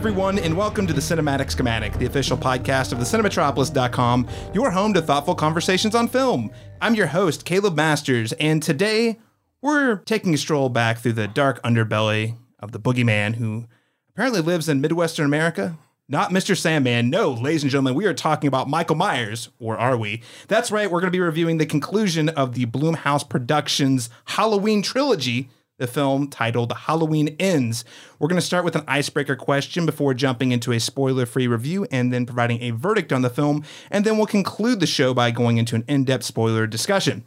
Everyone, and welcome to the Cinematic Schematic, the official podcast of the Cinematropolis.com, your home to thoughtful conversations on film. I'm your host, Caleb Masters, and today we're taking a stroll back through the dark underbelly of the boogeyman who apparently lives in Midwestern America. Not Mr. Sandman. No, ladies and gentlemen, we are talking about Michael Myers, or are we? That's right, we're going to be reviewing the conclusion of the Blumhouse Productions Halloween trilogy the film titled Halloween Ends. We're going to start with an icebreaker question before jumping into a spoiler free review and then providing a verdict on the film. And then we'll conclude the show by going into an in depth spoiler discussion.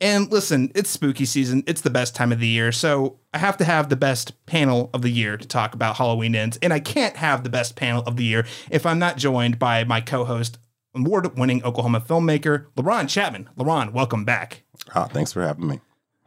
And listen, it's spooky season. It's the best time of the year. So I have to have the best panel of the year to talk about Halloween Ends. And I can't have the best panel of the year if I'm not joined by my co host, award winning Oklahoma filmmaker, LaRon Chapman. LaRon, welcome back. Ah, thanks for having me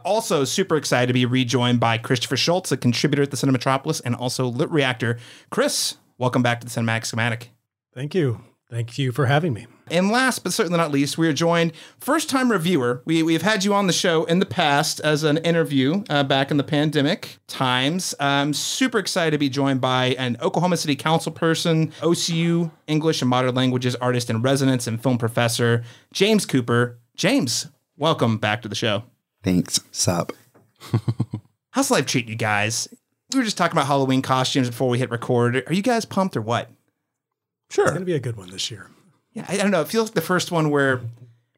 also super excited to be rejoined by Christopher Shultz, a contributor at the Cinematropolis and also LitReactor. Chris, welcome back to the Cinematic Schematic. Thank you. Thank you for having me. And last but certainly not least, we are joined first time reviewer. We we've had you on the show in the past as an interview uh, back in the pandemic times. I'm super excited to be joined by an Oklahoma City Council person, OCU English and Modern Languages artist in residence and film professor, James Cooper. James, welcome back to the show. Thanks. Sup. How's life treating you guys? We were just talking about Halloween costumes before we hit record. Are you guys pumped or what? Sure. It's going to be a good one this year. Yeah, I, I don't know. It feels like the first one where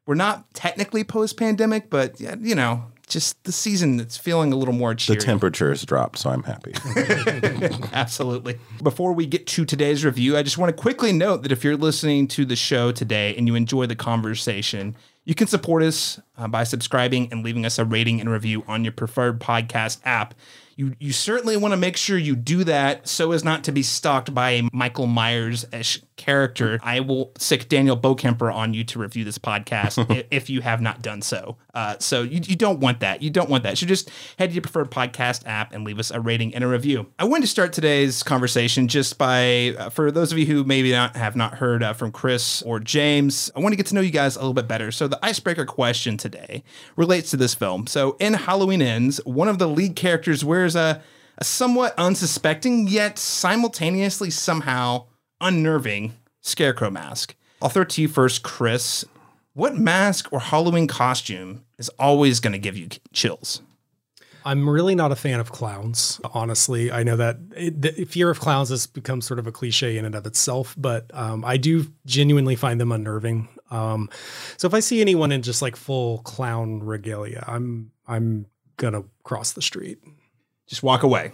we're not technically post pandemic, but, you know, just the season that's feeling a little more cheery. The temperature has dropped, so I'm happy. Absolutely. Before we get to today's review, I just want to quickly note that if you're listening to the show today and you enjoy the conversation, you can support us uh, by subscribing and leaving us a rating and review on your preferred podcast app. You, you certainly want to make sure you do that so as not to be stalked by a Michael Myers ish character, I will sick Daniel Bokemper on you to review this podcast if you have not done so. Uh, so you, you don't want that. You don't want that. So just head to your preferred podcast app and leave us a rating and a review. I wanted to start today's conversation just by, uh, for those of you who maybe not have not heard uh, from Chris or James, I want to get to know you guys a little bit better. So the icebreaker question today relates to this film. So in Halloween Ends, one of the lead characters wears a, a somewhat unsuspecting yet simultaneously somehow unnerving scarecrow mask. I'll throw it to you first, Chris. What mask or Halloween costume is always going to give you chills? I'm really not a fan of clowns, honestly. I know that it, the fear of clowns has become sort of a cliche in and of itself, but um, I do genuinely find them unnerving. Um, so if I see anyone in just like full clown regalia, I'm I'm gonna cross the street. Just walk away.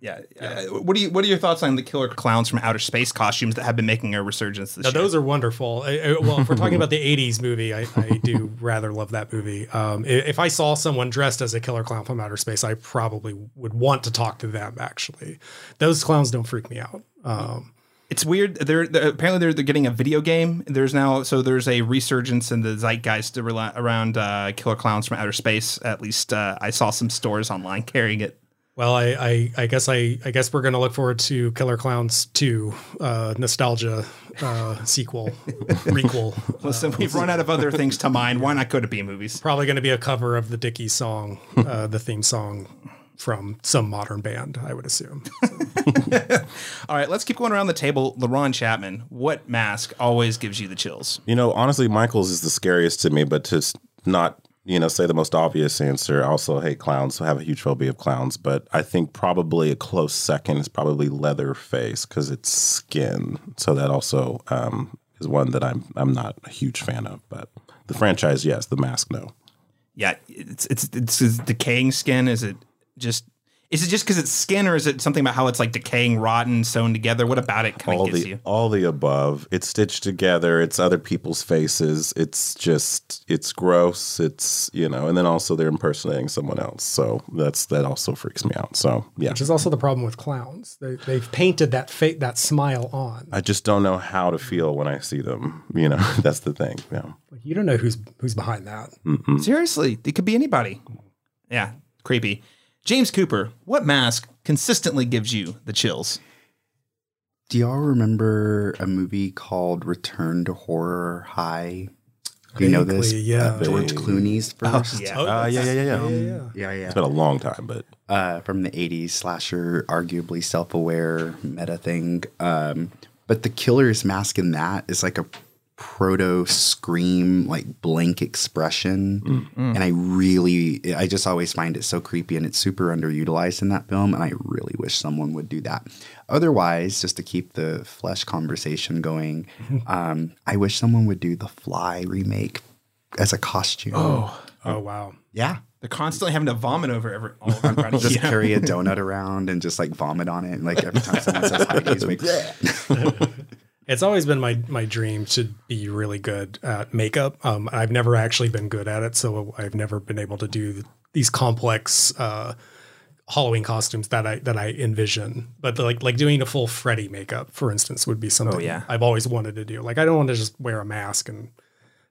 Yeah. Yeah. Uh, what do you What are your thoughts on the killer clowns from outer space costumes that have been making a resurgence this now, year? Those are wonderful. I, I, well, if we're talking about the '80s movie, I, I do rather love that movie. Um, if I saw someone dressed as a killer clown from outer space, I probably would want to talk to them. Actually, those clowns don't freak me out. Um, it's weird. They're, they're, apparently they're, they're getting a video game. There's now so there's a resurgence in the zeitgeist around uh, killer clowns from outer space. At least uh, I saw some stores online carrying it. Well, I, I, I, guess I, I guess we're going to look forward to Killer Clowns 2, uh, nostalgia uh, sequel, requel. Listen, uh, we've run out of other things to mind. Why not go to B movies? Probably going to be a cover of the Dickie song, uh, the theme song from some modern band, I would assume. So. All right, let's keep going around the table. LaRon Chapman, what mask always gives you the chills? You know, honestly, Michael's is the scariest to me, but to not you know, say the most obvious answer. I also hate clowns, so I have a huge phobia of clowns. But I think probably a close second is probably Leatherface because it's skin. So that also um, is one that I'm I'm not a huge fan of. But the franchise, yes. The mask, no. Yeah, it's it's it's, it's decaying skin. Is it just is it just because it's skin, or is it something about how it's like decaying, rotten, sewn together? What about it kind of gives the, you? All the above. It's stitched together. It's other people's faces. It's just it's gross. It's you know, and then also they're impersonating someone else. So that's that also freaks me out. So yeah, which is also the problem with clowns. They they've painted that fa- that smile on. I just don't know how to feel when I see them. You know, that's the thing. Yeah, like you don't know who's who's behind that. Mm-hmm. Seriously, it could be anybody. Yeah, creepy. James Cooper, what mask consistently gives you the chills? Do y'all remember a movie called Return to Horror High? Do you know this? Vaguely, yeah. Vaguely. George Clooney's first. yeah. Uh, yeah, yeah, yeah, yeah. yeah. yeah, yeah. It's been a long time, but uh, from the 80s slasher, arguably self aware meta thing. Um, but the killer's mask in that is like a proto scream, like blank expression. And I really, I just always find it so creepy and it's super underutilized in that film. And I really wish someone would do that. Otherwise, just to keep the flesh conversation going, um, I wish someone would do the Fly remake as a costume. Oh, Oh wow. yeah. They're constantly having to vomit over every all around just yeah. carry a donut around and just like vomit on it. And like every time someone says hi, he's like, It's always been my my dream to be really good at makeup. Um, I've never actually been good at it, so I've never been able to do these complex uh, Halloween costumes that I that I envision. But like like doing a full Freddy makeup, for instance, would be something yeah. I've always wanted to do. Like I don't want to just wear a mask and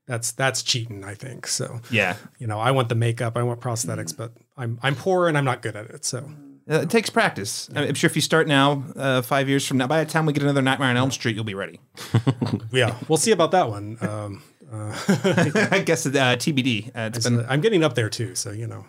that's that's cheating. I think so. Yeah. You know, I want the makeup, I want prosthetics, but I'm I'm poor and I'm not good at it. So Uh, it takes practice. I'm sure if you start now, uh, five years from now, by the time we get another Nightmare on Elm Street, you'll be ready. yeah, we'll see about that one. Um, I guess uh, TBD. Uh, it's been I'm getting up there too, so you know.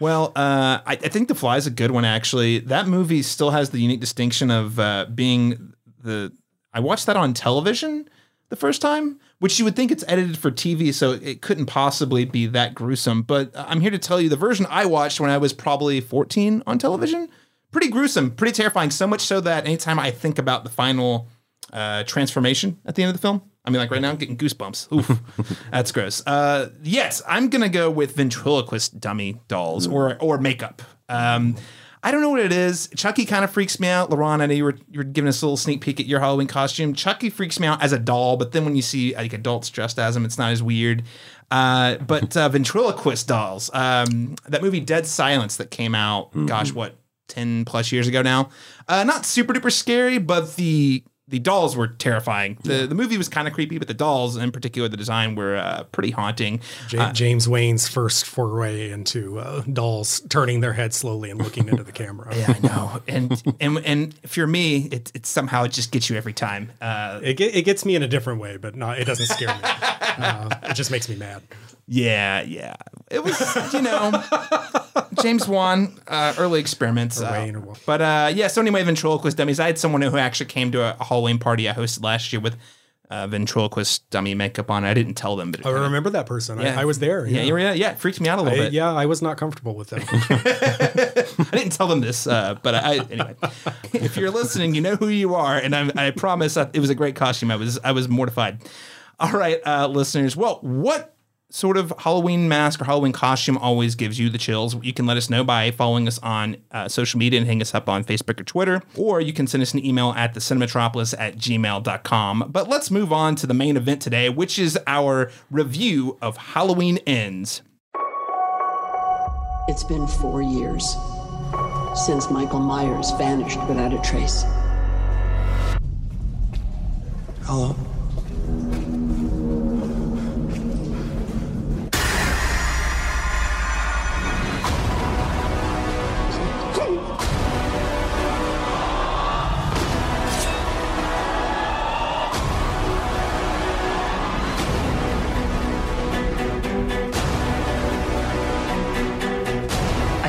Well, uh, I, I think The Fly is a good one, actually. That movie still has the unique distinction of uh, being the. I watched that on television the first time, which you would think it's edited for TV, so it couldn't possibly be that gruesome. But I'm here to tell you the version I watched when I was probably 14 on television, pretty gruesome, pretty terrifying. So much so that anytime I think about the final uh, transformation at the end of the film. I mean, like right now, I'm getting goosebumps. Oof, that's gross. Uh, yes, I'm gonna go with ventriloquist dummy dolls or or makeup. Um, I don't know what it is. Chucky kind of freaks me out. Laron, I know you were you were giving us a little sneak peek at your Halloween costume. Chucky freaks me out as a doll, but then when you see like adults dressed as him, it's not as weird. Uh, but uh, ventriloquist dolls. Um, that movie Dead Silence that came out. Gosh, what 10 plus years ago now. Uh, not super duper scary, but the the dolls were terrifying. The the movie was kind of creepy, but the dolls, in particular, the design were uh, pretty haunting. Ja- James Wayne's first foray into uh, dolls turning their head slowly and looking into the camera. Yeah, I know. And and and if you're me, it, it somehow it just gets you every time. Uh, It, it gets me in a different way, but not, it doesn't scare me. Uh, it just makes me mad. Yeah, yeah. It was, you know, James Wan, uh, early experiments. uh, Wayne or what. but uh, yeah, so anyway, ventriloquist dummies. I had someone who actually came to a Halloween party I hosted last year with uh, ventriloquist dummy makeup on. I didn't tell them, but I remember that person. Yeah. I, I was there. yeah, you were, yeah, yeah, it freaked me out a little I, bit. yeah, I was not comfortable with them. I didn't tell them this, uh, but I anyway. if you're listening, you know who you are, and I, I promise it was a great costume. I was I was mortified. All right, uh, listeners. Well, what sort of Halloween mask or Halloween costume always gives you the chills? You can let us know by following us on uh, social media and hang us up on Facebook or Twitter, or you can send us an email at the cinematropolis at gmail.com. But let's move on to the main event today, which is our review of Halloween Ends. It's been four years since Michael Myers vanished without a trace. Hello.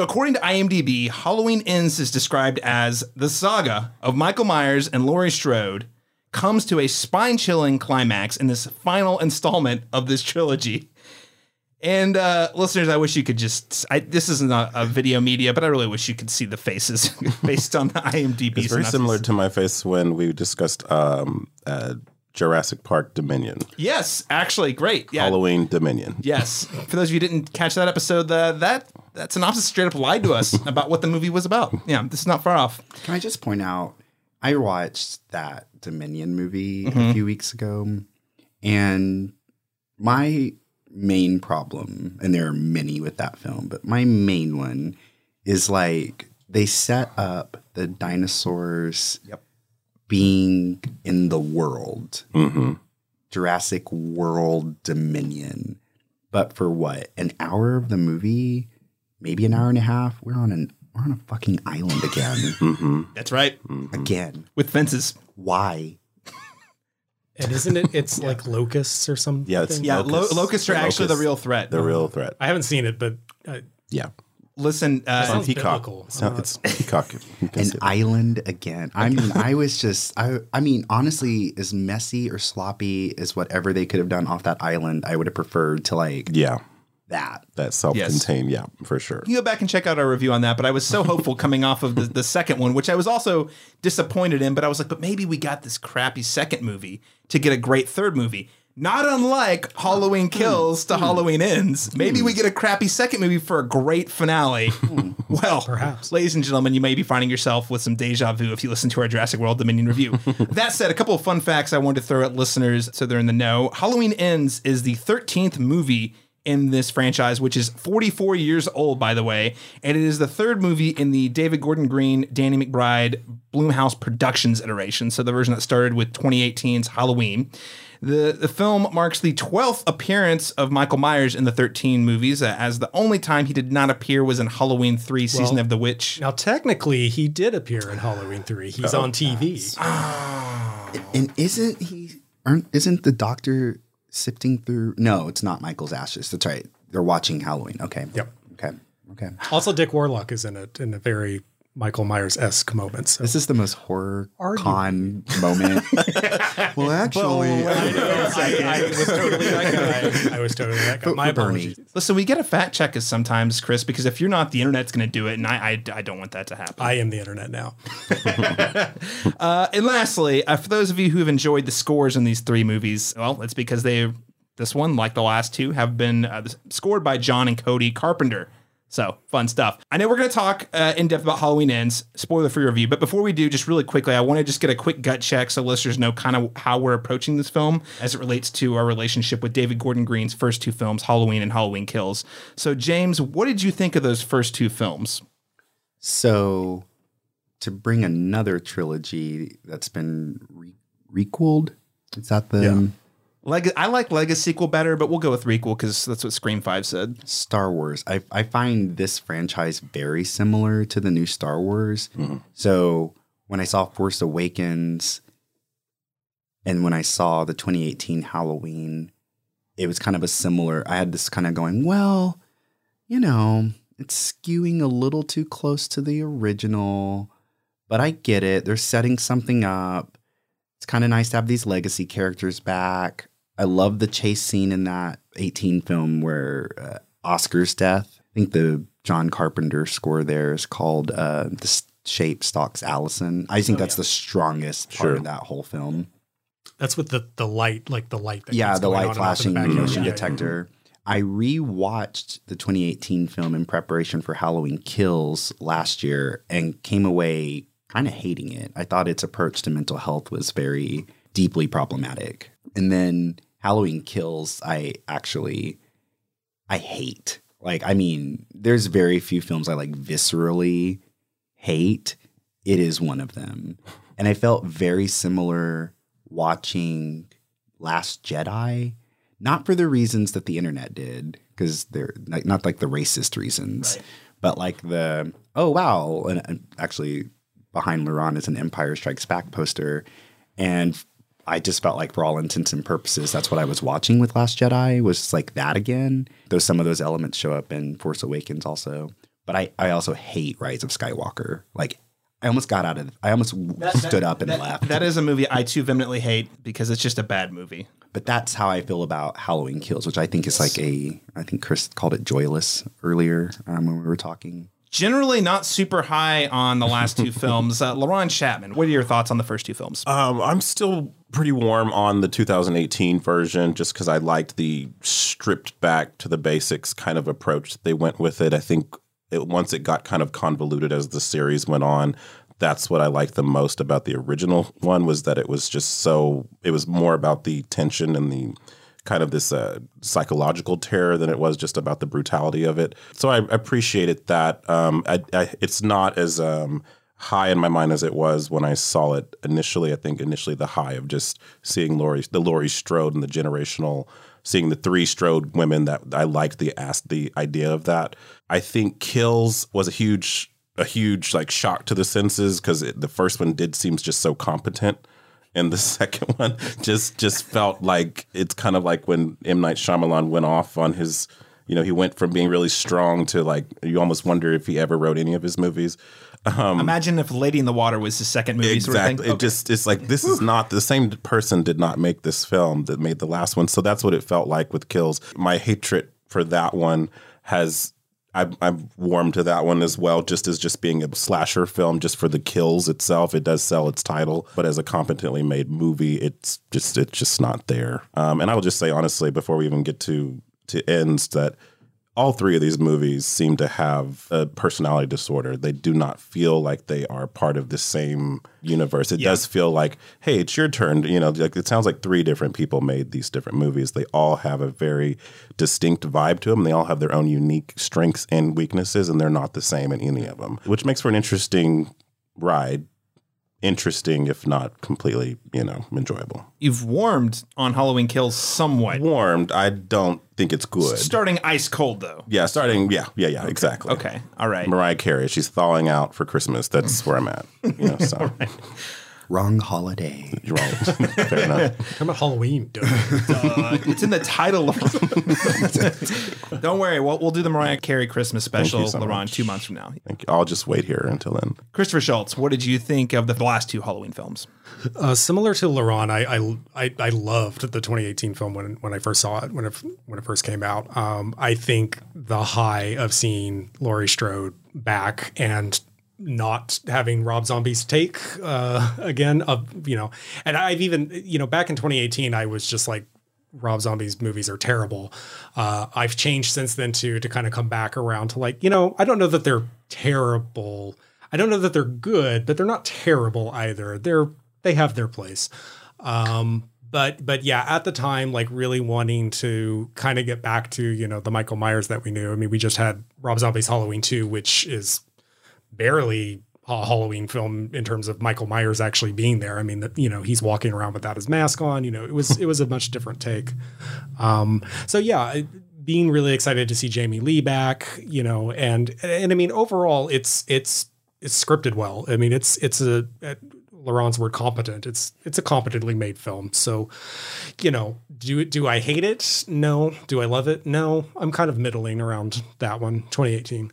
So, according to IMDb, Halloween Ends is described as the saga of Michael Myers and Laurie Strode comes to a spine chilling climax in this final installment of this trilogy. And uh, listeners, I wish you could just. I, this isn't a, a video media, but I really wish you could see the faces based on the IMDb. It's very synopsis. similar to my face when we discussed um, uh, Jurassic Park Dominion, Yes, actually, great. Yeah, Halloween Dominion. Yes. For those of you who didn't catch that episode, uh, that that synopsis straight up lied to us about what the movie was about. Yeah, this is not far off. Can I just point out? I watched that Dominion movie Mm-hmm. a few weeks ago, and my main problem, and there are many with that film, but my main one is like they set up the dinosaurs being in the world, mm-hmm. Jurassic World Dominion. But for what? An hour of the movie, maybe an hour and a half. We're on an we're on a fucking island again. Mm-hmm. That's right. Mm-hmm. again. With fences. Why? And isn't it? It's like locusts or something. Yeah, it's Yeah, lo- locusts. locusts are actually the real threat. the real threat. I haven't seen it, but uh, Yeah, Listen, uh, sounds Peacock. biblical. It's, not, it's Peacock. You An island again. I mean, I was just, I, I mean, honestly, as messy or sloppy as whatever they could have done off that island, I would have preferred to like yeah, that. that self-contained. Yeah, for sure. you go back and check out our review on that. But I was so hopeful coming off of the, the second one, which I was also disappointed in. But I was like, but maybe we got this crappy second movie to get a great third movie. Not unlike Halloween hmm. Kills to hmm. Halloween Ends. Maybe hmm. we get a crappy second movie for a great finale. well, Perhaps. ladies and gentlemen, you may be finding yourself with some deja vu if you listen to our Jurassic World Dominion review. that said, a couple of fun facts I wanted to throw at listeners so they're in the know. Halloween Ends is the 13th movie in this franchise, which is 44 years old, by the way. And it is the third movie in the David Gordon Green, Danny McBride, Blumhouse Productions iteration. So the version that started with 2018's Halloween. The, the film marks the 12th appearance of Michael Myers in the 13 movies, uh, as the only time he did not appear was in Halloween 3 Season Well, of the Witch. now technically he did appear in Halloween three. He's on TV. And isn't he, aren't, isn't the doctor sifting through? No, it's not Michael's ashes. That's right. They're watching Halloween. Okay. Yep. Okay. Okay. Also, Dick Warlock is in it in a very Michael Myers esque moment. So. This is the most horror Argue. con moment. well, actually, I, I was totally that guy. I was totally that guy. Vote My for Bernie. apologies. Listen, we get a fact check us sometimes, Chris, because if you're not, the internet's going to do it, and I, I, I don't want that to happen. I am the internet now. Uh, and lastly, uh, for those of you who have enjoyed the scores in these three movies, well, it's because they, this one, like the last two, have been uh, scored by John and Cody Carpenter. So fun stuff. I know we're going to talk uh, in depth about Halloween Ends, spoiler free review. But before we do, just really quickly, I want to just get a quick gut check so listeners know kind of how we're approaching this film as it relates to our relationship with David Gordon Green's first two films, Halloween and Halloween Kills. So, James, what did you think of those first two films? So, to bring another trilogy that's been re- requeled, is that the Leg- I like Legacy sequel better, but we'll go with Requel because that's what Scream 5 said. Star Wars? I, I find this franchise very similar to the new Star Wars. Mm-hmm. So, when I saw Force Awakens and when I saw the 2018 Halloween, it was kind of a similar. I had this kind of going, well, you know, it's skewing a little too close to the original, but I get it. They're setting something up. It's kind of nice to have these legacy characters back. I love the chase scene in that 18 film where uh, Oscar's death. I think the John Carpenter score there is called uh, "The Shape Stalks Allison." I think that's the strongest part Sure. of that whole film. That's with the the light, like the light. That Yeah, the light on and off in flashing the the background. motion Yeah, yeah. detector. I rewatched the 2018 film in preparation for Halloween Kills last year and came away kind of hating it. I thought its approach to mental health was very deeply problematic. And then Halloween Kills, I actually I hate. Like, I mean, there's very few films I like viscerally hate. It is one of them. And I felt very similar watching Last Jedi, not for the reasons that the internet did, because they're like, not like the racist reasons, but like the, oh, wow. And, and actually, behind LaRon is an Empire Strikes Back poster. And I just felt like, for all intents and purposes, that's what I was watching with Last Jedi was like that again. Though some of those elements show up in Force Awakens also. But I, I also hate Rise of Skywalker. Like, I almost got out of, I almost stood up and left. That is a movie I too vehemently hate because it's just a bad movie. But that's how I feel about Halloween Kills, which I think is like a, I think Chris called it joyless earlier um, when we were talking. Generally, not super high on the last two films. Uh, Laron Chapman, what are your thoughts on the first two films? Um, I'm still pretty warm on the 2018 version just because I liked the stripped back to the basics kind of approach they went with it. I think it, once it got kind of convoluted as the series went on, that's what I liked the most about the original one was that it was just so it was more about the tension and the kind of this uh, psychological terror than it was just about the brutality of it. So I appreciated that. Um, I, I, it's not as um, high in my mind as it was when I saw it initially. I think initially the high of just seeing Laurie, the Laurie Strode and the generational, seeing the three Strode women that I liked the ask the idea of that. I think Kills was a huge a huge like shock to the senses because the first one did seems just so competent and the second one just just felt like it's kind of like when M. Night Shyamalan went off on his you know he went from being really strong to like you almost wonder if he ever wrote any of his movies. Um, Imagine if Lady in the Water was his second movie. exactly Sort of thing. it just it's like this is not the same person did not make this film that made the last one. So that's what it felt like with kills. My hatred for that one has I've warmed to that one as well, just as just being a slasher film, just for the kills itself. It does sell its title, but as a competently made movie, it's just it's just not there. Um, and I will just say honestly, before we even get to to ends, that all three of these movies seem to have a personality disorder. They do not feel like they are part of the same universe. It does feel like, hey, it's your turn. You know, like it sounds like three different people made these different movies. They all have a very distinct vibe to them. They all have their own unique strengths and weaknesses, and they're not the same in any of them, which makes for an interesting ride. Interesting, if not completely, you know, enjoyable. You've warmed on Halloween Kills somewhat. Warmed, I don't think it's good. Starting ice cold though. Yeah, starting. Yeah, yeah, yeah. Exactly. Okay. All right. Mariah Carey, she's thawing out for Christmas. That's where I'm at. You know, so Wrong holiday. you're right. Fair enough. How about Halloween? dude? Uh, it's in the title. of Don't worry. We'll, we'll do the Mariah Carey Christmas special, so LaRon, much. two months from now. Thank you. I'll just wait here until then. Christopher Shultz, what did you think of the last two Halloween films? Uh, similar to LaRon, I, I I I loved the 2018 film when when I first saw it when it when it first came out. Um, I think the high of seeing Laurie Strode back and not having Rob Zombie's take uh, again of you know, and I've even you know back in 2018 I was just like Rob Zombie's movies are terrible. Uh, I've changed since then to to kind of come back around to like you know I don't know that they're terrible. I don't know that they're good, but they're not terrible either. They're they have their place. Um, but but yeah, at the time, like really wanting to kind of get back to you know the Michael Myers that we knew. I mean, we just had Rob Zombie's Halloween two, which is barely a Halloween film in terms of Michael Myers actually being there. I mean, that you know he's walking around without his mask on. You know, it was it was a much different take. Um, so yeah, being really excited to see Jamie Lee back. You know, and and I mean overall, it's it's it's scripted well. I mean, it's it's a. a LaRon's word competent. It's it's a competently made film. So, you know, do do I hate it? No. Do I love it? No. I'm kind of middling around that one. 2018.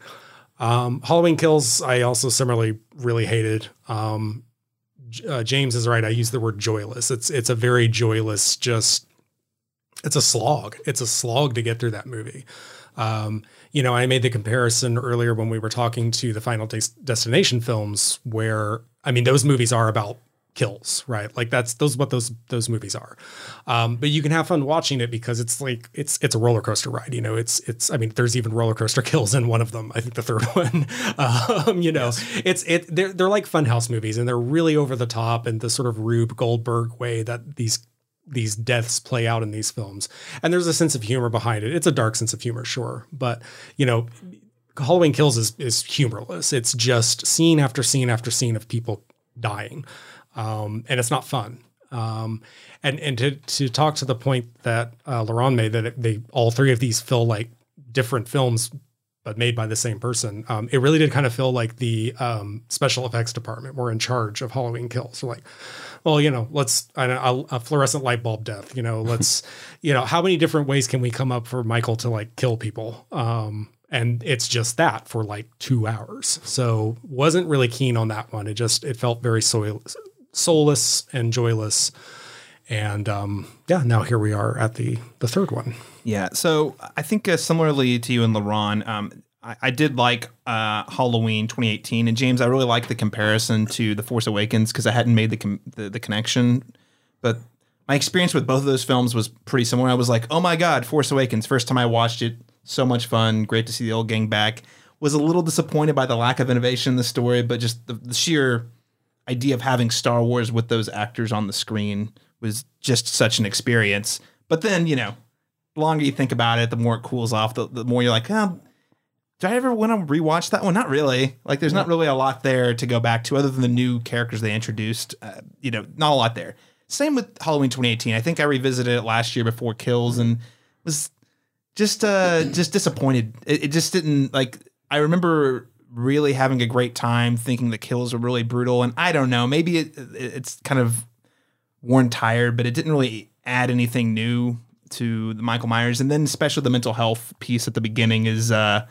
Um, Halloween Kills, I also similarly really hated. Um, uh, James is right. I use the word joyless. It's it's a very joyless. Just it's a slog. It's a slog to get through that movie. Um, you know, I made the comparison earlier when we were talking to the Final Des- Destination films, where I mean, those movies are about kills, right? Like that's those what those those movies are. Um, but you can have fun watching it because it's like it's it's a roller coaster ride. You know, it's it's. I mean, there's even roller coaster kills in one of them. I think the third one. Um, you know, it's it. They're they're like funhouse movies, and they're really over the top in the sort of Rube Goldberg way that these these deaths play out in these films. And there's a sense of humor behind it. It's a dark sense of humor, sure, but you know. Halloween Kills is is humorless. It's just scene after scene after scene of people dying, um, and it's not fun. Um, and and to to talk to the point that uh, LaRon made that they all three of these feel like different films, but made by the same person. Um, it really did kind of feel like the um, special effects department were in charge of Halloween Kills. So like, well, you know, let's I don't- a, a fluorescent light bulb death. You know, let's you know how many different ways can we come up for Michael to like kill people? Um, and it's just that for like two hours. So wasn't really keen on that one. It just it felt very soil, soulless and joyless. And um, yeah, now here we are at the the third one. Yeah. So I think uh, similarly to you and LaRon, um, I, I did like uh, Halloween 2018, and James, I really like the comparison to The Force Awakens because I hadn't made the, com- the the connection, but my experience with both of those films was pretty similar. I was like, oh my god, Force Awakens! First time I watched it, so much fun, great to see the old gang back. Was a little disappointed by the lack of innovation in the story, but just the, the sheer idea of having Star Wars with those actors on the screen was just such an experience. But then, you know, the longer you think about it, the more it cools off, the, the more you're like, oh, did I ever want to rewatch that one? Not really. Like, there's not really a lot there to go back to other than the new characters they introduced. Uh, you know, not a lot there. Same with Halloween 2018. I think I revisited it last year before Kills and was just uh just disappointed. It, it just didn't like. I remember really having a great time, thinking the kills were really brutal, and I don't know, maybe it, it- it's kind of worn tired, but it didn't really add anything new to the Michael Myers, and then especially the mental health piece at the beginning is uh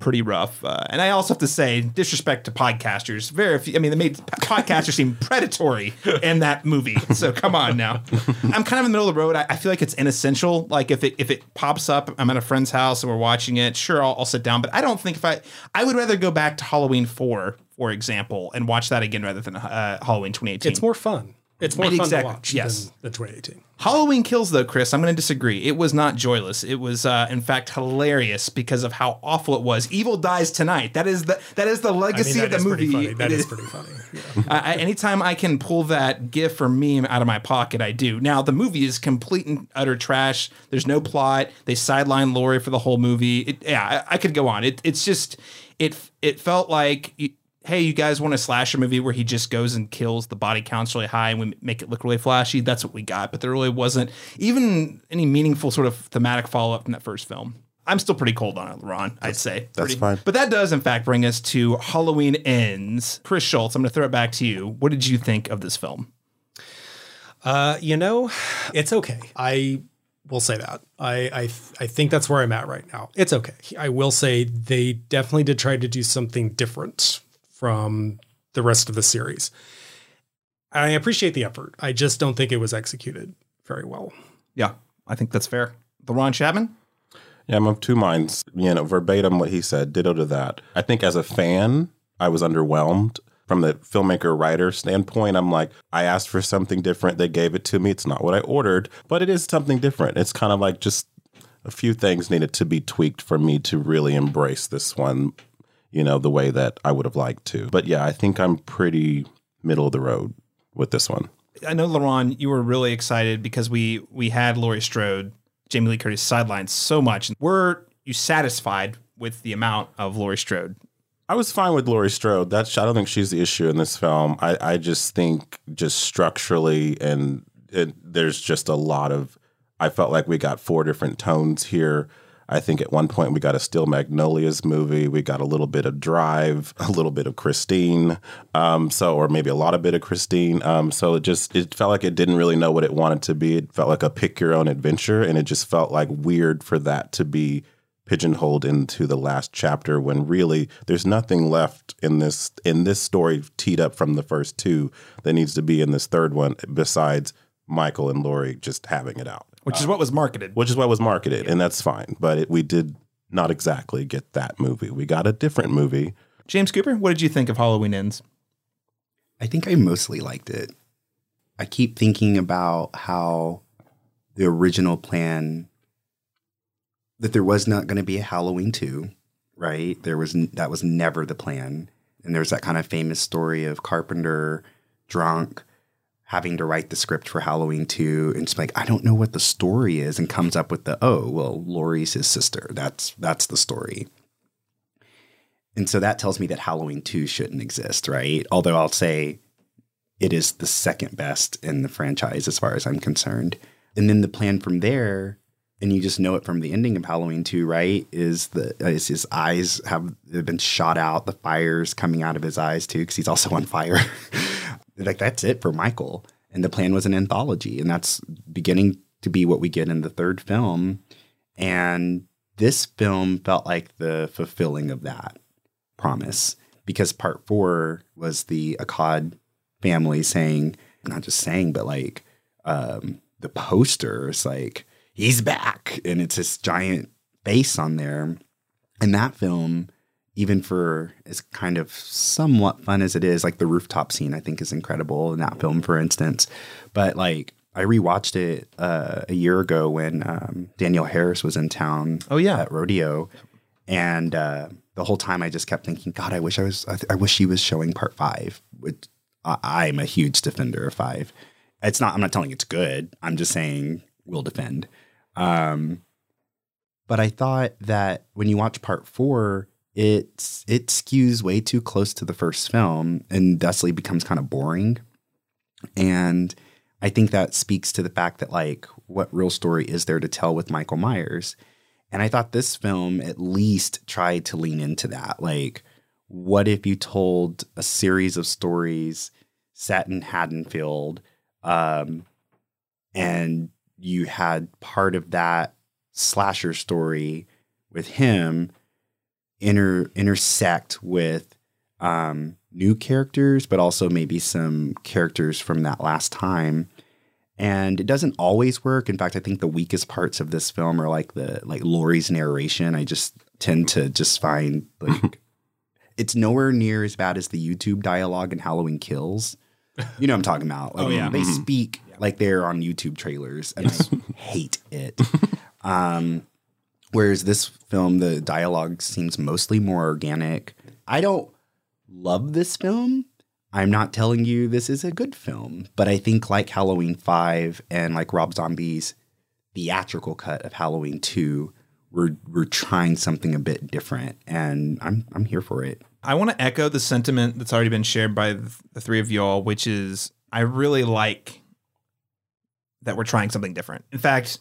pretty rough. Uh, and I also have to say, disrespect to podcasters. Very few, I mean, they made podcasters seem predatory in that movie. So come on now. I'm kind of in the middle of the road. I, I feel like it's inessential. Like if it if it pops up, I'm at a friend's house and we're watching it. Sure, I'll, I'll sit down. But I don't think if I I would rather go back to Halloween four, for example, and watch that again rather than uh, Halloween 2018. It's more fun. It's more fun Exactly, to watch yes. than the 2018. Halloween Kills, though, Chris, I'm going to disagree. It was not joyless. It was, uh, in fact, hilarious because of how awful it was. Evil dies tonight. That is the that is the I mean, legacy of the movie. funny. That is is- pretty funny. Yeah. I, I- anytime I can pull that gif or meme out of my pocket, I do. Now the movie is complete and utter trash. There's no plot. They sideline Laurie for the whole movie. It, yeah, I, I could go on. It, it's just it it felt like. Y- Hey, you guys want a slasher movie where he just goes and kills the body counts really high and we make it look really flashy? That's what we got. But there really wasn't even any meaningful sort of thematic follow up from that first film. I'm still pretty cold on it, Ron. I'd say that's Pretty- fine. But that does, in fact, bring us to Halloween Ends. Chris Shultz, I'm going to throw it back to you. What did you think of this film? Uh, you know, it's okay. I will say that. I, I I think that's where I'm at right now. It's okay. I will say they definitely did try to do something different from the rest of the series. I appreciate the effort. I just don't think it was executed very well. Yeah, I think that's fair. LaRon Chapman? Yeah, I'm of two minds. You know, verbatim what he said, ditto to that. I think as a fan, I was underwhelmed. From the filmmaker writer standpoint, I'm like, I asked for something different. They gave it to me. It's not what I ordered, but it is something different. It's kind of like just a few things needed to be tweaked for me to really embrace this one, you know, the way that I would have liked to. But yeah, I think I'm pretty middle of the road with this one. I know, LaRon, you were really excited because we we had Laurie Strode, Jamie Lee Curtis sidelined so much. Were you satisfied with the amount of Laurie Strode? I was fine with Laurie Strode. That's I don't think she's the issue in this film. I, I just think just structurally and it, there's just a lot of. I felt like we got four different tones here. I think at one point we got a Steel Magnolias movie. We got a little bit of Drive, a little bit of Christine. Um, so or maybe a lot of bit of Christine. Um, so it just it felt like it didn't really know what it wanted to be. It felt like a pick your own adventure, and it just felt like weird for that to be pigeonholed into the last chapter when really there's nothing left in this in this story teed up from the first two that needs to be in this third one besides Michael and Laurie just having it out, Which is what was marketed. which is what was marketed, and that's fine. But it, we did not exactly get that movie. We got a different movie. James Cooper, what did you think of Halloween Ends? I think I mostly liked it. I keep thinking about how the original plan that there was not going to be a Halloween 2, right? There was that was never the plan. And there's that kind of famous story of Carpenter drunk having to write the script for Halloween 2 and just like I don't know what the story is and comes up with the oh, well, Laurie's his sister. That's that's the story. And so that tells me that Halloween 2 shouldn't exist, right? Although I'll say it is the second best in the franchise as far as I'm concerned. And then the plan from there, and you just know it from the ending of Halloween 2, right? Is the is his eyes have been shot out, the fires coming out of his eyes too, because he's also on fire. like that's it for Michael. And the plan was an anthology, and that's beginning to be what we get in the third film. And this film felt like the fulfilling of that promise because part four was the Akkad family saying, not just saying, but like um, the poster is like, he's back. And it's this giant face on there. And that film, even for as kind of somewhat fun as it is, like the rooftop scene, I think is incredible in that film, for instance. But like, I rewatched it uh, a year ago when um, Danielle Harris was in town. Oh, yeah. at rodeo, and uh, the whole time I just kept thinking, God, I wish I was. I, I wish he was showing part five. Which I, I'm a huge defender of five. It's not. I'm not telling it's good. I'm just saying we'll defend. Um, but I thought that when you watch part four, it's it skews way too close to the first film and thusly becomes kind of boring. And I think that speaks to the fact that like what real story is there to tell with Michael Myers? And I thought this film at least tried to lean into that. Like, what if you told a series of stories set in Haddonfield, um, and you had part of that slasher story with him inter intersect with um, new characters, but also maybe some characters from that last time. And it doesn't always work. In fact, I think the weakest parts of this film are like the like Laurie's narration. I just tend to just find like it's nowhere near as bad as the YouTube dialogue in Halloween Kills. You know what I'm talking about. Like, Oh, yeah. They speak like they're on YouTube trailers, and I hate it. Um, whereas this film, the dialogue seems mostly more organic. I don't love this film. I'm not telling you this is a good film, but I think like Halloween 5 and like Rob Zombie's theatrical cut of Halloween 2, we're we're trying something a bit different and I'm I'm here for it. I want to echo the sentiment that's already been shared by the the three of y'all, which is I really like that we're trying something different. In fact,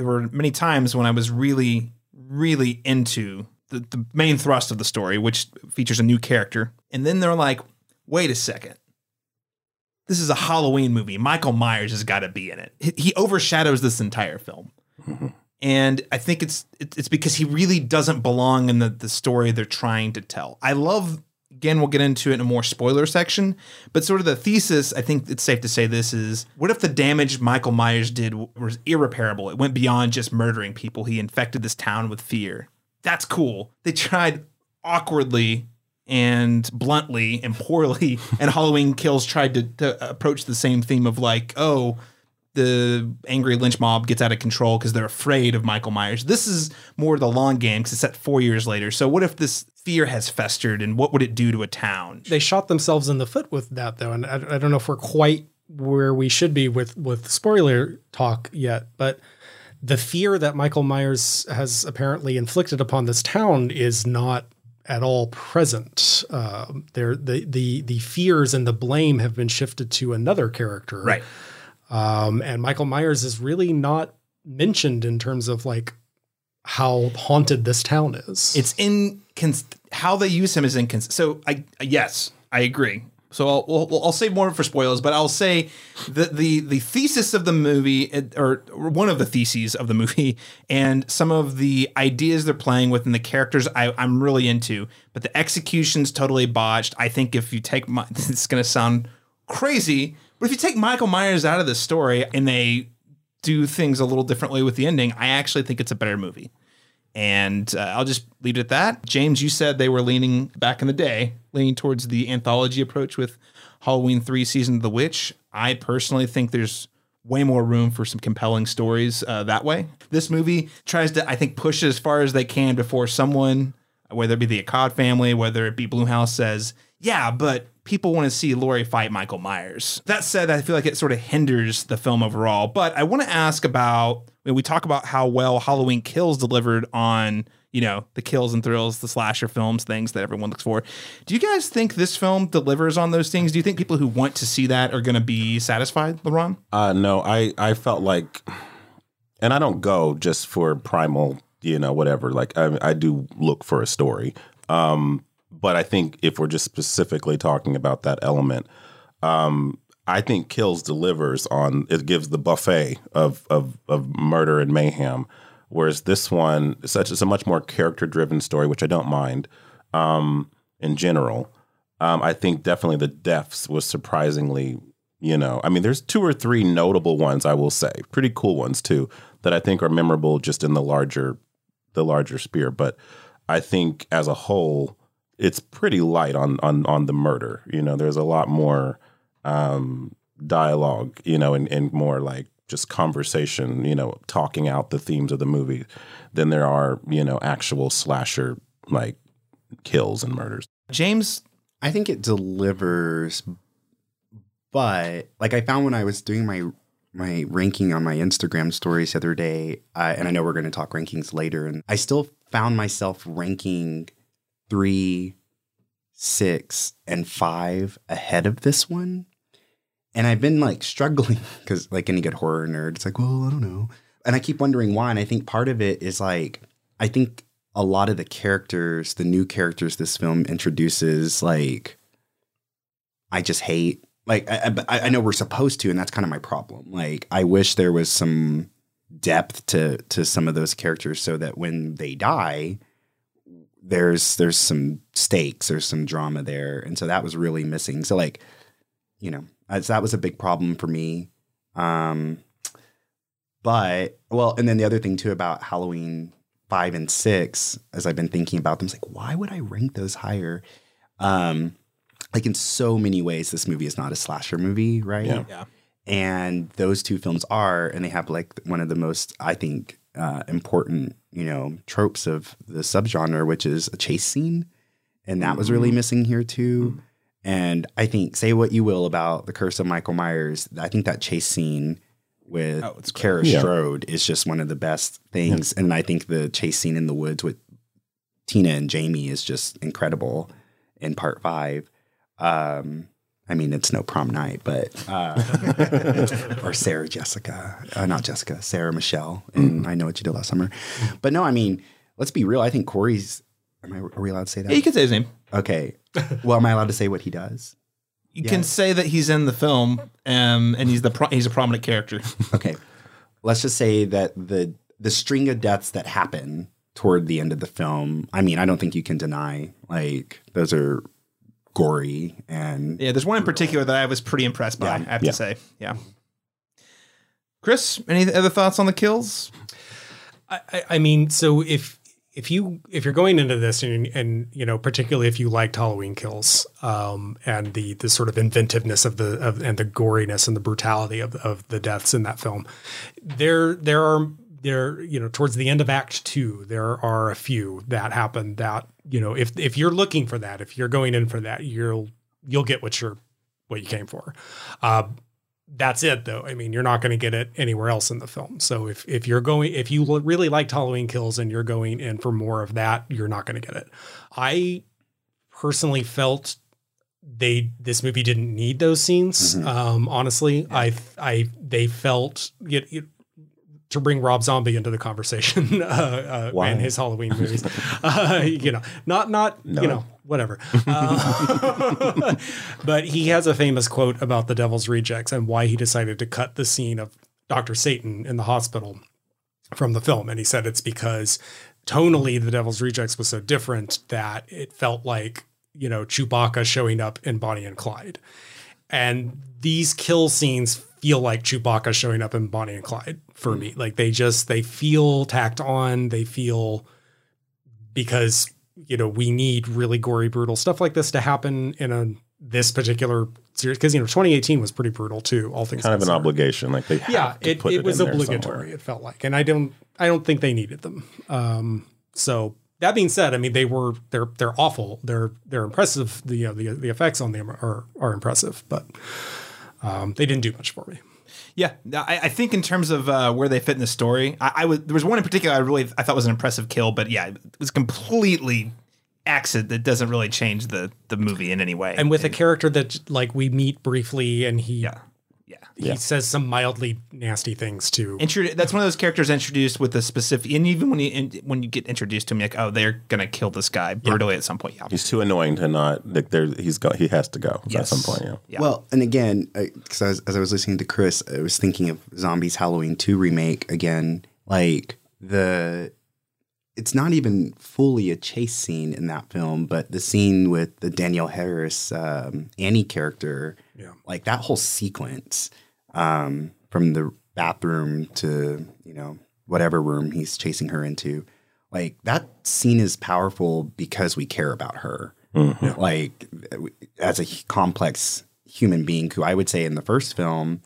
there were many times when I was really, really into the, the main thrust of the story, which features a new character. And then they're like, wait a second. This is a Halloween movie. Michael Myers has got to be in it. He- He overshadows this entire film and I think it's it- it's because he really doesn't belong in the the story they're trying to tell. I love again we'll get into it in a more spoiler section, but sort of the thesis I think it's safe to say this is what if the damage Michael Myers did was irreparable? It went beyond just murdering people. He infected this town with fear. That's cool. They tried awkwardly and bluntly and poorly and Halloween Kills tried to, to approach the same theme of like, oh, the angry lynch mob gets out of control because they're afraid of Michael Myers. This is more the long game because it's set four years later. So what if this fear has festered and what would it do to a town? they shot themselves in the foot with that though and I, I don't know if we're quite where we should be with with spoiler talk yet but the fear that michael myers has apparently inflicted upon this town is not at all present uh, there the the the fears and the blame have been shifted to another character Right. Um, and michael myers is really not mentioned in terms of like how haunted this town is It's in how they use him is inconsistent. So I yes, I agree. So I'll, I'll, I'll say more for spoilers, but I'll say the the the thesis of the movie, or one of the theses of the movie, and some of the ideas they're playing with and the characters I, I'm really into, but the execution's totally botched. I think if you take my, is going to sound crazy, but if you take Michael Myers out of the story and they do things a little differently with the ending, I actually think it's a better movie. And uh, I'll just leave it at that. James, you said they were leaning back in the day, leaning towards the anthology approach with Halloween 3 Season of the Witch. I personally think there's way more room for some compelling stories uh, that way. This movie tries to, I think, push it as far as they can before someone, whether it be the Akkad family, whether it be Blumhouse, says, yeah, but people want to see Laurie fight Michael Myers. That said, I feel like it sort of hinders the film overall. But I want to ask about when we talk about how well Halloween Kills delivered on, you know, the kills and thrills, the slasher films, things that everyone looks for. Do you guys think this film delivers on those things? Do you think people who want to see that are going to be satisfied, LeBron? Uh, no, I, I felt like, and I don't go just for primal, you know, whatever. Like I, I do look for a story. Um, but I think if we're just specifically talking about that element, um, I think Kills delivers on it gives the buffet of of, of murder and mayhem, whereas this one such it's a much more character driven story, which I don't mind um, in general. Um, I think definitely the deaths was surprisingly, you know, I mean, there's two or three notable ones I will say, pretty cool ones too, that I think are memorable just in the larger, the larger sphere. But I think as a whole, it's pretty light on on on the murder. You know, there's a lot more um, dialogue, you know, and, and more like just conversation, you know, talking out the themes of the movie than there are, you know, actual slasher like kills and murders. James, I think it delivers, but like I found when I was doing my my ranking on my Instagram stories the other day, uh, and I know we're going to talk rankings later, and I still found myself ranking three, six, and five ahead of this one. And I've been like struggling because, like any good horror nerd, it's like, well, I don't know. And I keep wondering why. And I think part of it is like, I think a lot of the characters, the new characters this film introduces, like, I just hate. Like, I, I, I know we're supposed to, and that's kind of my problem. Like, I wish there was some depth to to some of those characters so that when they die, there's there's some stakes, there's some drama there, and so that was really missing. So like, you know, as that was a big problem for me. Um, but well, and then the other thing too about Halloween five and six, as I've been thinking about them, is like, why would I rank those higher? Um, like in so many ways, this movie is not a slasher movie, right? Yeah. Yeah. And those two films are, and they have like one of the most, I think, uh, important, you know, tropes of the subgenre, which is a chase scene, and that was really missing here too. And I think, say what you will about the Curse of Michael Myers, I think that chase scene with Oh, it's great. Kara Yeah. Strode is just one of the best things. And I think the chase scene in the woods with Tina and Jamie is just incredible in part five. Um, I mean, it's no prom night, but uh, or Sarah Jessica, uh, not Jessica, Sarah Michelle, and I know what you did last summer. But no, I mean, let's be real. I think Corey's. Am I? Are we allowed to say that? Yeah, you can say his name. Okay. Well, am I allowed to say what he does? You Yeah. can say that he's in the film, um, and he's the pro- he's a prominent character. Okay. Let's just say that the the string of deaths that happen toward the end of the film. I mean, I don't think you can deny like those are gory and Yeah, there's one in particular that I was pretty impressed by. Yeah. I have Yeah. to say, yeah. Chris, any other thoughts on the kills? I, I- I mean, so if if you if you're going into this and and you know particularly if you liked Halloween Kills um, and the the sort of inventiveness of the of, and the goriness and the brutality of of the deaths in that film, there there are there you know towards the end of Act Two there are a few that happen that you know if if you're looking for that if you're going in for that you'll you'll get what you're what you came for. Uh, that's it though. I mean, you're not going to get it anywhere else in the film. So if if you're going if you really liked Halloween Kills and you're going in for more of that, you're not going to get it. I personally felt they this movie didn't need those scenes. Um, honestly, I I they felt it, it, to bring Rob Zombie into the conversation uh, uh, and his Halloween movies. uh, you know, not not you know whatever. Uh, but he has a famous quote about the Devil's Rejects and why he decided to cut the scene of Doctor Satan in the hospital from the film, and he said it's because tonally the Devil's Rejects was so different that it felt like you know Chewbacca showing up in Bonnie and Clyde, and these kill scenes feel like Chewbacca showing up in Bonnie and Clyde for me. Like they just they feel tacked on. They feel because you know we need really gory, brutal stuff like this to happen in a this particular series because you know 2018 was pretty brutal too. All things kind of an obligation. Like they Yeah, it, put it, was obligatory. It felt like, and I don't I don't think they needed them. Um, so that being said, I mean they were they're they're awful. They're they're impressive. The you know, the the effects on them are are impressive, but um, they didn't do much for me. Yeah, I, I think in terms of uh, where they fit in the story, I, I was there was one in particular I really I thought was an impressive kill, but yeah, it was completely accident that doesn't really change the the movie in any way. And with a character that like we meet briefly, and he yeah, yeah. he says some mildly nasty things too. Intro- that's one of those characters introduced with a specific, and even when you in, when you get introduced to him, you're like, oh, they're gonna kill this guy brutally at some point. Yeah, He's too annoying to not. Like there, he's go. He has to go at some point. Yeah. Yeah. Well, and again, because as, as I was listening to Chris, I was thinking of Zombies Halloween 2 remake again. Like the, it's not even fully a chase scene in that film, but the scene with the Danielle Harris um, Annie character, Yeah. like that whole sequence um, from the bathroom to you know whatever room he's chasing her into, like that scene is powerful because we care about her like as a complex human being who I would say in the first film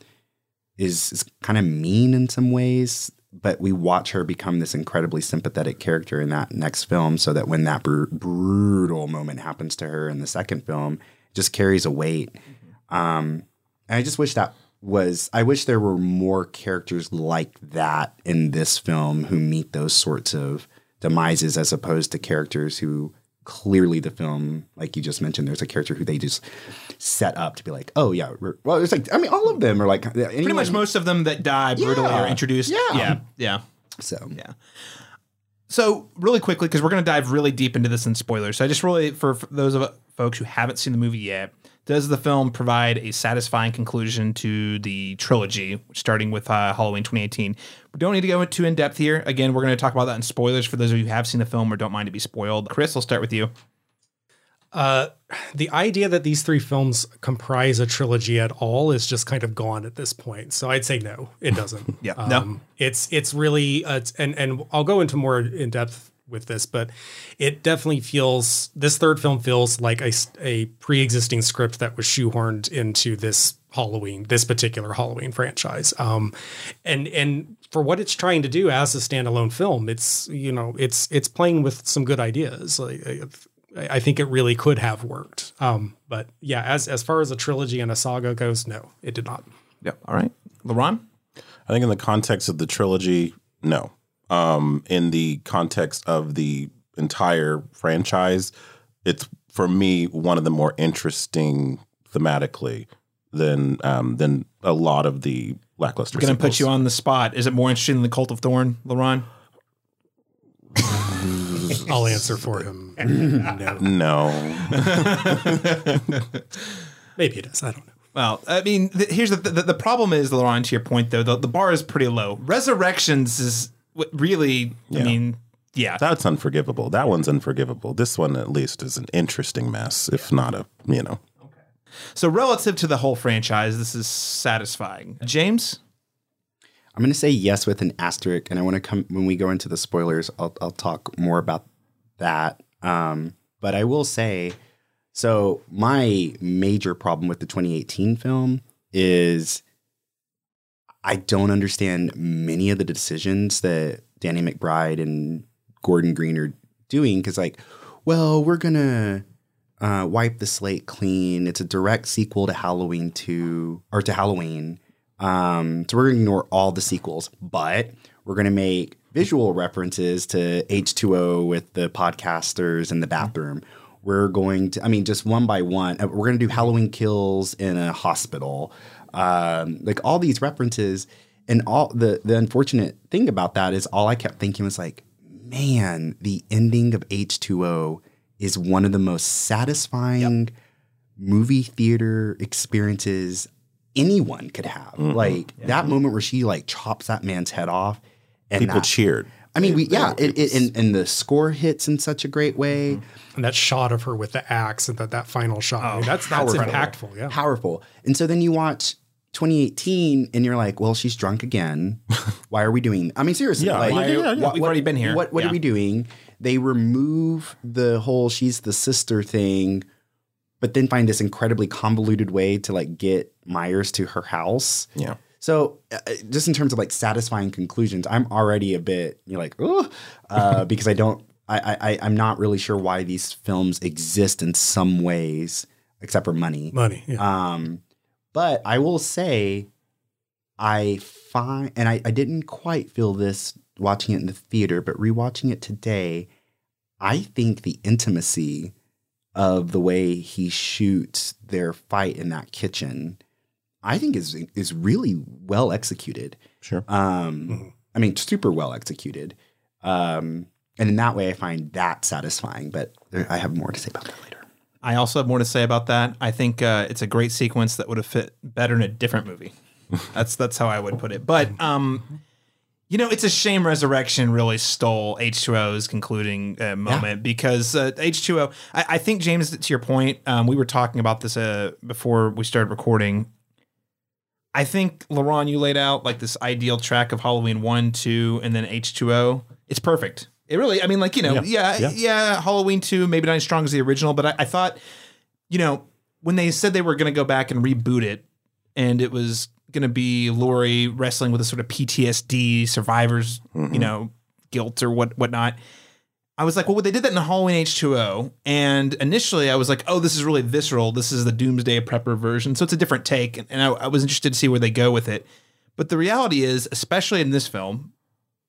is, is kind of mean in some ways, but we watch her become this incredibly sympathetic character in that next film so that when that br- brutal moment happens to her in the second film, it just carries a weight. Um, and I just wish that was I wish there were more characters like that in this film who meet those sorts of demises as opposed to characters who clearly the film, like you just mentioned, there's a character who they just set up to be like, oh yeah, well, it's like I mean, all of them are like Pretty much most of them that die brutally Yeah. are introduced. Yeah. Yeah. Yeah. So Yeah. So really quickly, because we're going to dive really deep into this in spoilers. So I just really, for, for those of folks who haven't seen the movie yet, does the film provide a satisfying conclusion to the trilogy, starting with uh, Halloween 2018? We don't need to go too in depth here. Again, we're going to talk about that in spoilers for those of you who have seen the film or don't mind to be spoiled. Chris, I'll start with you. Uh, the idea that these three films comprise a trilogy at all is just kind of gone at this point. So I'd say no, it doesn't. Yeah, um, no. It's it's really uh, it's- and and I'll go into more in depth with this, but it definitely feels this third film feels like a, a pre-existing script that was shoehorned into this Halloween, this particular Halloween franchise. Um, and and for what it's trying to do as a standalone film, it's you know it's it's playing with some good ideas. Like I, I think it really could have worked. Um, but yeah, as as far as a trilogy and a saga goes, no, it did not. Yep. All right. LaRon? I think in the context of the trilogy, no. Um, in the context of the entire franchise, it's for me one of the more interesting thematically than um, than a lot of the lackluster. going to put you on the spot. Is it more interesting than the Cult of Thorn, LaRon? I'll answer for him. no, No, maybe it is. I don't know. Well, I mean, th- here's the, the the problem is, LaRon, to your point though, the, the bar is pretty low. Resurrections is what really, I mean, yeah, that's unforgivable. That one's unforgivable. This one, at least, is an interesting mess, if not a you know. Okay. So relative to the whole franchise, this is satisfying. James, I'm going to say yes with an asterisk, and I want to come when we go into the spoilers. I'll I'll talk more about that. Um, but I will say, so my major problem with the 2018 film is I don't understand many of the decisions that Danny McBride and Gordon Green are doing because, like, well, we're gonna uh, wipe the slate clean. It's a direct sequel to Halloween two or to Halloween. Um, so we're gonna ignore all the sequels, but we're gonna make visual references to H2O with the podcasters in the bathroom. We're going to, I mean, just one by one, uh, we're gonna do Halloween kills in a hospital. Um, like all these references, and all the the unfortunate thing about that is all I kept thinking was like, man, the ending of H2O is one of the most satisfying movie theater experiences anyone could have. Like that moment where she like chops that man's head off and People that- cheered. I mean, we yeah, it, it, and, and the score hits in such a great way. And that shot of her with the axe and that that final shot, I mean, that's that's Powerful. impactful. Yeah. powerful. And so then you watch 2018 and you're like, well, she's drunk again. Why are we doing? I mean, seriously, Yeah, like, yeah, yeah, yeah. We've already been here. What what Yeah. are we doing? They remove the whole she's the sister thing, but then find this incredibly convoluted way to like get Myers to her house. Yeah. So, uh, just in terms of like satisfying conclusions, I'm already a bit you're like, oh, uh, because I don't, I, I, I- I'm not really sure why these films exist in some ways, except for money. Money. Yeah. Um, but I will say, I find, and I, I didn't quite feel this watching it in the theater, but rewatching it today, I think the intimacy of the way he shoots their fight in that kitchen, I think is is really well executed. Sure. Um, I mean, super well executed. Um, and in that way, I find that satisfying. But there, I have more to say about that later. I also have more to say about that. I think uh, it's a great sequence that would have fit better in a different movie. that's that's how I would put it. But um, you know, it's a shame Resurrection really stole H2O's concluding uh, moment because uh, H2O. I, I think James, to your point, um, we were talking about this uh, before we started recording. I think LaRon, you laid out like this ideal track of Halloween one, two, and then H2O. It's perfect. It really, I mean, like you know, yeah, yeah, Yeah. Halloween two, maybe not as strong as the original, but I, I thought, you know, when they said they were going to go back and reboot it, and it was going to be Laurie wrestling with a sort of PTSD, survivors, you mm-hmm. know, guilt or what whatnot. I was like, well, they did that in Halloween H2O. And initially I was like, oh, this is really visceral. This is the Doomsday Prepper version. So it's a different take. And I, I was interested to see where they go with it. But the reality is, especially in this film,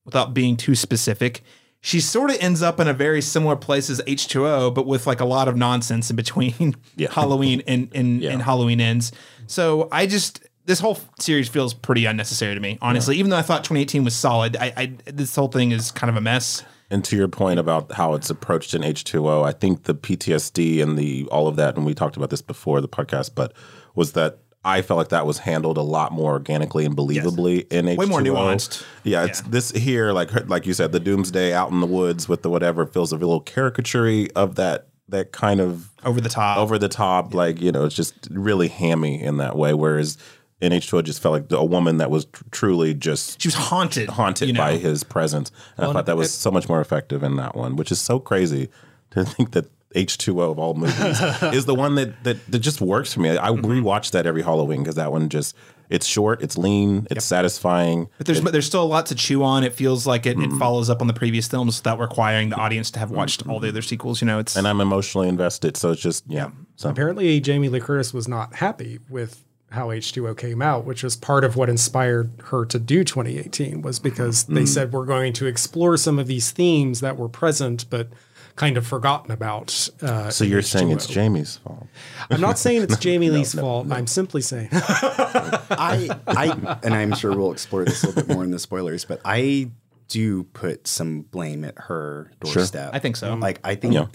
without being too specific, she sort of ends up in a very similar place as H2O, but with like a lot of nonsense in between Yeah. Halloween and, and, Yeah. and Halloween ends. So I just, this whole series feels pretty unnecessary to me, honestly. Even though I thought 2018 was solid, I, I this whole thing is kind of a mess. And to your point about how it's approached in H2O, I think the PTSD and the all of that, and we talked about this before the podcast, but was that I felt like that was handled a lot more organically and believably in H2O. Way more nuanced. Yeah, it's Yeah. this here, like like you said, the Doomsday out in the woods with the whatever feels a little caricature of that that kind of Over the top. over the top, like you know, it's just really hammy in that way. Whereas in H2O, just felt like a woman that was tr- truly just she was haunted. haunted you know? by his presence. And I thought that was so much more effective in that one, which is so crazy to think that H2O of all movies is the one that, that that just works for me. I Mm-hmm. rewatch that every Halloween because that one just it's short, it's lean, it's satisfying. But there's there's still a lot to chew on. It feels like it, Mm-hmm. it follows up on the previous films without requiring the audience to have watched all the other sequels. You know, it's And I'm emotionally invested, so it's just yeah. So Apparently, Jamie Lee Curtis was not happy with how H2O came out, which was part of what inspired her to do 2018, was because they said we're going to explore some of these themes that were present but kind of forgotten about. Uh, so you're saying it's Jamie's fault. I'm not saying it's Jamie Lee's fault. I'm simply saying I, I, and I'm sure we'll explore this a little bit more in the spoilers, but I do put some blame at her doorstep. I think so. Like, I think Yeah.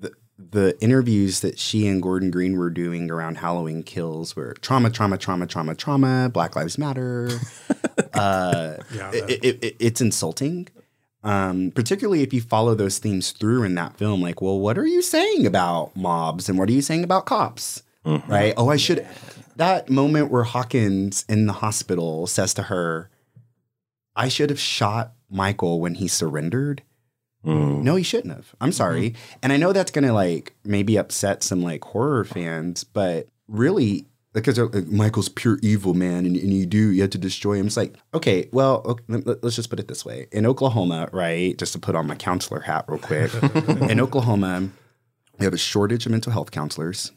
the, the interviews that she and Gordon Green were doing around Halloween kills were trauma, trauma, trauma, trauma, trauma, Black Lives Matter. uh, Yeah, it, it, it, it's insulting. Um, particularly if you follow those themes through in that film, like, well, what are you saying about mobs and what are you saying about cops? Mm-hmm. Right? Oh, I should. That moment where Hawkins in the hospital says to her, I should have shot Michael when he surrendered. Mm. No, he shouldn't have. I'm mm-hmm. sorry. And I know that's going to like maybe upset some like horror fans, but really, because they're like, Michael's pure evil, man, and, and you do, you have to destroy him. It's like, okay, well, okay, let- let's just put it this way. In Oklahoma, right, just to put on my counselor hat real quick, in Oklahoma, we have a shortage of mental health counselors,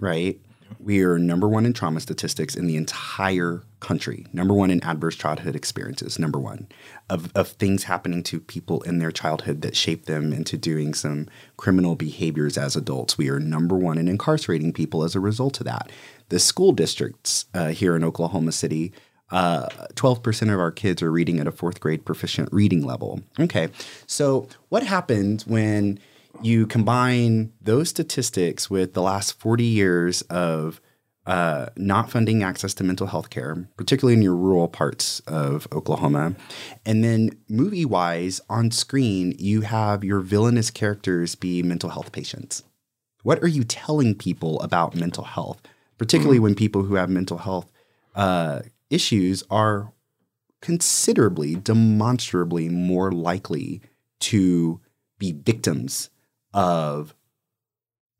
right? We are number one in trauma statistics in the entire country. Number one in adverse childhood experiences. Number one of, of things happening to people in their childhood that shape them into doing some criminal behaviors as adults. We are number one in incarcerating people as a result of that. The school districts uh, here in Oklahoma City uh, 12% of our kids are reading at a fourth grade proficient reading level. Okay. So, what happened when you combine those statistics with the last 40 years of uh, not funding access to mental health care, particularly in your rural parts of Oklahoma. And then, movie wise, on screen, you have your villainous characters be mental health patients. What are you telling people about mental health, particularly when people who have mental health uh, issues are considerably, demonstrably more likely to be victims of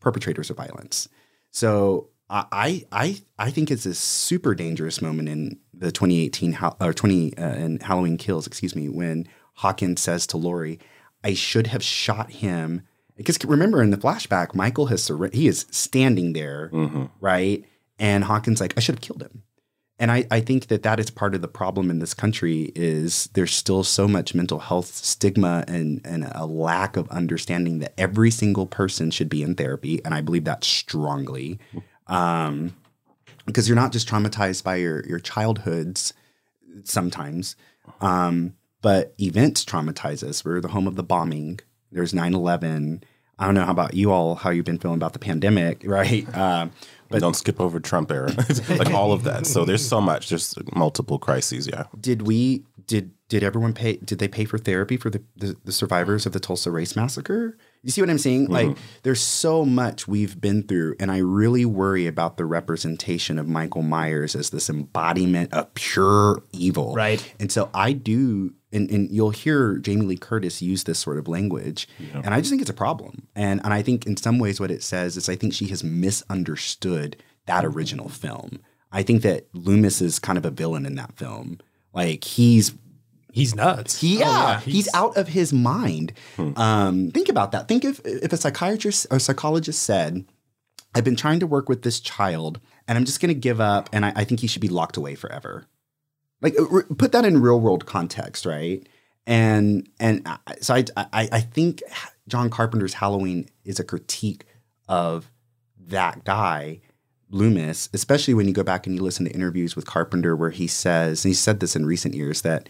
perpetrators of violence. So I I I think it's a super dangerous moment in the 2018 or 20 uh, in Halloween Kills, excuse me, when Hawkins says to Laurie, "I should have shot him." Because remember in the flashback, Michael has surre- he is standing there, right? And Hawkins like, "I should have killed him." And I, I think that that is part of the problem in this country is there's still so much mental health stigma and, and a lack of understanding that every single person should be in therapy. And I believe that strongly. Um, because you're not just traumatized by your, your childhoods sometimes, um, but events traumatize us. We're the home of the bombing. There's 9 11. I don't know how about you all, how you've been feeling about the pandemic, right? Um, But don't skip over Trump era, like all of that. So there's so much, there's multiple crises. Yeah, did we did did everyone pay did they pay for therapy for the, the, the survivors of the Tulsa race massacre? You see what I'm saying? Mm-hmm. Like there's so much we've been through and I really worry about the representation of Michael Myers as this embodiment of pure evil. Right. And so I do and, and you'll hear Jamie Lee Curtis use this sort of language. And I just think it's a problem. And and I think in some ways what it says is I think she has misunderstood that original film. I think that Loomis is kind of a villain in that film. Like he's he's nuts. He, Oh, yeah, he's, out of his mind. Um, think about that. Think if if a psychiatrist or psychologist said, "I've been trying to work with this child, and I'm just going to give up, and I, I think he should be locked away forever." Like, uh, put that in real world context, right? And and so I I, I think John Carpenter's Halloween is a critique of that guy. Loomis, especially when you go back and you listen to interviews with Carpenter, where he says, and he said this in recent years, that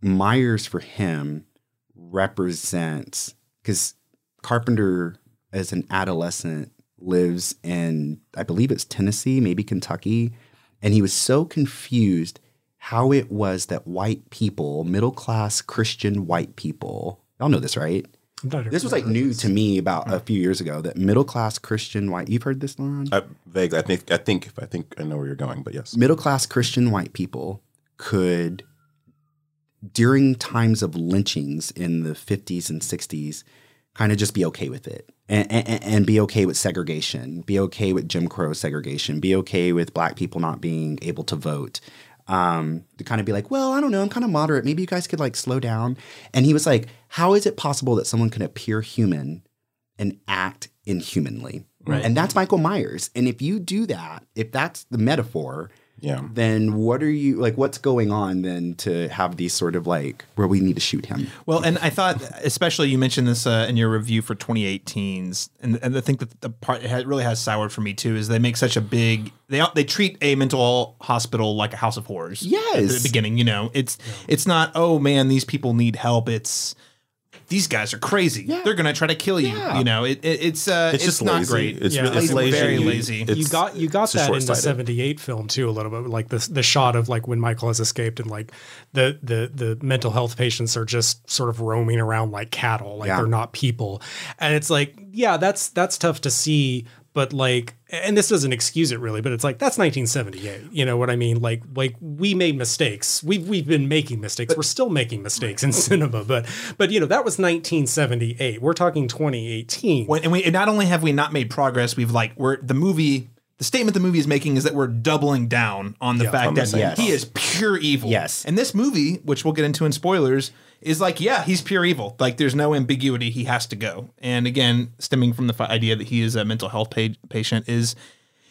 Myers for him represents because Carpenter, as an adolescent, lives in, I believe it's Tennessee, maybe Kentucky. And he was so confused how it was that white people, middle class Christian white people, y'all know this, right? This was like new to me about a few years ago that middle class Christian white, you've heard this, LaRon? I, vague. I think. I think. I think I know where you're going. But yes. middle class Christian white people could, during times of lynchings in the 50s and 60s, kind of just be okay with it and, and, and be okay with segregation, be okay with Jim Crow segregation, be okay with black people not being able to vote. Um, to kind of be like, well, I don't know, I'm kind of moderate. Maybe you guys could like slow down. And he was like, how is it possible that someone can appear human and act inhumanly? Right. And that's Michael Myers. And if you do that, if that's the metaphor, Yeah. then what are you like? What's going on then to have these sort of like where we need to shoot him? Well, and I thought, especially you mentioned this uh, in your review for 2018's, and, and I think that the part it really has soured for me too is they make such a big they they treat a mental hospital like a house of horrors. yes At the beginning, you know, it's it's not oh man, these people need help. It's these guys are crazy. Yeah. They're gonna try to kill you. Yeah. You know, it, it it's uh, It's, it's, just not lazy. great. It's, Yeah, really, it's it's lazy. very lazy. It's- you got you got that in the '78 film too a little bit, like the the shot of like when Michael has escaped and like the the the mental health patients are just sort of roaming around like cattle, like Yeah. they're not people, and it's like yeah, that's that's tough to see, but like, and this doesn't excuse it really, but it's like that's 1978. You know what I mean? Like like we made mistakes. We've we've been making mistakes. We're still making mistakes in cinema, but but you know that was 1978. We're talking 2018. When, and we and not only have we not made progress, we've like we're the movie. The statement the movie is making is that we're doubling down on the fact that Yes. he is pure evil. Yes. And this movie, which we'll get into in spoilers, is like, yeah, he's pure evil. Like, there's no ambiguity. He has to go. And again, stemming from the idea that he is a mental health pa- patient is,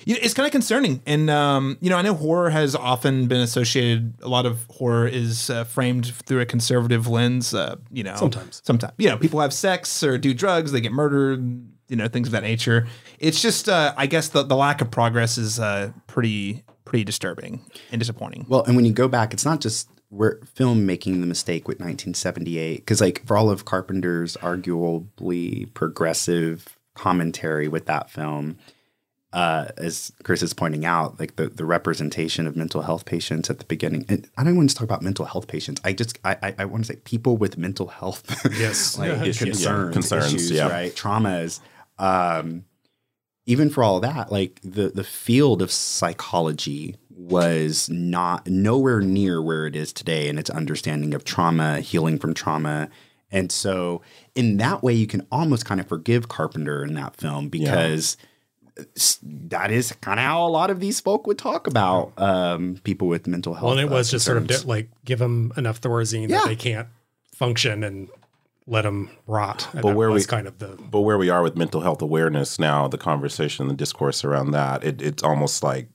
you know, it's kind of concerning. And um, you know, I know horror has often been associated. A lot of horror is uh, framed through a conservative lens. Uh, you know, Sometimes. sometimes you know, people have sex or do drugs, they get murdered. You know, things of that nature. It's just, uh, I guess, the, the lack of progress is uh, pretty pretty disturbing and disappointing. Well, and when you go back, it's not just we're film making the mistake with 1978 because like for all of Carpenter's arguably progressive commentary with that film. Uh, as Chris is pointing out, like the, the representation of mental health patients at the beginning, and I don't want to talk about mental health patients. I just I I, I want to say people with mental health, Yes. like Yeah. concerns, Yeah. Concerns, issues, yeah. right, traumas. Um, even for all that, like the the field of psychology was not nowhere near where it is today in its understanding of trauma, healing from trauma. And so in that way you can almost kind of forgive Carpenter in that film because s- that is kind of how a lot of these folk would talk about um, people with mental health. Well, and it uh, was just sort of concerns. di- like give them enough Thorazine Yeah. that they can't function and let them rot. And But where was we- kind of the But where we are with mental health awareness now, the conversation, the discourse around that, it, it's almost like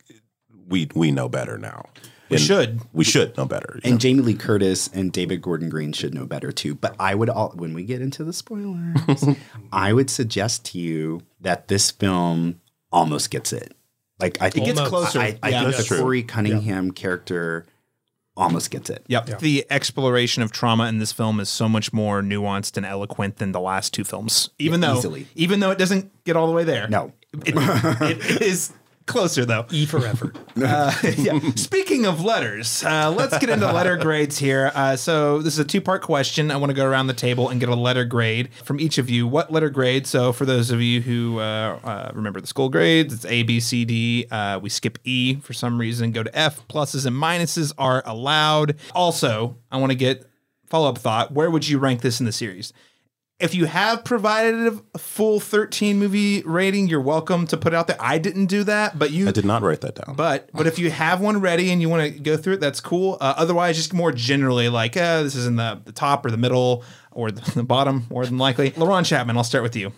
we we know better now. We And should. We should know better. And know? Jamie Lee Curtis and David Gordon Green should know better too. But I would all when we get into the spoilers, I would suggest to you that this film almost gets it. Like I think it gets Almost. closer. I, I Yeah. think the true. Corey Cunningham character almost gets it. Yep. The exploration of trauma in this film is so much more nuanced and eloquent than the last two films. Even though easily. even though it doesn't get all the way there. No. It, it is closer though. E for effort. Uh, yeah. Speaking of letters, uh, let's get into letter grades here. Uh, so this is a two-part question. I want to go around the table and get a letter grade from each of you. What letter grade? So for those of you who uh, uh, remember the school grades, it's A, B, C, D. Uh, we skip E for some reason. Go to F. Pluses and minuses are allowed. Also, I want to get follow-up thought. Where would you rank this in the series? If you have provided a full 13 movie rating, you're welcome to put it out there. I didn't do that, but you I did not write that down. but but if you have one ready and you want to go through it, that's cool. Uh, otherwise, just more generally, like uh, this is in the, the top or the middle or the, the bottom, more than likely. LaRon Chapman, I'll start with you.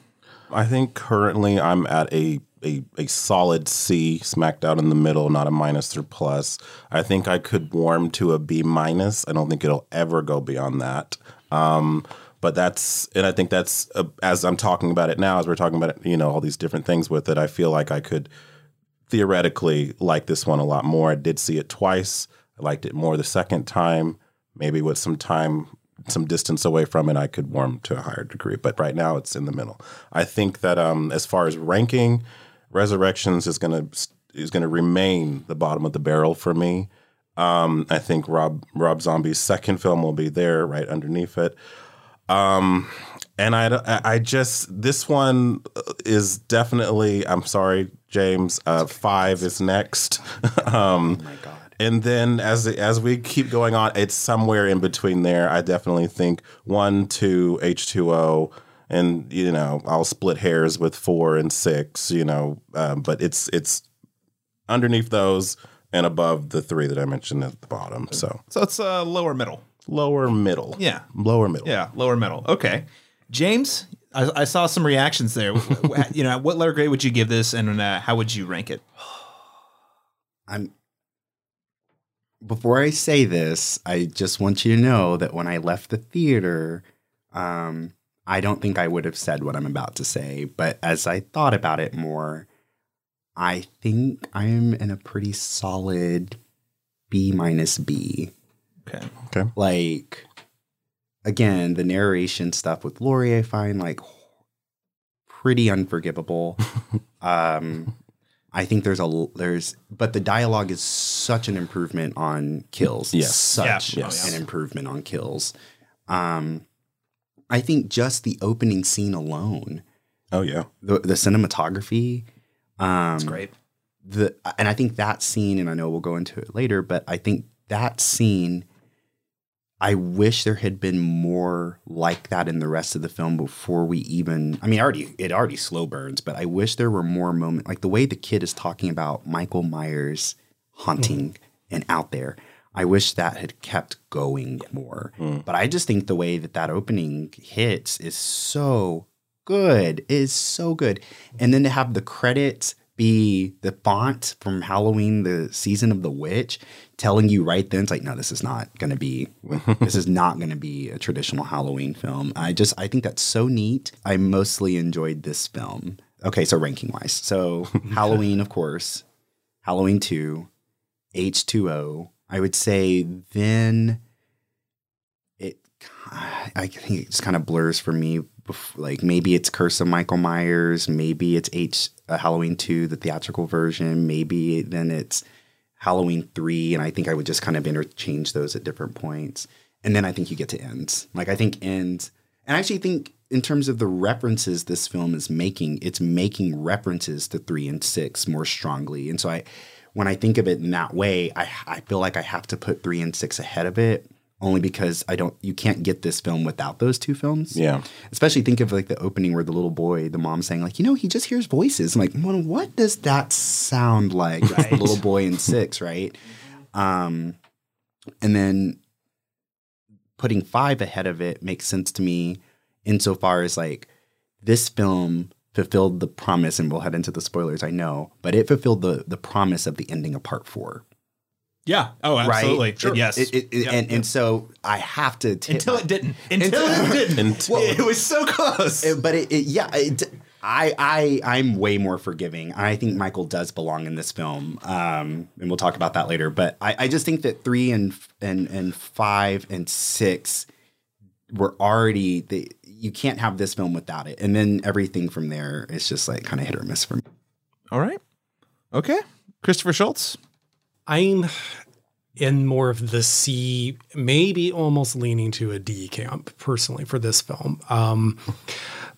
I think currently I'm at a, a a solid C, smacked out in the middle, not a minus or plus. I think I could warm to a B minus. I don't think it'll ever go beyond that. Um, but that's and I think that's uh, as I'm talking about it now, as we're talking about it, you know, all these different things with it. I feel like I could theoretically like this one a lot more. I did see it twice. I liked it more the second time. Maybe with some time, some distance away from it, I could warm to a higher degree. But right now, it's in the middle. I think that um, as far as ranking, Resurrections is gonna is gonna remain the bottom of the barrel for me. Um, I think Rob Rob Zombie's second film will be there right underneath it. Um, and I, I just this one is definitely. I'm sorry, James. Uh, five is next. um, Oh my god. and then as as we keep going on, it's somewhere in between there. I definitely think one, two, H two O, and you know I'll split hairs with four and six. You know, um, but it's it's underneath those and above the three that I mentioned at the bottom. So So it's uh, lower middle. Lower middle. Yeah. lower middle. Yeah, lower middle. Okay. James, I, I saw some reactions there. you know, what letter grade would you give this and uh, how would you rank it? I'm before I say this, I just want you to know that when I left the theater, um, I don't think I would have said what I'm about to say. But as I thought about it more, I think I'm in a pretty solid B minus B. Okay. Okay. Like, again, the narration stuff with Laurie, I find like pretty unforgivable. um, I think there's a there's, but the dialogue is such an improvement on kills. Yes. such Yeah. Yeah. an improvement on kills. Um, I think just the opening scene alone, Oh yeah. the the cinematography, um, That's great. the and I think that scene, and I know we'll go into it later, but I think that scene, I wish there had been more like that in the rest of the film before we even. I mean, already it already slow burns, but I wish there were more moments like the way the kid is talking about Michael Myers haunting mm-hmm. and out there. I wish that had kept going more. Mm. But I just think the way that that opening hits is so good. Is so good. And then to have the credits be the font from Halloween, the season of the witch, telling you right then, it's like, no, this is not going to be, this is not going to be a traditional Halloween film. I just, I think that's so neat. I mostly enjoyed this film. Okay, so ranking wise, so Halloween, of course, Halloween two, H two O. I would say then it. I think it just kind of blurs for me. Like maybe it's Curse of Michael Myers, maybe it's H uh, Halloween two, the theatrical version. Maybe then it's Halloween three, and I think I would just kind of interchange those at different points. And then I think you get to ends. Like I think ends, and I actually think in terms of the references this film is making, it's making references to three and six more strongly. And so I, when I think of it in that way, I I feel like I have to put three and six ahead of it. Only because I don't, you can't get this film without those two films. Yeah. Especially think of like the opening where the little boy, the mom saying like, you know, he just hears voices. I'm like, well, what does that sound like? The little boy in six, right? Um, and then putting five ahead of it makes sense to me insofar as like this film fulfilled the promise, and we'll head into the spoilers, I know, but it fulfilled the the promise of the ending of part four. Yeah. Oh, absolutely. Right? Yes. It, it, it- Yep. and, and so I have to tip Until it didn't. Until it didn't. Until- it was so close. But it, it yeah, it, I I I'm way more forgiving. I think Michael does belong in this film, um, and we'll talk about that later. But I, I just think that three and and and five and six were already the you can't have this film without it, and then everything from there is just like kind of hit or miss for me. All right. Okay. Christopher Shultz. I'm in more of the C, maybe almost leaning to a D camp personally for this film. Um,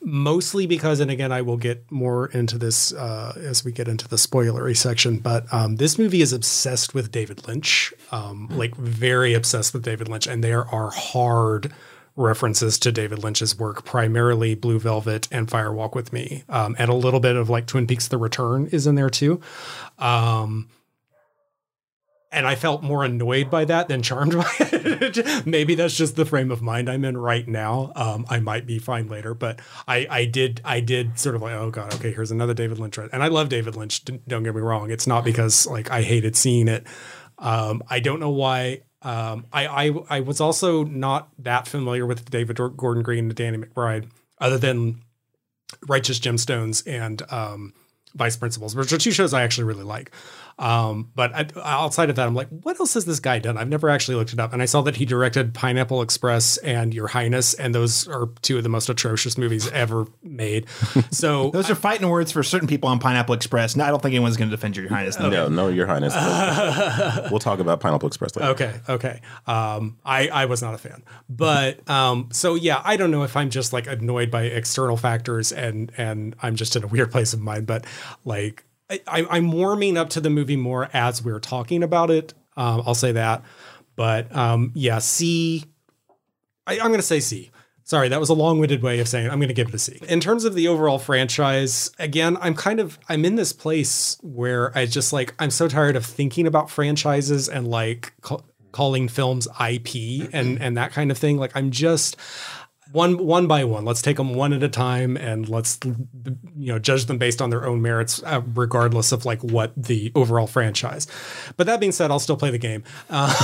mostly because, and again, I will get more into this uh, as we get into the spoilery section, but um, this movie is obsessed with David Lynch, um, like very obsessed with David Lynch, and there are hard references to David Lynch's work, primarily Blue Velvet and Firewalk with Me, um, and a little bit of like Twin Peaks: The Return is in there too. Um, and I felt more annoyed by that than charmed by it. Maybe that's just the frame of mind I'm in right now. Um, I might be fine later, but I, I did, I did sort of like, oh god, okay, here's another David Lynch, and I love David Lynch. Don't get me wrong; it's not because like I hated seeing it. Um, I don't know why. Um, I, I I was also not that familiar with David Gordon Green and Danny McBride, other than Righteous Gemstones and um, Vice Principals, which are two shows I actually really like. Um, but I, outside of that, I'm like, what else has this guy done? I've never actually looked it up. And I saw that he directed Pineapple Express and Your Highness, and those are two of the most atrocious movies ever made. So those are fighting words for certain people on Pineapple Express. No, I don't think anyone's going to defend Your Highness. Though. No, no, Your Highness. we'll talk about Pineapple Express later. Okay, okay. Um, I I was not a fan, but um, so yeah, I don't know if I'm just like annoyed by external factors and and I'm just in a weird place of mind, but like I, am warming up to the movie more as we're talking about it. Um, I'll say that. But um, yeah, C. I, I'm going to say C. Sorry, that was a long-winded way of saying. I'm going to give it a C. In terms of the overall franchise, again, I'm kind of I'm in this place where I just like I'm so tired of thinking about franchises and like ca- calling films IP and and that kind of thing. Like I'm just one one by one. Let's take them one at a time, and let's you know judge them based on their own merits, uh, regardless of like what the overall franchise. But that being said, I'll still play the game, uh,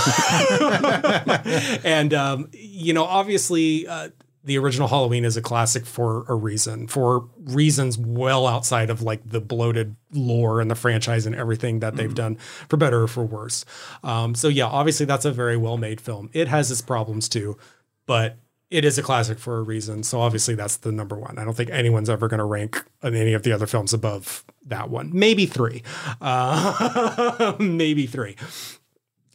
and um, you know, obviously. Uh, the original Halloween is a classic for a reason, for reasons well outside of like the bloated lore and the franchise and everything that they've mm. done, for better or for worse. Um, so yeah, obviously that's a very well made film. It has its problems too, but it is a classic for a reason. So obviously that's the number one. I don't think anyone's ever going to rank any of the other films above that one. Maybe three. Uh, maybe three.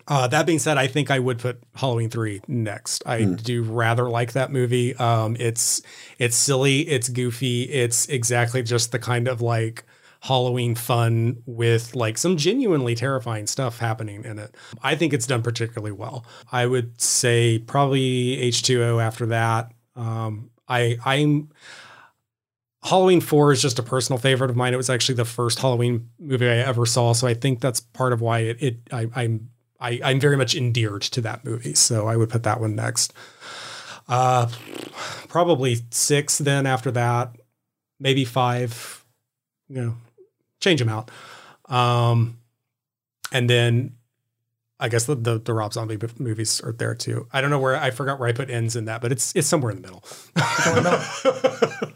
Uh, that being said, I think I would put Halloween three next. I mm. do rather like that movie. Um, it's it's silly, it's goofy, it's exactly just the kind of like Halloween fun with like some genuinely terrifying stuff happening in it. I think it's done particularly well. I would say probably H2O after that. Um, I I'm Halloween 4 is just a personal favorite of mine. It was actually the first Halloween movie I ever saw, so I think that's part of why it, it I, I'm I, I'm very much endeared to that movie. So I would put that one next. Uh, probably six. Then after that, maybe five. You know, change them out. Um, and then I guess the, the, the Rob Zombie movies are there too. I don't know where I forgot where I put ends in that, but it's it's somewhere in the middle.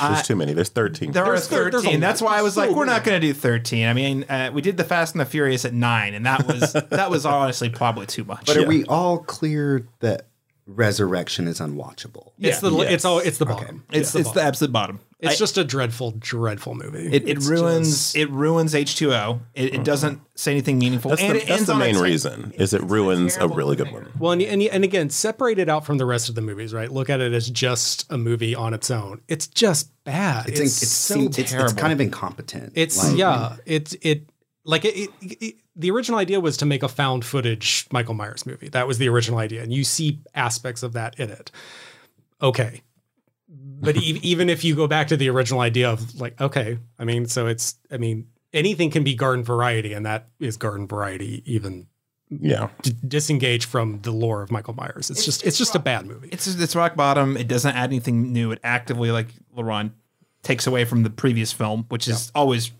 There's too many. There's 13. There there's are 13. That's why I was so like, we're not going to do 13. I mean, uh, we did the Fast and the Furious at nine, and that was that was honestly probably too much. But yeah. are we all clear that Resurrection is unwatchable? It's yeah. the yes. it's all it's the bottom. Okay. It's yeah. it's the, the absolute bottom. It's I, just a dreadful, dreadful movie. It, it ruins just, it ruins H two O. It mm-hmm. doesn't say anything meaningful. That's and the, that's the main reason. Is it ruins a really good one? Well, and, and and again, separate it out from the rest of the movies. Right? Look at it as just a movie on its own. It's just bad. It's, it's, it's so it's, terrible. It's kind of incompetent. It's like, yeah. It's it like it, it, it, the original idea was to make a found footage Michael Myers movie. That was the original idea, and you see aspects of that in it. Okay, but e- even if you go back to the original idea of like, okay, I mean, so it's, I mean, anything can be garden variety, and that is garden variety, even yeah d- disengage from the lore of Michael Myers. It's, it's just it's, it's just rock, a bad movie. It's it's rock bottom. It doesn't add anything new. It actively like LaRon takes away from the previous film, which is always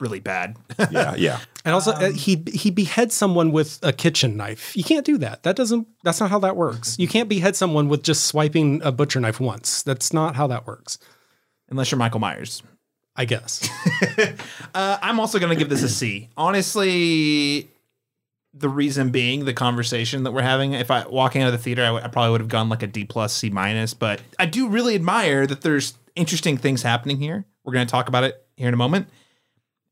really bad. yeah, yeah. And also, um, he he beheads someone with a kitchen knife. You can't do that. That doesn't. That's not how that works. You can't behead someone with just swiping a butcher knife once. That's not how that works. Unless you're Michael Myers, I guess. uh, I'm also going to give this a C. Honestly, the reason being the conversation that we're having. If I walking out of the theater, I, w- I probably would have gone like a D plus, C minus. But I do really admire that there's interesting things happening here. We're going to talk about it here in a moment.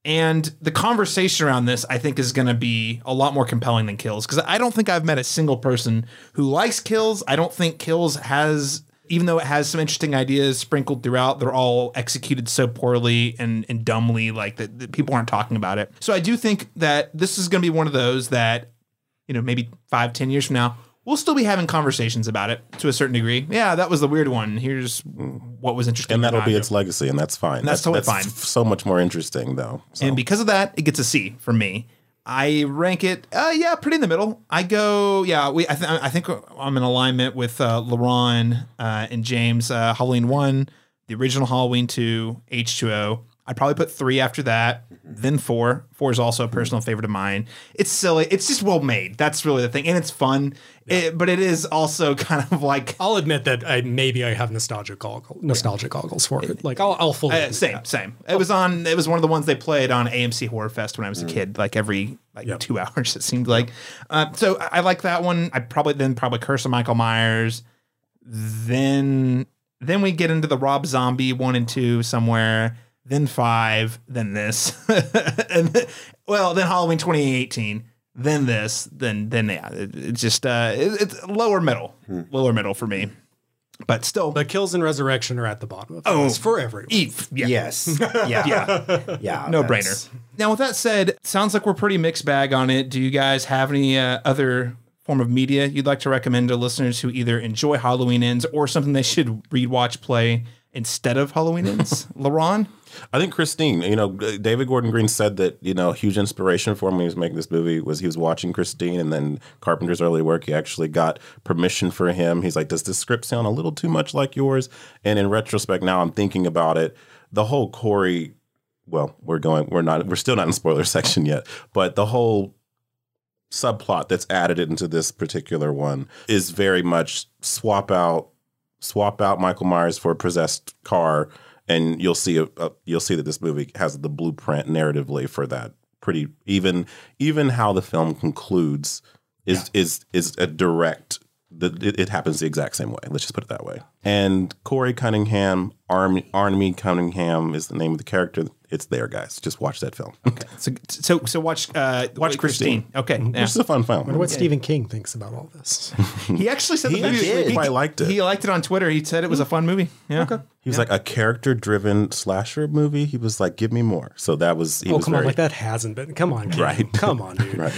And the conversation around this, I think, is going to be a lot more compelling than Kills because I don't think I've met a single person who likes Kills. I don't think Kills has, even though it has some interesting ideas sprinkled throughout, they're all executed so poorly and, and dumbly, like that, that people aren't talking about it. So I do think that this is going to be one of those that, you know, maybe five, ten years from now, we'll still be having conversations about it to a certain degree. Yeah, that was the weird one. Here's what was interesting. and that'll be its legacy, and that's fine. That's totally fine. f- so much more interesting, though. So. And because of that, it gets a C from me. I rank it, uh, yeah, pretty in the middle. I go, yeah, we. I, th- I think I'm in alignment with uh, LaRon uh, and James. Uh, Halloween one, the original Halloween two, H2O. I'd probably put three after that, then four. Four is also a personal favorite of mine. It's silly. It's just well made. That's really the thing, and it's fun. It, but it is also kind of like I'll admit that I maybe I have nostalgia goggle, nostalgia goggles for it. Like I'll, I'll fully Uh, same, that. same. It was on. It was one of the ones they played on AMC Horror Fest when I was a Mm. kid. Like every like two hours, it seemed like. Uh, so I, I like that one. I probably then probably Curse of Michael Myers. Then then we get into the Rob Zombie one and two somewhere. Then five. Then this. and well, then Halloween 2018. Then this. Then then yeah. It, it's just uh, it, it's lower middle, lower middle for me. But still, But kills and resurrection are at the bottom of Oh. list for everyone. Eve. Yeah. Yes. Yeah. Yeah. Yeah. no brainer. Now, with that said, sounds like we're pretty mixed bag on it. Do you guys have any uh, other form of media you'd like to recommend to listeners who either enjoy Halloween Ends or something they should read, watch, play instead of Halloween Ends? LaRon? I think Christine, you know, David Gordon Green said that, you know, huge inspiration for him when he was making this movie was he was watching Christine and then Carpenter's early work. He actually got permission for him. He's like, does this script sound a little too much like yours? And in retrospect, now I'm thinking about it, the whole Corey, well, we're going, we're not, we're still not in spoiler section yet, but the whole subplot that's added into this particular one is very much swap out swap out Michael Myers for a possessed car, and you'll see a, a you'll see that this movie has the blueprint narratively for that. Pretty even even how the film concludes is is is a direct. The, it, it happens the exact same way. Let's just put it that way. And Corey Cunningham, Arm, Arnie Cunningham is the name of the character. It's there, guys. Just watch that film. Okay, So, so, so watch, uh, watch Christine. Okay. yeah. This is a fun film. What Stephen King thinks about all this. He actually said He the movie. actually he, quite liked it. He liked it on Twitter. He said it was a fun movie. Yeah. Okay. He was like a character-driven slasher movie. He was like, "Give me more." So that was. He oh was come on, like that hasn't been. Come on, King. Right. Come on, dude. Right.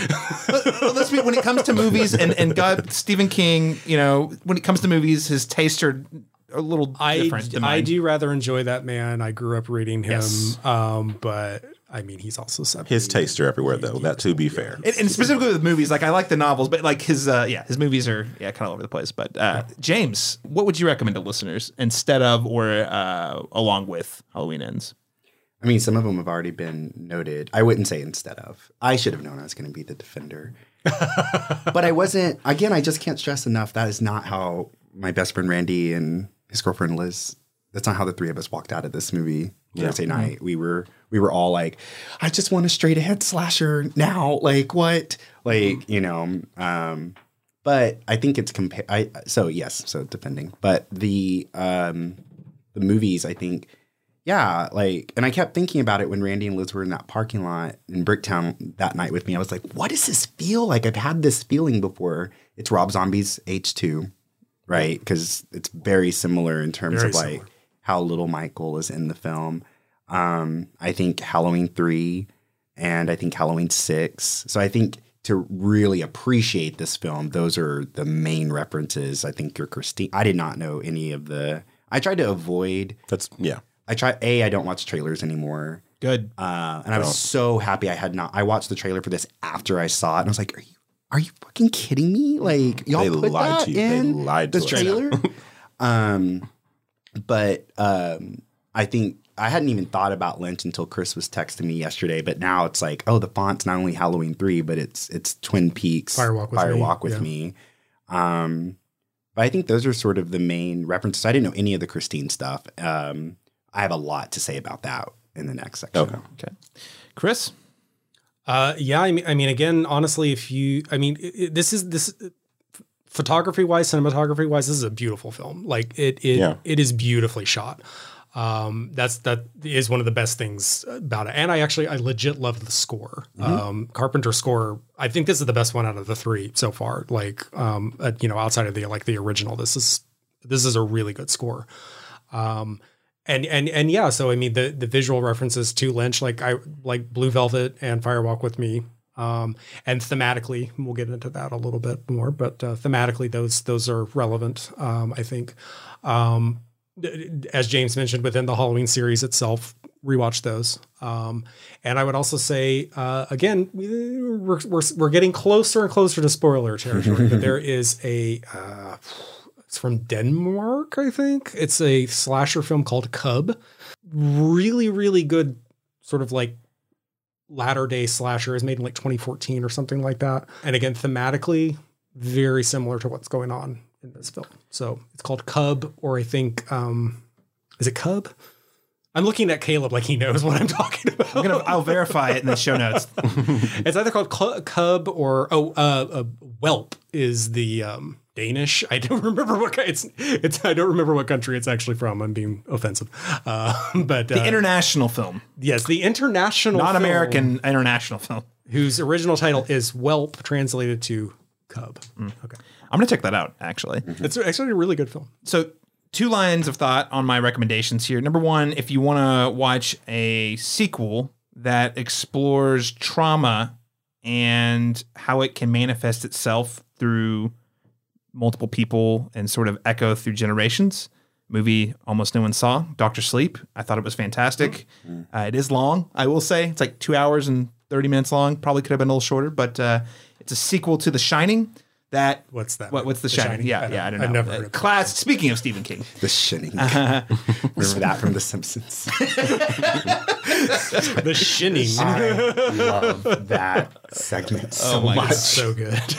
well, let's be, when it comes to movies and, and God, Stephen King, you know, when it comes to movies, his tastes are a little I different than I do rather enjoy that man. I grew up reading him. Yes. Um, but I mean, he's also something. His tastes are everywhere, though. That to be fair. and, and specifically with movies, like I like the novels, but like his, uh, yeah, his movies are yeah, kind of all over the place. But uh, James, what would you recommend to listeners instead of or uh, along with Halloween Ends? I mean, some of them have already been noted. I wouldn't say instead of. I should have known I was going to be the defender. but I wasn't. Again, I just can't stress enough. That is not how my best friend Randy and his girlfriend Liz. That's not how the three of us walked out of this movie Thursday night. We were we were all like, I just want a straight ahead slasher now. Like what? Like you know. Um, but I think it's compare. I so yes. So depending. but the um, the movies. I think yeah, like, and I kept thinking about it when Randy and Liz were in that parking lot in Bricktown that night with me. I was like, what does this feel like? I've had this feeling before. It's Rob Zombie's H2, right? Because it's very similar in terms Very of like similar. how little Michael is in the film. Um, I think Halloween 3 and I think Halloween 6. So I think to really appreciate this film, those are the main references. I think you're Christine. I did not know any of the. I tried to avoid That's yeah. I try a. I don't watch trailers anymore, Good. uh, and I was so happy I had not. I watched the trailer for this after I saw it, and I was like, "Are you are you fucking kidding me? Like y'all They put lied that to you. They in lied the to us. trailer?" um, but um, I think I hadn't even thought about Lynch until Chris was texting me yesterday. But now it's like, oh, the font's not only Halloween three, but it's it's Twin Peaks Firewalk with Fire Me, Walk with yeah. me. Um, but I think those are sort of the main references. I didn't know any of the Christine stuff. Um, I have a lot to say about that in the next section. Okay. Okay. Chris? Uh, yeah, I mean, I mean, again, honestly, if you, I mean, it, it- this is this photography wise, cinematography wise, this is a beautiful film. Like it, it, Yeah. it is beautifully shot. Um, that's that is one of the best things about it. And I actually, I legit love the score. Um, Carpenter score. I think this is the best one out of the three so far. Like, um, uh, you know, outside of the like the original, this is this is a really good score. Um, and and and yeah, so I mean the the visual references to Lynch, like I like Blue Velvet and Firewalk with Me. Um, and thematically, we'll get into that a little bit more, but uh, thematically, those those are relevant. Um, I think, um, as James mentioned, within the Halloween series itself, rewatch those. Um, and I would also say, uh, again, we're, we're we're getting closer and closer to spoiler territory. but there is a uh, it's from Denmark, I think. It's a slasher film called Cub. Really, really good, sort of like latter day slasher. is made in like 2014 or something like that. And again, thematically, very similar to what's going on in this film. So it's called Cub, or I think, um, is it Cub? I'm looking at Caleb like he knows what I'm talking about. I'm gonna, I'll verify it in the show notes. it's either called Cub or oh, uh, uh, Welp is the um, Danish. I don't remember what it's. It's I don't remember what country it's actually from. I'm being offensive, uh, but The uh, international film, yes, the international, not film American international film. whose original title is Welp, translated to Cub. Okay, I'm gonna check that out actually. it's actually a really good film. So, two lines of thought on my recommendations here. Number one, if you want to watch a sequel that explores trauma and how it can manifest itself through multiple people and sort of echo through generations. Movie almost no one saw. Doctor Sleep. I thought it was fantastic. Uh, it is long, I will say. It's like two hours and thirty minutes long. Probably could have been a little shorter, but uh, it's a sequel to The Shining. That What's that? What, what's The, The Shining? Shining? Yeah, I don't- yeah. I don't know. I've never Uh, of it. class. Speaking of Stephen King, The Shinning. Remember that from The Simpsons? the Shinning. I love that segment so my much. so good.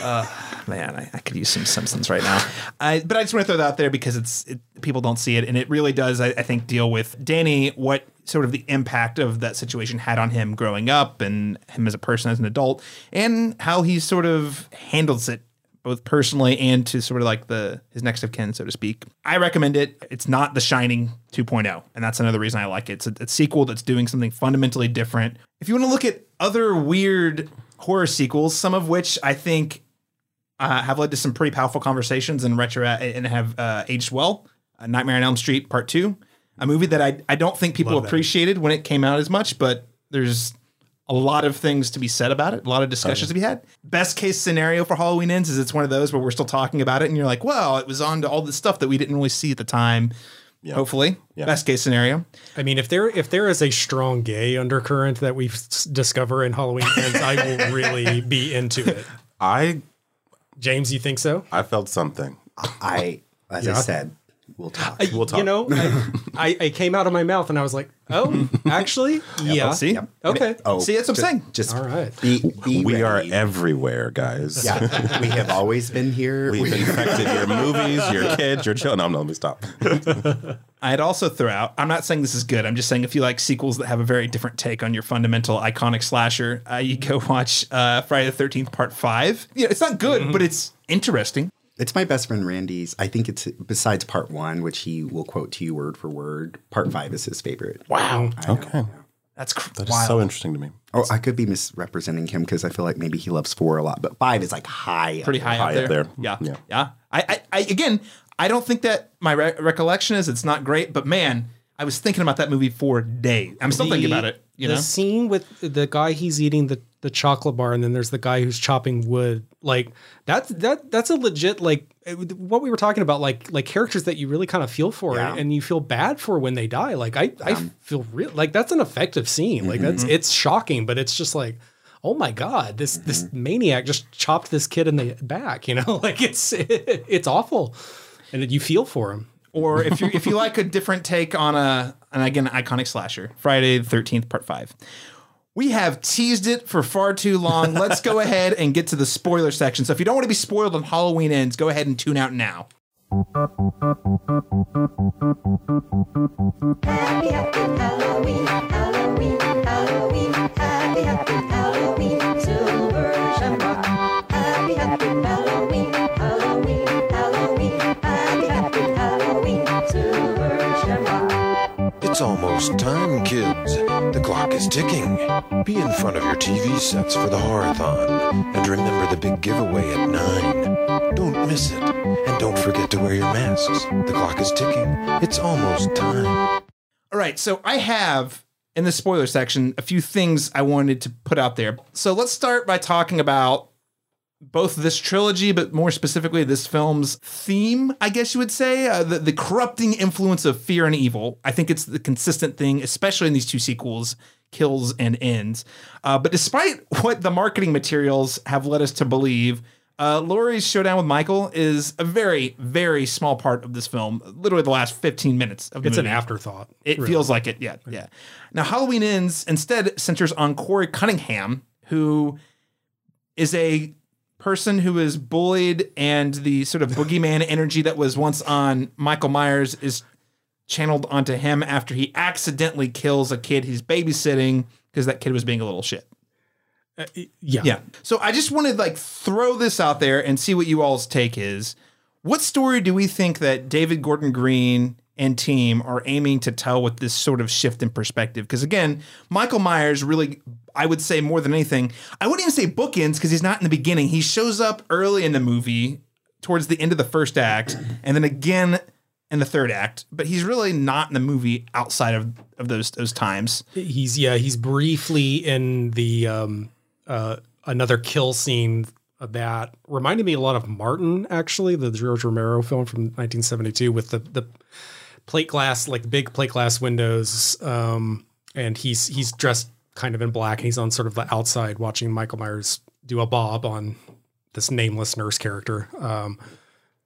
man, I, I could use some Simpsons right now. I, but I just want to throw that out there because it's it, people don't see it, and it really does. I, I think deal with Danny what sort of the impact of that situation had on him growing up, and him as a person, as an adult, and how he sort of handles it both personally and to sort of like the his next of kin, so to speak. I recommend it. It's not The Shining 2.0, and that's another reason I like it. It's a, a sequel that's doing something fundamentally different. If you want to look at other weird horror sequels, some of which I think uh, have led to some pretty powerful conversations and retro and have uh, aged well. Uh, Nightmare on Elm Street Part Two, a movie that I I don't think people Love that. appreciated when it came out as much, but there's a lot of things to be said about it, a lot of discussions to be had. Best case scenario for Halloween ends is it's one of those where we're still talking about it, and you're like, well, it was on to all the stuff that we didn't really see at the time. Hopefully, best case scenario. I mean, if there if there is a strong gay undercurrent that we s- discover in Halloween Ends, I will really be into it. I James, you think so? I felt something. I, as I said, we'll talk. We'll talk. You know, I, I, I came out of my mouth and I was like, oh, actually, yeah. Oh, see, Okay. Oh, See, that's what I'm saying. Just All right. Be, be we are everywhere, guys. Yeah, we have always been here. We've infected your movies, your kids, your children. No, no, let me stop. I'd also throw out. I'm not saying this is good. I'm just saying if you like sequels that have a very different take on your fundamental iconic slasher, uh, you go watch uh, Friday the Thirteenth Part Five. Yeah, it's not good, but it's interesting. It's my best friend Randy's. I think it's besides part one, which he will quote to you word for word. Part five is his favorite. Wow, I know. Okay. that's cr- That is wild. so interesting to me. Oh, I could be misrepresenting him because I feel like maybe he loves four a lot, but five is like high. up pretty there. high, High up up there. there. Yeah, yeah. Yeah. I, I, I, again, I don't think that my re- recollection is it's not great, but man, I was thinking about that movie for days. I'm still thinking about it. You the know, scene with the guy he's eating the, the chocolate bar, and then there's the guy who's chopping wood. Like that's that that's a legit like what we were talking about, like like characters that you really kind of feel for, Yeah. and you feel bad for when they die. Like I I feel real like that's an effective scene. Like that's mm-hmm. it's shocking, but it's just like. Oh my God! This this mm-hmm. maniac just chopped this kid in the back. You know, like it's it's awful, and that you feel for him. or if you if you like a different take on a and again iconic slasher, Friday the Thirteenth Part Five. We have teased it for far too long. Let's go ahead and get to the spoiler section. So if you don't want to be spoiled on Halloween ends, go ahead and tune out now. Happy, happy Halloween, Halloween, Halloween, happy, happy Halloween, silver shamrock. Happy, happy Halloween, It's almost time, kids. The clock is ticking. Be in front of your TV sets for the Horrorthon. And remember the big giveaway at 9. Don't miss it. And don't forget to wear your masks. The clock is ticking. It's almost time. All right, so I have in the spoiler section a few things I wanted to put out there. So let's start by talking about both this trilogy, but more specifically this film's theme, I guess you would say, uh, the, the corrupting influence of fear and evil. I think it's the consistent thing, especially in these two sequels, Kills and Ends. Uh, but despite what the marketing materials have led us to believe, uh, Laurie's showdown with Michael is a very, very small part of this film. Literally the last 15 minutes of the It's an afterthought. It really. feels like it. Yeah, yeah. Now Halloween Ends instead centers on Corey Cunningham, who is a person who is bullied, and the sort of boogeyman energy that was once on Michael Myers is channeled onto him after he accidentally kills a kid he's babysitting because that kid was being a little shit. Uh, yeah. Yeah. So I just wanted like throw this out there and see what you all's take is. What story do we think that David Gordon Green and team are aiming to tell with this sort of shift in perspective? Because again, Michael Myers really, I would say more than anything, I wouldn't even say bookends because he's not in the beginning. He shows up early in the movie towards the end of the first act and then again in the third act, but he's really not in the movie outside of, of those those times. He's yeah, he's briefly in the um uh another kill scene that reminded me a lot of Martin actually, the George Romero film from 1972 with the the plate glass like big plate glass windows um and he's he's dressed kind of in black and he's on sort of the outside watching Michael Myers do a bob on this nameless nurse character um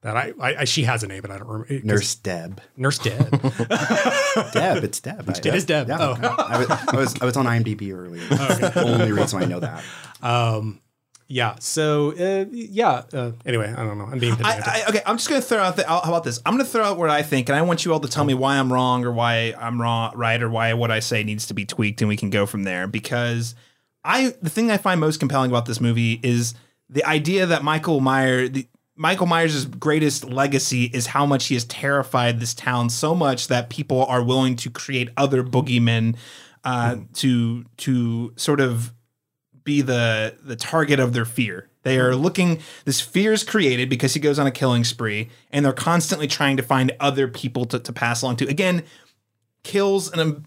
that I, I, I she has a name but I don't remember. Nurse Deb. Nurse Deb Deb, it's Deb. It is Deb. Yeah. Oh. I, was, I was I was on IMDb earlier. That's the only reason I know that. Um, yeah. So uh, yeah. Uh, anyway, I don't know. I'm being pedantic. I, okay, I'm just going to throw out the. How about this? I'm going to throw out what I think, and I want you all to tell me why I'm wrong or why I'm wrong, right, or why what I say needs to be tweaked, and we can go from there. Because I, the thing I find most compelling about this movie is the idea that Michael Myers, the, Michael Myers' greatest legacy is how much he has terrified this town so much that people are willing to create other boogeymen uh, to to sort of be the the target of their fear. They are mm-hmm. looking this fear is created because he goes on a killing spree and they're constantly trying to find other people to, to pass along to. Again, kills in a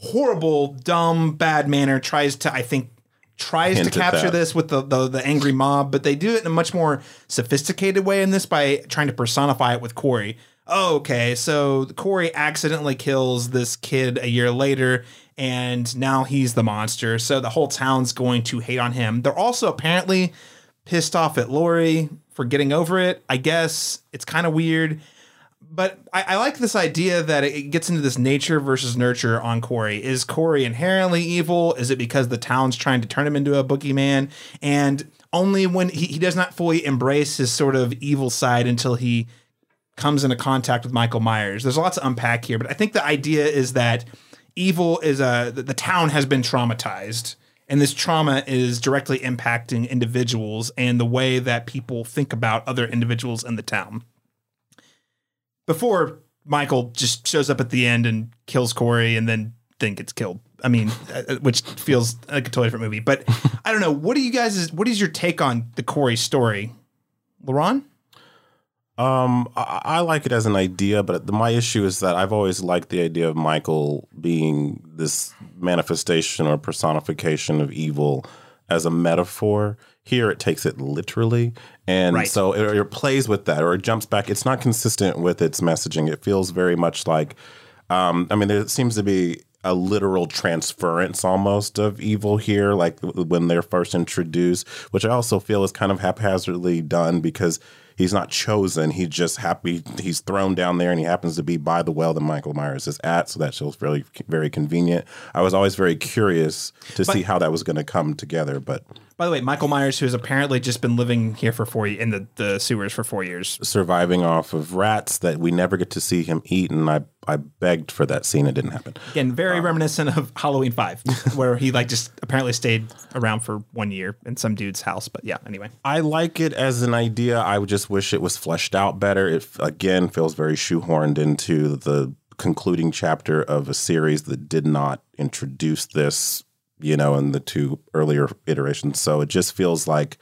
horrible, dumb, bad manner, tries to, I think, tries Hint to capture this with the, the the angry mob, but they do it in a much more sophisticated way in this by trying to personify it with Corey. Oh, okay, so Corey accidentally kills this kid a year later, and now he's the monster. So the whole town's going to hate on him. They're also apparently pissed off at Laurie for getting over it. I guess it's kind of weird but I, I like this idea that it gets into this nature versus nurture on Corey. Is Corey inherently evil? Is it because the town's trying to turn him into a boogeyman? And only when he, he does not fully embrace his sort of evil side until he comes into contact with Michael Myers. There's lots to unpack here, but I think the idea is that evil is a the town has been traumatized. And this trauma is directly impacting individuals and the way that people think about other individuals in the town before Michael just shows up at the end and kills Corey and then then gets killed. I mean, uh, which feels like a totally different movie. But I don't know. What do you guys? What is your take on the Corey story, LaRon? Um, I, I like it as an idea, but the, my issue is that I've always liked the idea of Michael being this manifestation or personification of evil as a metaphor. Here, it takes it literally, and Right. so it, it plays with that, or it jumps back. It's not consistent with its messaging. It feels very much like, um, I mean, there seems to be a literal transference almost of evil here, like when they're first introduced, which I also feel is kind of haphazardly done because he's not chosen. He just happy he's thrown down there and he happens to be by the well that Michael Myers is at, so that feels very very convenient. I was always very curious to see how that was going to come together, but By the way, Michael Myers, who has apparently just been living here for four in the, the sewers for four years. surviving off of rats that we never get to see him eat, and I I begged for that scene. It didn't happen. Again, very um, reminiscent of Halloween Five, where he like just apparently stayed around for one year in some dude's house. But yeah, anyway. I like it as an idea. I would just wish it was fleshed out better. It again feels very shoehorned into the concluding chapter of a series that did not introduce this, you know, in the two earlier iterations. So it just feels like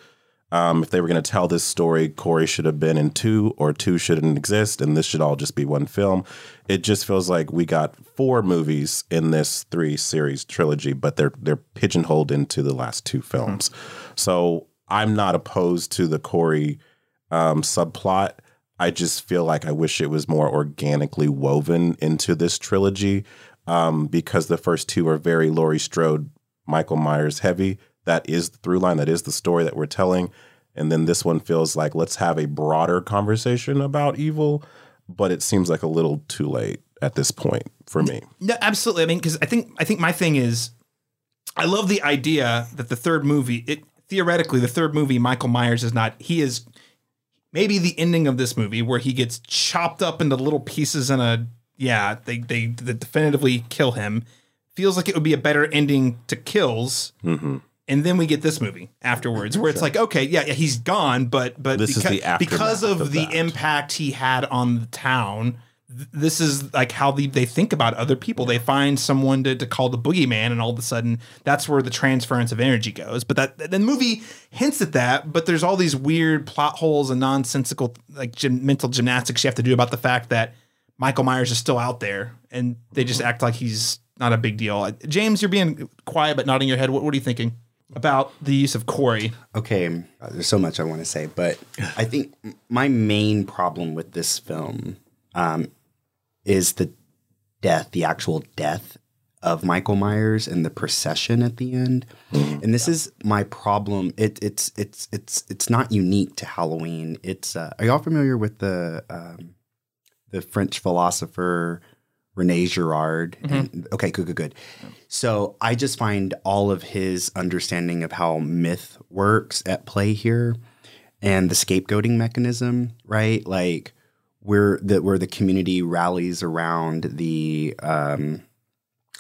Um, if they were going to tell this story, Corey should have been in two, or two shouldn't exist, and this should all just be one film. It just feels like we got four movies in this three series trilogy, but they're they're pigeonholed into the last two films. So I'm not opposed to the Corey um, subplot. I just feel like I wish it was more organically woven into this trilogy um, because the first two are very Laurie Strode, Michael Myers heavy. That is the through line. That is the story that we're telling. And then this one feels like let's have a broader conversation about evil, but it seems like a little too late at this point for me. No, absolutely. I mean, because I think I think my thing is, I love the idea that the third movie, it theoretically, the third movie, Michael Myers is not. He is maybe the ending of this movie where he gets chopped up into little pieces and a yeah, they they, they definitively kill him. Feels like it would be a better ending to Kills. Mm-hmm. And then we get this movie afterwards, where it's like, okay, yeah, yeah, he's gone, but but This is because, the because of, of the that. impact he had on the town, th- this is like how they, they think about other people. They find someone to, to call the boogeyman, and all of a sudden, that's where the transference of energy goes. But that the movie hints at that, but there's all these weird plot holes and nonsensical like gym, mental gymnastics you have to do about the fact that Michael Myers is still out there, and they just mm-hmm. act like he's not a big deal. James, you're being quiet but nodding your head. What, what are you thinking about the use of Corey? Okay, there's so much I want to say, but I think my main problem with this film um, is the death, the actual death of Michael Myers and the procession at the end. And this is my problem. It, it's it's it's it's not unique to Halloween. It's uh, are y'all familiar with the um, the French philosopher Rene Girard? And- okay, good, good, good. So I just find all of his understanding of how myth works at play here, and the scapegoating mechanism, right? Like where the where the community rallies around the um,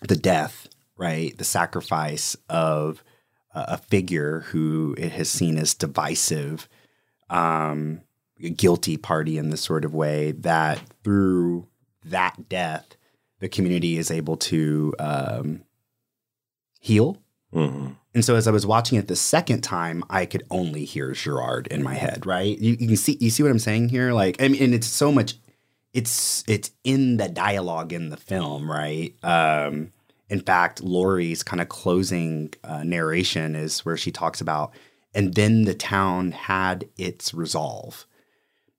the death, right? The sacrifice of a a figure who it has seen as divisive, um, a guilty party in this sort of way. That through that death, the community is able to um, heal. Mhm. And so as I was watching it the second time, I could only hear Girard in my head, right? You, you can see you see what I'm saying here? Like I mean and it's so much it's it's in the dialogue in the film, right? Um in fact, Laurie's kind of closing uh, narration is where she talks about, and then the town had its resolve.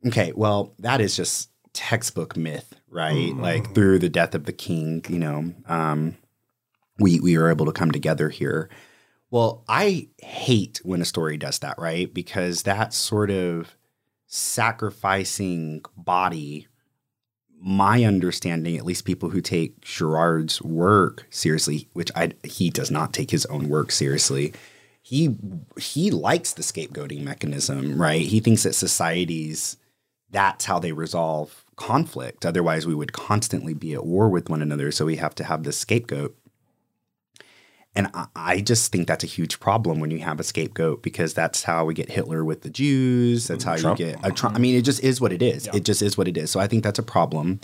Okay, well, that is just textbook myth, right? Like through the death of the king, you know, um, we we are able to come together here. Well, I hate when a story does that, right? Because that sort of sacrificing body, my understanding, at least people who take Girard's work seriously, which I he does not take his own work seriously. He he likes the scapegoating mechanism, right? He thinks that societies that's how they resolve conflict. Otherwise, we would constantly be at war with one another. So we have to have this scapegoat. And I, I just think that's a huge problem when you have a scapegoat because that's how we get Hitler with the Jews. That's how Trump. you get a Trump. I mean, it just is what it is. It just is what it is. So I think that's a problem.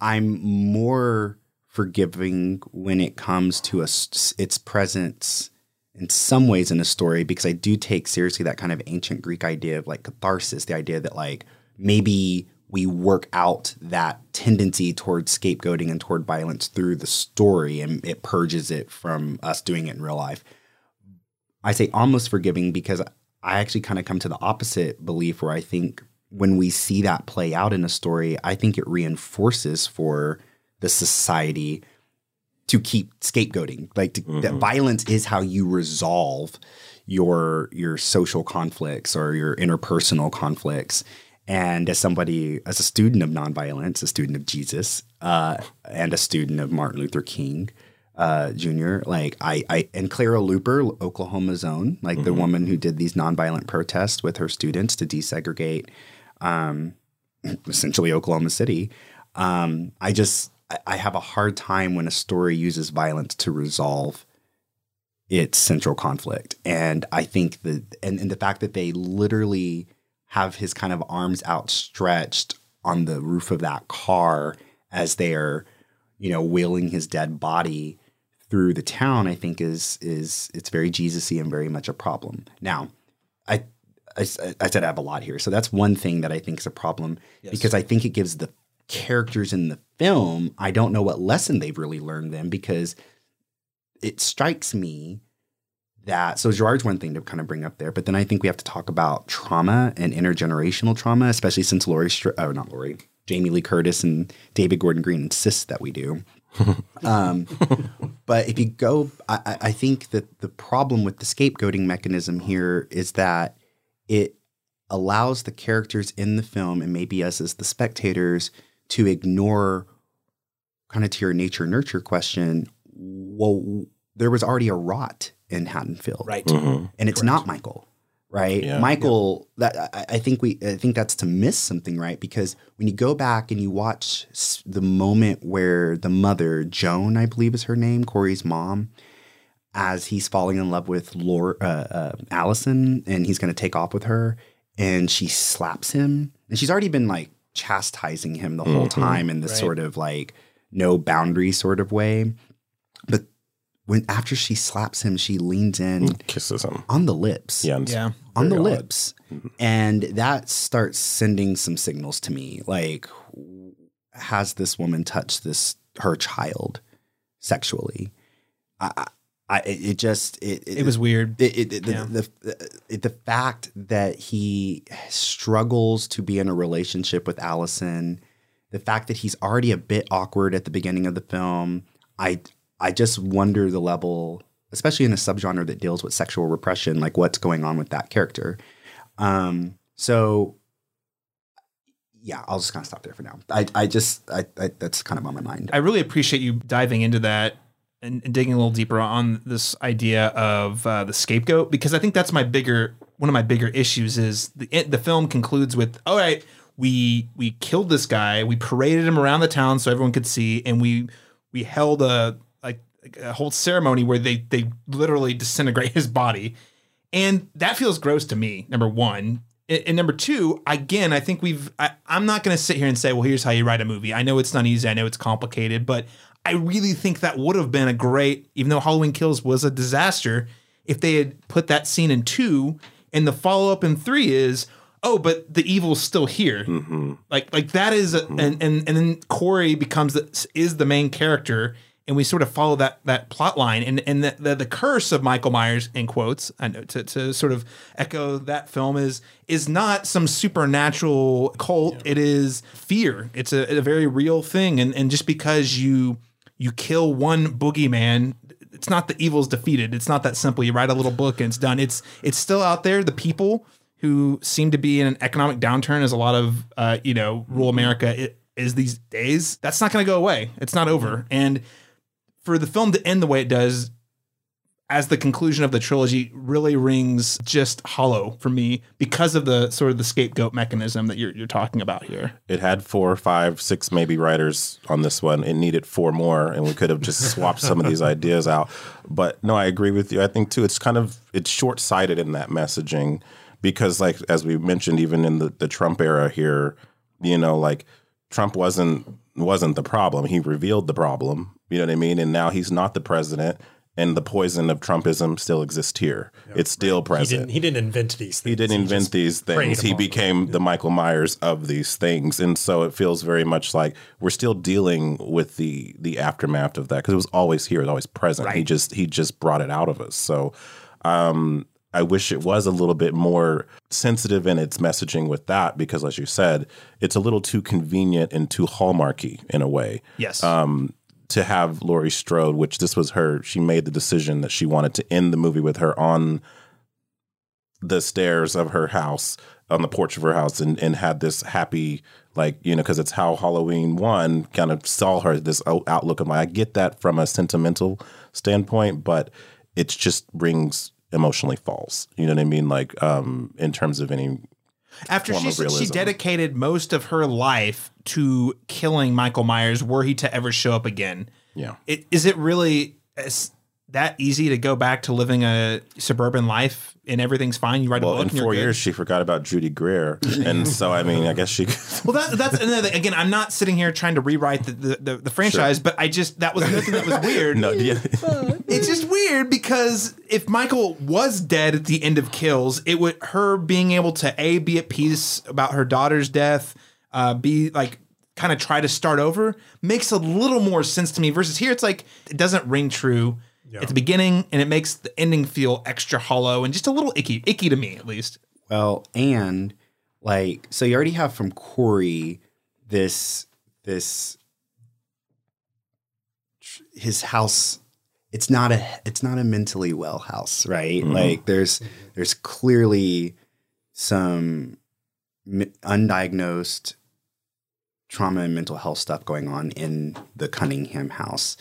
I'm more forgiving when it comes to a, s- its presence in some ways in a story because I do take seriously that kind of ancient Greek idea of like catharsis, the idea that like maybe we work out that tendency towards scapegoating and toward violence through the story and it purges it from us doing it in real life. I say almost forgiving because I actually kind of come to the opposite belief where I think when we see that play out in a story, I think it reinforces for the society to keep scapegoating. Like to, that mm-hmm. violence is how you resolve your your social conflicts or your interpersonal conflicts. And as somebody, as a student of nonviolence, a student of Jesus, uh, and a student of Martin Luther King uh, Jr., like I, I and Clara Luper, Oklahoma's own, like the woman who did these nonviolent protests with her students to desegregate um, essentially Oklahoma City. Um, I just I- I have a hard time when a story uses violence to resolve its central conflict, and I think that and, and the fact that they literally have his kind of arms outstretched on the roof of that car as they are, you know, wheeling his dead body through the town, I think is is it's very Jesus-y and very much a problem. Now, I I, I said I have a lot here. So that's one thing that I think is a problem because I think it gives the characters in the film, I don't know what lesson they've really learned them because it strikes me that so Girard's one thing to kind of bring up there, but then I think we have to talk about trauma and intergenerational trauma, especially since Str- oh not Laurie, Jamie Lee Curtis and David Gordon Green insist that we do. um, but if you go, I, I- I think that the problem with the scapegoating mechanism here is that it allows the characters in the film and maybe us as the spectators to ignore kind of to your nature nurture question. Well, there was already a rot in Haddonfield, Right. Mhm. and it's not Michael, right? Yeah. Michael, that I, I think we, I think that's to miss something, right? Because when you go back and you watch the moment where the mother, Joan, I believe is her name, Corey's mom, as he's falling in love with Laura, uh, uh, Allison, and he's going to take off with her, and she slaps him, and she's already been like chastising him the whole time in this Right. sort of like no boundary sort of way, but when after she slaps him, she leans in Kisses him. on the lips Yeah. Yeah. on the odd. lips. And that starts sending some signals to me. Like, has this woman touched this her child sexually? I, I, I it just it It was weird. it, it, it- Yeah. the, the, the, the fact that he struggles to be in a relationship with Allison, the fact that he's already a bit awkward at the beginning of the film, I I just wonder the level, especially in a subgenre that deals with sexual repression, like what's going on with that character. Um, so yeah, I'll just kind of stop there for now. I, I just I, I that's kind of on my mind. I really appreciate you diving into that and, and digging a little deeper on this idea of uh, the scapegoat because I think that's my bigger one of my bigger issues is the the film concludes with all right we we killed this guy we paraded him around the town so everyone could see and we we held a a whole ceremony where they they literally disintegrate his body. And that feels gross to me number one. And, and number two again i think we've I, i'm not going to sit here and say well here's how you write a movie. I know it's not easy i know it's complicated but i really think that would have been a great even though halloween kills was a disaster if they had put that scene in two. And the follow-up in three is oh but the evil's still here. Mm-hmm. Like like that is a, mm-hmm. and and and then Corey becomes the, is the main character and we sort of follow that that plot line. And and the, the the curse of Michael Myers in quotes I know to to sort of echo that film is is not some supernatural cult. It is fear. It's a, a very real thing. And and just because you you kill one boogeyman it's not the evil's defeated. It's not that simple. You write a little book and it's done. It's it's still out there. The people who seem to be in an economic downturn as a lot of uh, you know rural America i- is these days. That's not going to go away. It's not over. And for the film to end the way it does, as the conclusion of the trilogy, really rings just hollow for me because of the sort of the scapegoat mechanism that you're you're talking about here. It had four, five, six maybe writers on this one. It needed four more, and we could have just swapped some of these ideas out. But no, I agree with you. I think too, it's kind of it's short sighted in that messaging because, like as we mentioned, even in the, the Trump era here, you know, like Trump wasn't wasn't the problem. He revealed the problem. You know what I mean? And now he's not the president. And the poison of Trumpism still exists here. it's still He present. didn't. He didn't invent these. things. He didn't invent these things. He upon them. became the Michael Myers of these things, and so it feels very much like we're still dealing with the the aftermath of that because it was always here, it was always present. He just he just brought it out of us. So um, I wish it was a little bit more sensitive in its messaging with that because, as you said, it's a little too convenient and too hallmarky in a way Yes. um, to have Laurie Strode, which this was her, she made the decision that she wanted to end the movie with her on the stairs of her house, on the porch of her house, and, and had this happy, like, you know, because it's how Halloween one kind of saw her, this outlook of, like, I get that from a sentimental standpoint, but it just rings emotionally false. You know what I mean? Like, um, in terms of any After she she dedicated most of her life to killing Michael Myers, were he to ever show up again, Yeah. it, is it really as that easy to go back to living a suburban life and everything's fine? You write a Well, book in four years, she forgot about Judy Greer, and so I mean, I guess she. Well, that, that's another thing. Again, I'm not sitting here trying to rewrite the the, the, the franchise, but I just that was another thing that was weird. no, yeah. it's just weird because if Michael was dead at the end of Kills, it would her being able to a be at peace about her daughter's death, uh, be like kind of try to start over makes a little more sense to me. Versus here, it's like it doesn't ring true at the beginning, and it makes the ending feel extra hollow and just a little icky, icky to me at least. Well, and like so you already have from Corey this this his house it's not a it's not a mentally well house, right? Mm-hmm. Like there's there's clearly some undiagnosed trauma and mental health stuff going on in the Cunningham house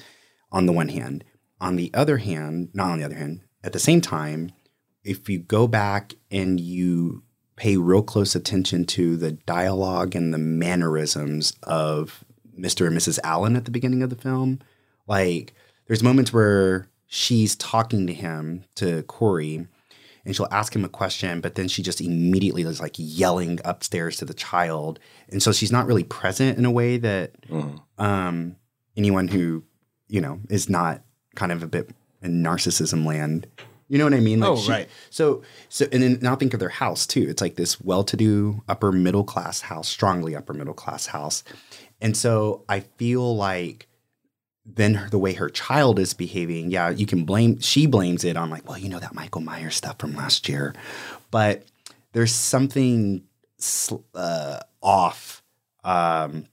on the one hand. On the other hand, not on the other hand, at the same time, if you go back and you pay real close attention to the dialogue and the mannerisms of Mr. and Mrs. Allen at the beginning of the film, like there's moments where she's talking to him, to Corey, and she'll ask him a question, but then she just immediately is like yelling upstairs to the child. And so she's not really present in a way that um, anyone who, you know, is not kind of a bit in narcissism land. You know what I mean? Oh, right. So, so, and then now think of their house too. It's like this well-to-do upper middle class house, strongly upper middle class house, and so I feel like then her, the way her child is behaving, yeah, you can blame. She blames it on like, well, you know that Michael Myers stuff from last year, but there's something uh, off um,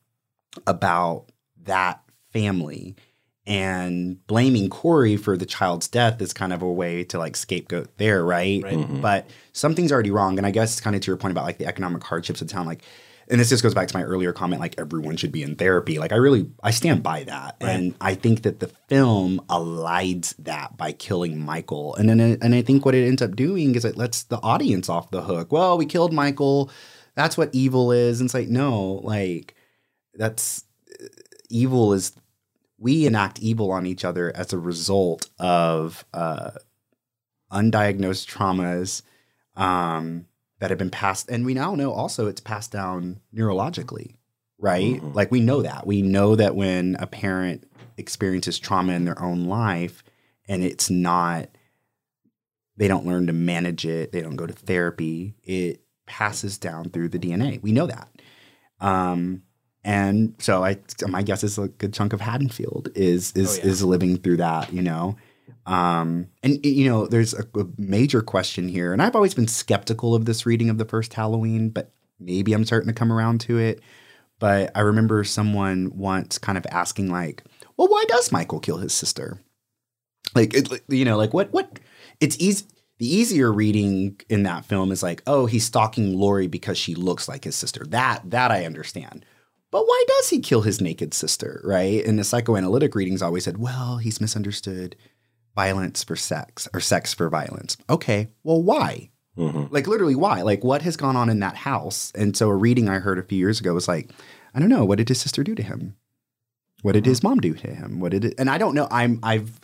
about that family and blaming Corey for the child's death is kind of a way to like scapegoat there, right? Mm-hmm. But something's already wrong. And I guess kind of to your point about like the economic hardships of town, like, and this just goes back to my earlier comment, like everyone should be in therapy. Like I really, I stand by that. And I think that the film elides that by killing Michael. And then, uh, and I think what it ends up doing is it lets the audience off the hook. Well, we killed Michael. That's what evil is. And it's like, no, like that's uh, evil is we enact evil on each other as a result of uh, undiagnosed traumas um, that have been passed. And we now know also it's passed down neurologically, right? Like we know that. We know that when a parent experiences trauma in their own life and it's not, they don't learn to manage it, they don't go to therapy, it passes down through the DNA. We know that. Um, and so I, my guess is a good chunk of Haddonfield is is is living through that, you know. Um, and you know, there's a, a major question here, and I've always been skeptical of this reading of the first Halloween, but maybe I'm starting to come around to it. But I remember someone once kind of asking, like, "Well, why does Michael kill his sister?" Like, it, you know, like what what? It's easy. The easier reading in that film is like, oh, he's stalking Laurie because she looks like his sister. That that I understand. But why does he kill his naked sister, right? And the psychoanalytic readings always said, well, he's misunderstood violence for sex or sex for violence. Okay, well, why? Like literally, why? Like what has gone on in that house? And so a reading I heard a few years ago was like, I don't know, what did his sister do to him? What did his mom do to him? What did it? And I don't know. I'm I've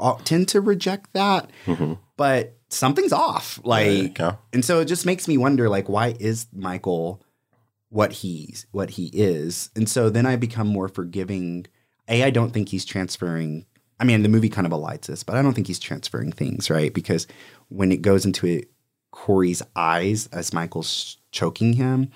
I tend to reject that, but something's off. Like, and so it just makes me wonder, like, why is Michael what he's what he is? And so then I become more forgiving. A, I don't think he's transferring. I mean, the movie kind of elides this, but I don't think he's transferring things, right? Because when it goes into it, Corey's eyes as Michael's choking him,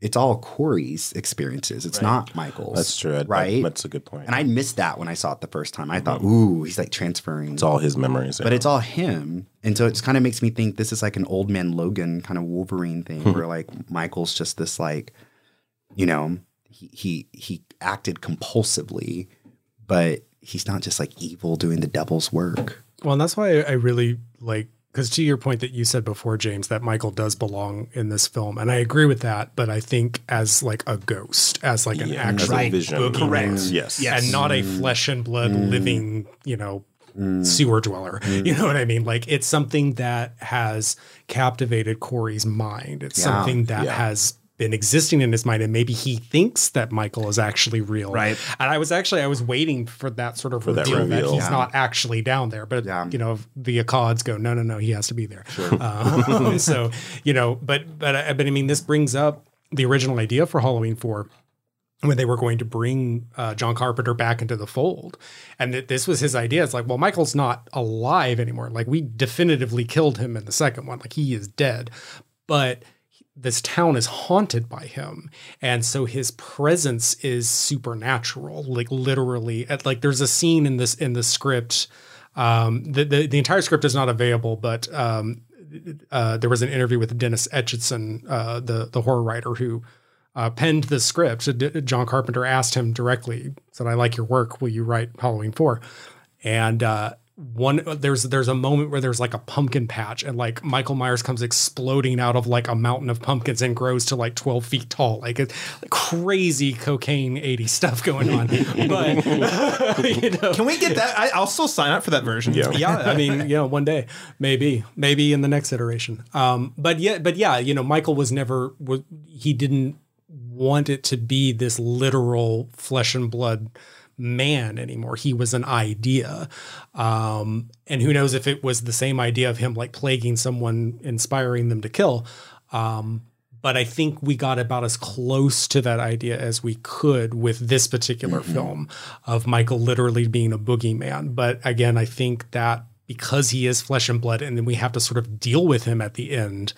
it's all Corey's experiences. It's not Michael's. That's true. Right? That's a good point. And I missed that when I saw it the first time. I thought, mm-hmm. ooh, he's like transferring. it's all his memories. but it's all him. And so it just kind of makes me think this is like an old man Logan kind of Wolverine thing hmm. where like Michael's just this like, you know, he he he acted compulsively, but he's not just like evil doing the devil's work. Well, and that's why I really like because to your point that you said before, James, that Michael does belong in this film, and I agree with that. But I think as like a ghost, as like an Yeah, as a actual vision. boogeyman, Correct. Yes. and not a mm. flesh and blood mm. living, you know, mm. sewer dweller. You know what I mean? Like it's something that has captivated Corey's mind. It's Yeah. something that Yeah. has been existing in his mind and maybe he thinks that Michael is actually real. Right. And I was actually I was waiting for that sort of For that reveal that, he's Yeah. not actually down there. But Yeah. you know, the Akkads go, no, no, no, he has to be there. Um, so, you know, but but I- but I mean this brings up the original idea for Halloween 4 when they were going to bring uh, John Carpenter back into the fold, and that this was his idea. It's like, well, Michael's not alive anymore. Like we definitively killed him in the second one. Like he is dead, but this town is haunted by him. And so his presence is supernatural like literally at, like there's a scene in this in the script um the, the the entire script is not available but um uh there was an interview with Dennis Etchison uh the the horror writer who uh, penned the script. John Carpenter asked him directly said I like your work. Will you write Halloween 4 and uh one there's there's a moment where there's like a pumpkin patch and like Michael Myers comes exploding out of like a mountain of pumpkins and grows to like 12 feet tall like it's crazy cocaine 80 stuff going on but you know Can we get that? I, I'll still sign up for that version. Yeah. yeah i mean you know one day maybe maybe in the next iteration um but yeah but yeah you know michael was never was he didn't want it to be this literal flesh and blood man anymore he was an idea um and who knows if it was the same idea of him like plaguing someone inspiring them to kill um but I think we got about as close to that idea as we could with this particular film of Michael literally being a boogeyman. But again, I think that because he is flesh and blood, and then we have to sort of deal with him at the end,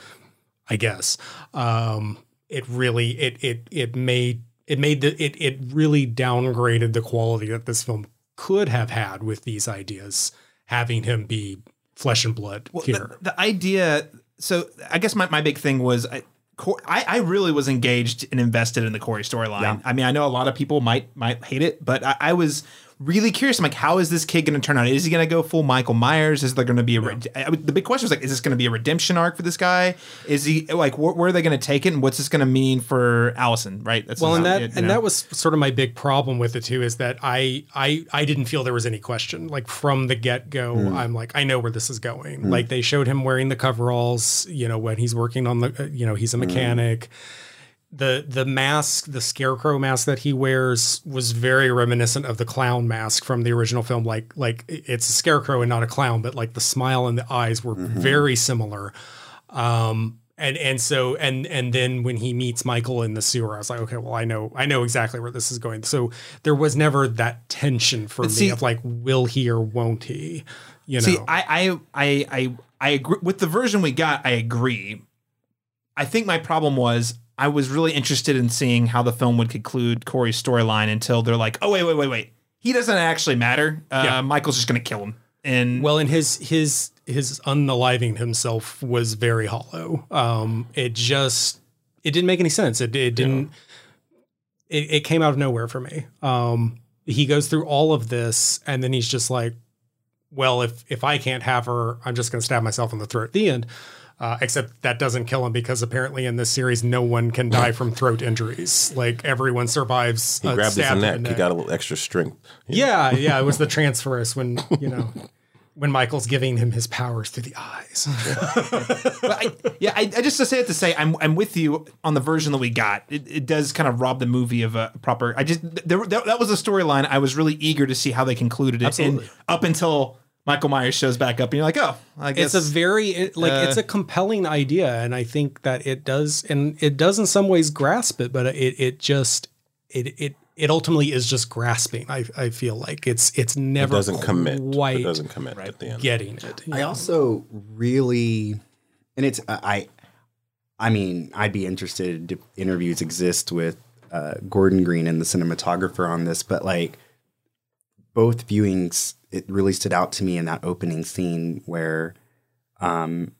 I guess. Um, it really it it it made it made the it it really downgraded the quality that this film could have had with these ideas, having him be flesh and blood Well, here. The, the idea. So I guess my, my big thing was I, Cor- I I really was engaged and invested in the Corey storyline. I mean, I know a lot of people might might hate it, but I, I was really curious. I'm like, how is this kid going to turn out? Is he going to go full Michael Myers? Is there going to be a red- I the big question was like, is this going to be a redemption arc for this guy? Is he like wh- where are they going to take it, and what's this going to mean for Allison? Right? That's well and that you and know. that was sort of my big problem with it too is that i i i didn't feel there was any question like from the get-go hmm. i'm like i know where this is going hmm. like they showed him wearing the coveralls you know when he's working on the uh, you know he's a hmm. mechanic the the mask the scarecrow mask that he wears was very reminiscent of the clown mask from the original film like like it's a scarecrow and not a clown but like the smile and the eyes were very similar um and and so and and then when he meets Michael in the sewer, I was like, okay, well, I know I know exactly where this is going. So there was never that tension for me see- of like, will he or won't he? You know, See, I, I, I, I, I agree with the version we got. I agree. I think my problem was I was really interested in seeing how the film would conclude Corey's storyline until they're like, oh wait, wait, wait, wait, he doesn't actually matter. Uh, Yeah. Michael's just gonna kill him. And well, and his his his unaliving himself was very hollow. Um, it just it didn't make any sense. It it didn't. It, it came out of nowhere for me. Um, he goes through all of this, and then he's just like, "Well, if if I can't have her, I'm just going to stab myself in the throat." At the end. Uh, except that doesn't kill him because apparently in this series no one can die from throat injuries. Like everyone survives. He a grabbed his the neck. He got a little extra strength. yeah, yeah, it was the transference when you know when Michael's giving him his powers through the eyes. but I, yeah, I, I just to say it to say I'm I'm with you on the version that we got. It, it does kind of rob the movie of a proper. I just there, that, that was a storyline. I was really eager to see how they concluded it. Absolutely. And up until Michael Myers shows back up, and you're like, oh, I guess it's a very it, like uh, it's a compelling idea, and I think that it does, and it does in some ways grasp it, but it it just it it it ultimately is just grasping. I I feel like it's it's It never doesn't commit. quite It doesn't commit at the end. getting it. I also really, and it's I, I mean, I'd be interested if interviews exist with uh, Gordon Green and the cinematographer on this, but like both viewings, it really stood out to me in that opening scene where, um,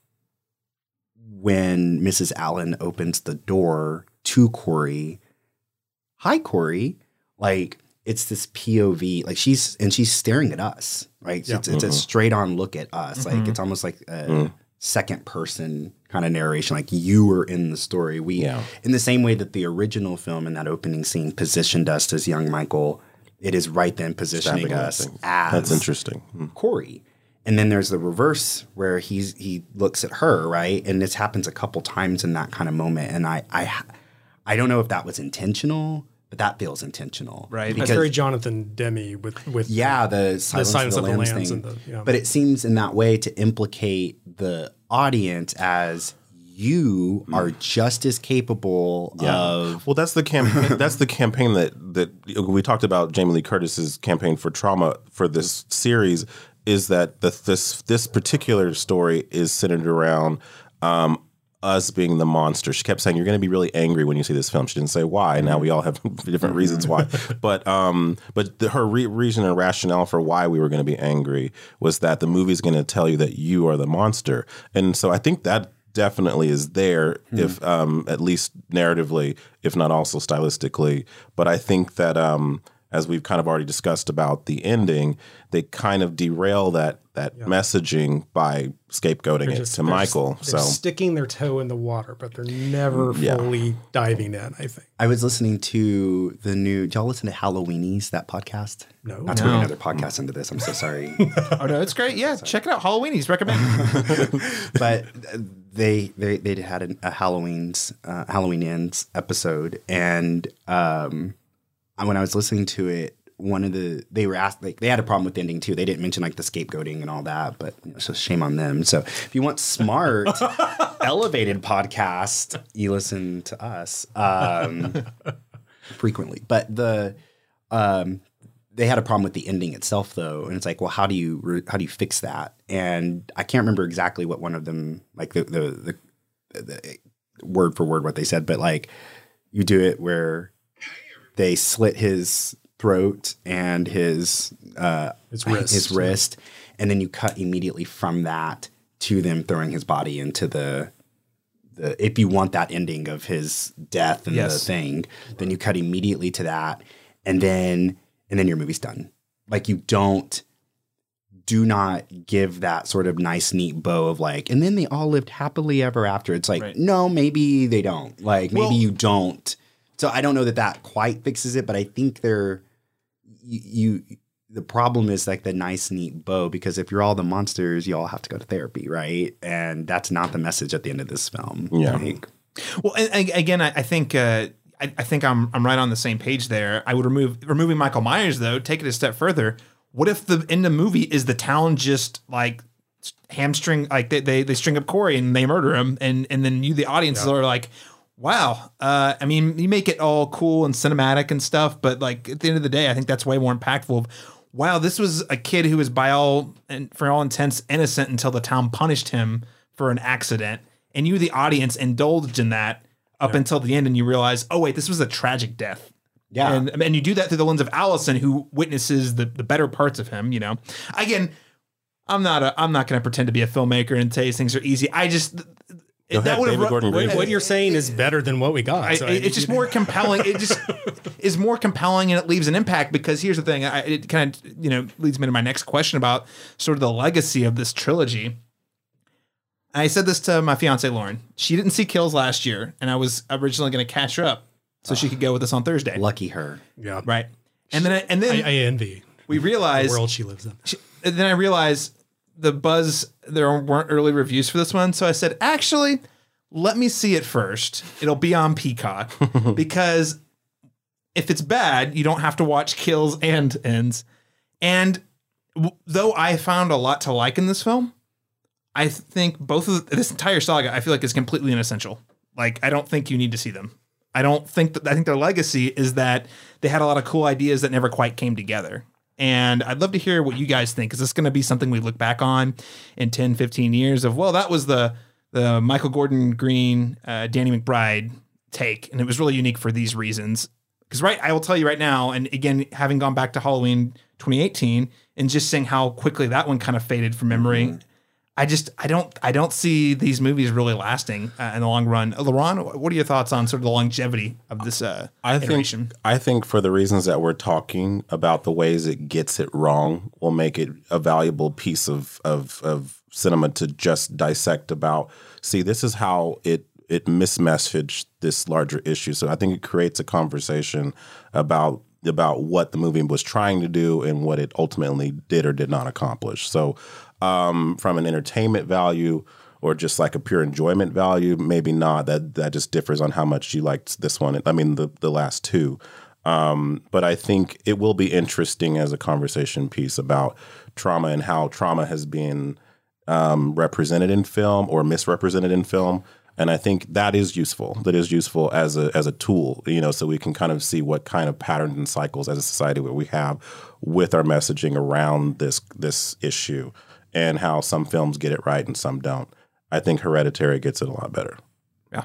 when Mrs. Allen opens the door to Corey, hi Corey, like it's this POV, like she's and she's staring at us, right? Yeah. It's, it's a straight on look at us, like it's almost like a Mm. second person kind of narration, like you were in the story. We, Yeah. in the same way that the original film in that opening scene positioned us as young Michael, it is right then positioning Stabbing us as That's interesting. Mm. Corey. And then there's the reverse where he's he looks at her, right? And this happens a couple times in that kind of moment. And I I I don't know if that was intentional, but that feels intentional. Right. That's Because very Jonathan Demme with with yeah, the silence, Silence of the, lambs, thing. and the- yeah. But it seems in that way to implicate the audience as you are just as capable of Well, that's the campaign. that's the campaign that that we talked about. Jamie Lee Curtis's campaign for trauma for this series is that the, this this particular story is centered around um, us being the monster. She kept saying, "You're going to be really angry when you see this film." She didn't say why. Now we all have different reasons why, but um, but the, her re- reason and rationale for why we were going to be angry was that the movie's going to tell you that you are the monster, and so I think that definitely is there if um at least narratively if not also stylistically but i think that um as we've kind of already discussed about the ending they kind of derail that that messaging by scapegoating it to they're michael s- they're so sticking their toe in the water, but they're never Yeah. fully diving in. I think. I was listening to the new. Did y'all listen to Halloweenies, that podcast? No. Not to bring another podcast into this. I'm so sorry. Oh no, it's great. Yeah, check it out. Halloweenies recommend. but uh, they they they had an, a Halloween's uh, Halloween ends episode, and um, and when I was listening to it, one of the they were asked like they had a problem with the ending too. They didn't mention like the scapegoating and all that, but you know, so shame on them. So if you want smart, elevated podcast, you listen to us um, frequently. But the um, they had a problem with the ending itself though. And it's like well how do you how do you fix that? And i can't remember exactly what one of them like the the, the, the word for word what they said but like you do it where they slit his throat and his uh His wrist. his wrist. and then you cut immediately from that to them throwing his body into the the if you want that ending of his death and the thing, then you cut immediately to that, and then and then your movie's done. Like you don't do not give that sort of nice, neat bow of like, and then they all lived happily ever after. It's like, Right. no, maybe they don't. Like maybe Well- you don't. So I don't know that that quite fixes it, but I think they're you, you the problem is like the nice neat bow because if you're all the monsters you all have to go to therapy right and that's not the message at the end of this film Yeah. Like, Well, and, and again, I, I think uh, I, I think I'm I'm right on the same page there. I would remove removing Michael Myers though. Take it a step further. What if the in the movie is the town just like hamstring like they, they they string up Corey and they murder him and and then you the audience are like. Wow. Uh, I mean, you make it all cool and cinematic and stuff, but like at the end of the day, I think that's way more impactful. Of, wow, this was a kid who was by all and for all intents innocent until the town punished him for an accident, and you, the audience, indulged in that up until the end, and you realize, oh wait, this was a tragic death. Yeah. and and you do that through the lens of Allison, who witnesses the the better parts of him. You know, again, I'm not a I'm not going to pretend to be a filmmaker and say things are easy. I just Go ahead, would've David Gordon Green. What, what you're saying is better than what we got. I, so it- it's just more compelling. It just is more compelling, and it leaves an impact. Because here's the thing: I, it kind of you know leads me to my next question about sort of the legacy of this trilogy. I said this to my fiance Lauren. She didn't see Kills last year, and I was originally going to catch her up so she could go with us on Thursday. lucky her Yeah. Right, and then and then I, I envy we the world she lives in. and then I realized the buzz there weren't early reviews for this one, so I said, actually, let me see it first. It'll be on Peacock because if it's bad, you don't have to watch kills and ends. And w- though I found a lot to like in this film, I think both of the, this entire saga I feel like is completely inessential. Like I don't think you need to see them. I don't think that I think their legacy is that they had a lot of cool ideas that never quite came together. And I'd love to hear what you guys think. Is this going to be something we look back on in 10, 15 years of, well, that was the the Michael Gordon Green, uh, Danny McBride take, and it was really unique for these reasons. Because right, I will tell you right now, and again, having gone back to Halloween 2018 and just seeing how quickly that one kind of faded from memory, I just I don't I don't see these movies really lasting uh, in the long run. Uh, Laron, what are your thoughts on sort of the longevity of this uh, I think iteration? I think for the reasons that we're talking about the ways it gets it wrong will make it a valuable piece of of of cinema to just dissect about see this is how it it mismessaged this larger issue. So I think it creates a conversation about about what the movie was trying to do and what it ultimately did or did not accomplish. So um, from an entertainment value or just like a pure enjoyment value, maybe not. That that just differs on how much you liked this one. I mean the the last two. Um, but I think it will be interesting as a conversation piece about trauma and how trauma has been um, represented in film or misrepresented in film. And I think that is useful. That is useful as a as a tool, you know, so we can kind of see what kind of patterns and cycles as a society we have with our messaging around this this issue and how some films get it right and some don't. I think Hereditary gets it a lot better. Yeah.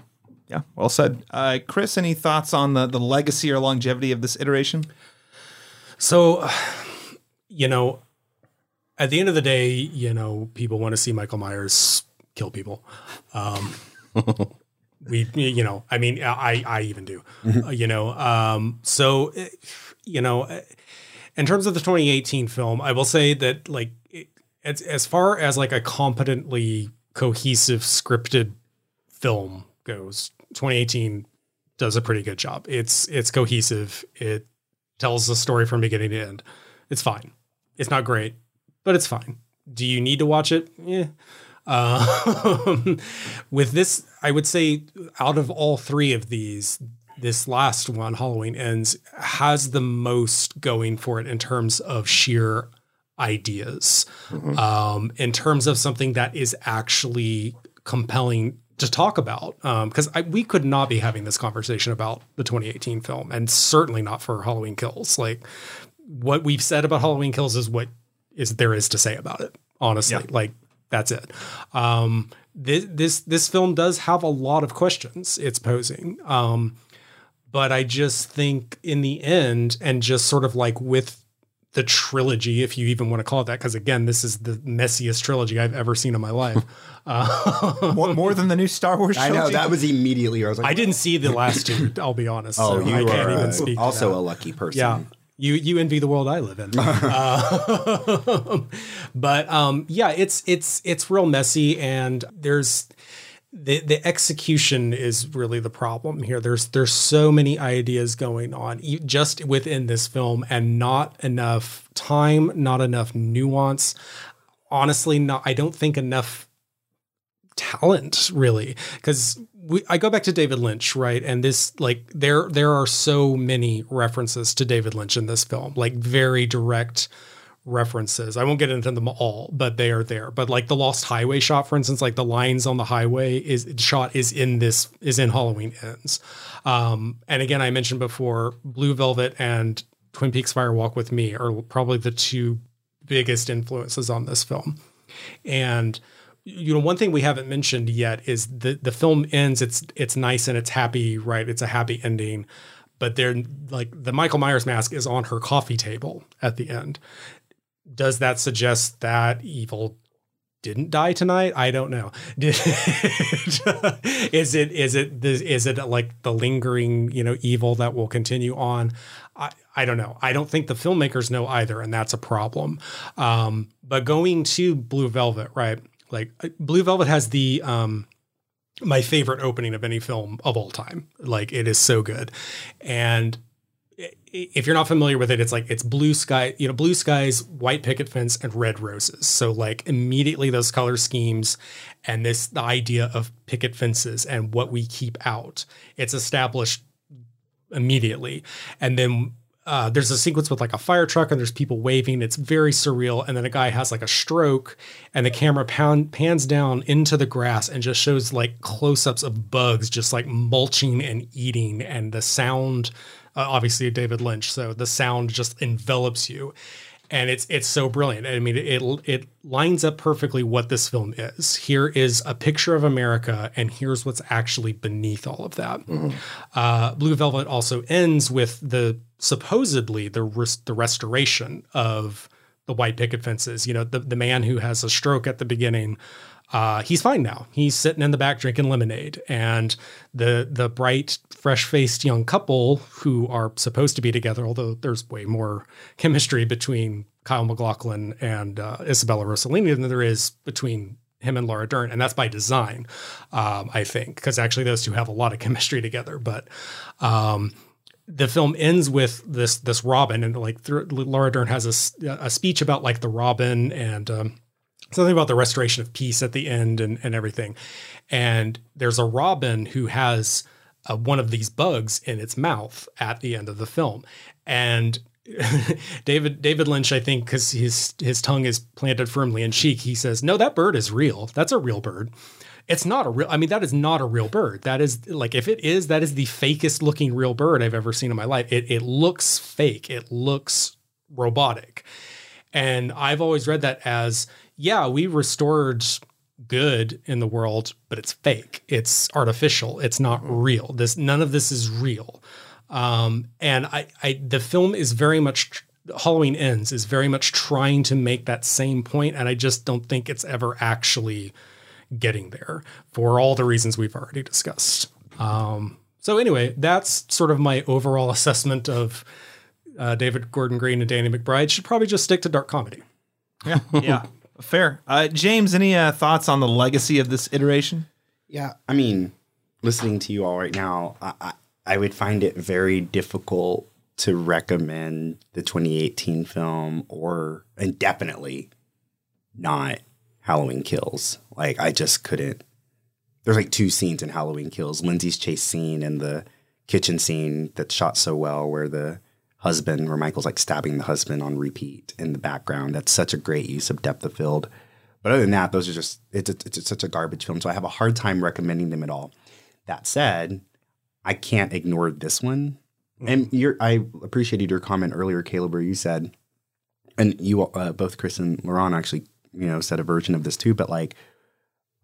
Yeah. Well said. Uh, Chris, any thoughts on the, the legacy or longevity of this iteration? So, you know, at the end of the day, you know, people want to see Michael Myers kill people. Um, we, you know, I mean, I, I even do, uh, you know, um, so, eh, you know, eh, in terms of the 2018 film, I will say that like, it, as, as far as like a competently cohesive scripted film goes, 2018 does a pretty good job. It's, it's cohesive. It tells the story from beginning to end. It's fine. It's not great, but it's fine. Do you need to watch it? Yeah. Um, with this, I would say out of all three of these, this last one, Halloween Ends, has the most going for it in terms of sheer ideas, um, in terms of something that is actually compelling to talk about. Because I we could not be having this conversation about the 2018 film, and certainly not for Halloween Kills. Like what we've said about Halloween Kills is what is there is to say about it. Honestly, like that's it. Um, this this this film does have a lot of questions it's posing. Um, but I just think in the end, and just sort of like with the trilogy, if you even want to call it that, because again, this is the messiest trilogy I've ever seen in my life. Uh, more, more than the new Star Wars I know trilogy? that was immediately. I was like, I didn't see the last two. I'll be honest. Oh, so you I can't are even uh, speak. to also that. a lucky person. Yeah. You you envy the world I live in. Uh, but um, yeah, it's it's it's real messy and there's the the execution is really the problem here. There's there's so many ideas going on just within this film and not enough time, not enough nuance. Honestly, not I don't think enough talent really because we I go back to David Lynch, right? And this like there there are so many references to David Lynch in this film, like very direct references. I won't get into them all, but they are there. But like the Lost Highway shot, for instance, like the lines on the highway is shot is in this is in Halloween Ends. Um, and again, I mentioned before, Blue Velvet and Twin Peaks Fire Walk with Me are probably the two biggest influences on this film. And you know, one thing we haven't mentioned yet is the the film ends. It's it's nice and it's happy, right? It's a happy ending, but they're like the Michael Myers mask is on her coffee table at the end. Does that suggest that evil didn't die tonight? I don't know. Is it is it is it like the lingering you know evil that will continue on? I, I don't know. I don't think the filmmakers know either, and that's a problem. Um, but going to Blue Velvet, right? Like uh, Blue Velvet has the um, my favorite opening of any film of all time. Like it is so good, and if you're not familiar with it, it's like it's blue sky, you know, blue skies, white picket fence, and red roses. So like immediately those color schemes and this the idea of picket fences and what we keep out. It's established immediately. And then uh, there's a sequence with like a fire truck and there's people waving. It's very surreal. And then a guy has like a stroke and the camera pans down into the grass and just shows like close ups of bugs just like mulching and eating. And the sound, uh, obviously, David Lynch. So the sound just envelops you. And it's it's so brilliant. I mean, it it lines up perfectly what this film is. Here is a picture of America, and here's what's actually beneath all of that. Uh, Blue Velvet also ends with the supposedly the res- the restoration of the white picket fences. You know, the the man who has a stroke at the beginning. Uh, he's fine now. He's sitting in the back drinking lemonade, and the the bright, fresh faced young couple who are supposed to be together, although there's way more chemistry between Kyle MacLachlan and uh, Isabella Rossellini than there is between him and Laura Dern, and that's by design, um, I think, because actually those two have a lot of chemistry together. But um, the film ends with this this Robin, and like th- Laura Dern has a speech about like the Robin and um, something about the restoration of peace at the end and and everything. And there's a Robin who has uh, one of these bugs in its mouth at the end of the film, and David David Lynch, I think, because his his tongue is planted firmly in cheek, he says, "No, that bird is real. That's a real bird." It's not a real. I mean, that is not a real bird. That is like if it is, that is the fakest looking real bird I've ever seen in my life. It it looks fake. It looks robotic, and I've always read that as yeah, we restored good in the world, but it's fake. It's artificial. It's not real. This none of this is real. Um, and I, I the film is very much Halloween Ends is very much trying to make that same point, and I just don't think it's ever actually getting there for all the reasons we've already discussed. Um, so anyway, that's sort of my overall assessment of uh, David Gordon Green and Danny McBride. Should probably just stick to dark comedy. Yeah, yeah, fair. Uh, James, any uh, thoughts on the legacy of this iteration? Yeah, I mean, listening to you all right now, I, I, I would find it very difficult to recommend the 2018 film or, and definitely not Halloween Kills. Like, I just couldn't. There's like two scenes in Halloween Kills Lindsay's chase scene and the kitchen scene that's shot so well, where the husband, where Michael's like stabbing the husband on repeat in the background. That's such a great use of depth of field. But other than that, those are just, it's, it's, it's such a garbage film. So I have a hard time recommending them at all. That said, I can't ignore this one. And you're, I appreciated your comment earlier, Caleb, where you said, and you uh, both Chris and LaRon actually, you know, said a version of this too. But like,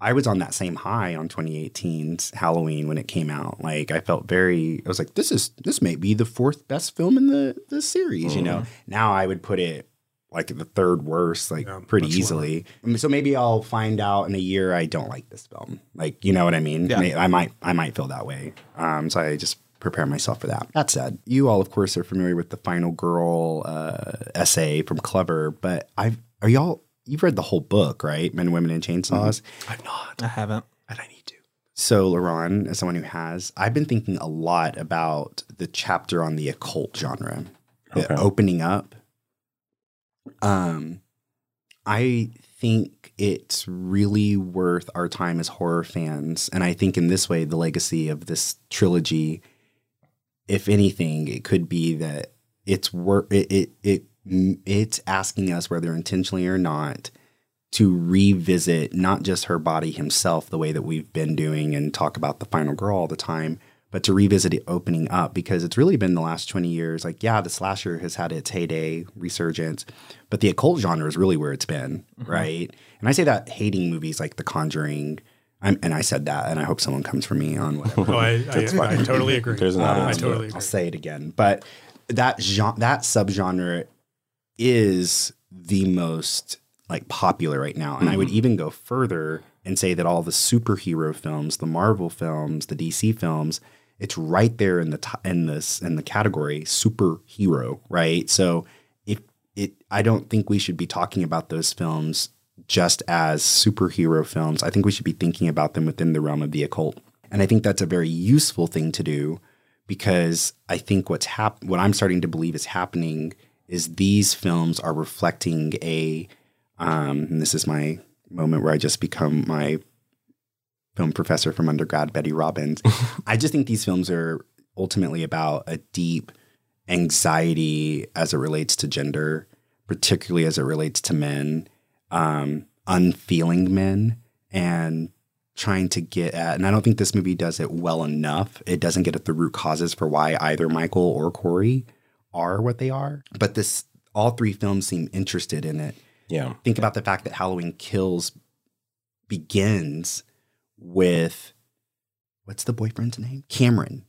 I was on that same high on 2018's Halloween when it came out. Like, I felt very, I was like, this is this may be the fourth best film in the the series. You know, now I would put it like the third worst, like pretty easily. I mean, so maybe I'll find out in a year I don't like this film. Like, you know what I mean? Yeah. I might I might feel that way. Um, so I just prepare myself for that. That said, you all of course are familiar with the Final Girl uh, essay from Clover, but I've are y'all you've read the whole book, right? Men, Women, and Chainsaws. I'm not. I haven't. And I need to. So, LaRon, as someone who has, I've been thinking a lot about the chapter on the occult genre, the Okay. opening up. Um, I think it's really worth our time as horror fans, and I think in this way, the legacy of this trilogy, if anything, it could be that it's worth it. It it it's asking us whether intentionally or not to revisit not just her body himself the way that we've been doing and talk about the final girl all the time but to revisit it opening up because it's really been the last 20 years like yeah the slasher has had its heyday resurgence but the occult genre is really where it's been mm-hmm. right and i say that hating movies like the conjuring I'm, and i said that and i hope someone comes for me on whatever Oh, I, I, I totally agree. There's an I audience. totally I'll say it again. But that genre, that subgenre is the most like popular right now. And I would mm-hmm. even go further and say that all the superhero films, the Marvel films, the DC films, it's right there in the t- in this in the category superhero, right? So if it I don't think we should be talking about those films just as superhero films. I think we should be thinking about them within the realm of the occult. And I think that's a very useful thing to do because I think what's hap- what I'm starting to believe is happening is these films are reflecting a um, and this is my moment where I just become my film professor from undergrad, Betty Robbins. I just think these films are ultimately about a deep anxiety as it relates to gender, particularly as it relates to men, um, unfeeling men, and trying to get at. And I don't think this movie does it well enough. It doesn't get at the root causes for why either Michael or Corey are what they are. But this, all three films seem interested in it. Yeah. Think about the fact that Halloween Kills begins with what's the boyfriend's name? Cameron.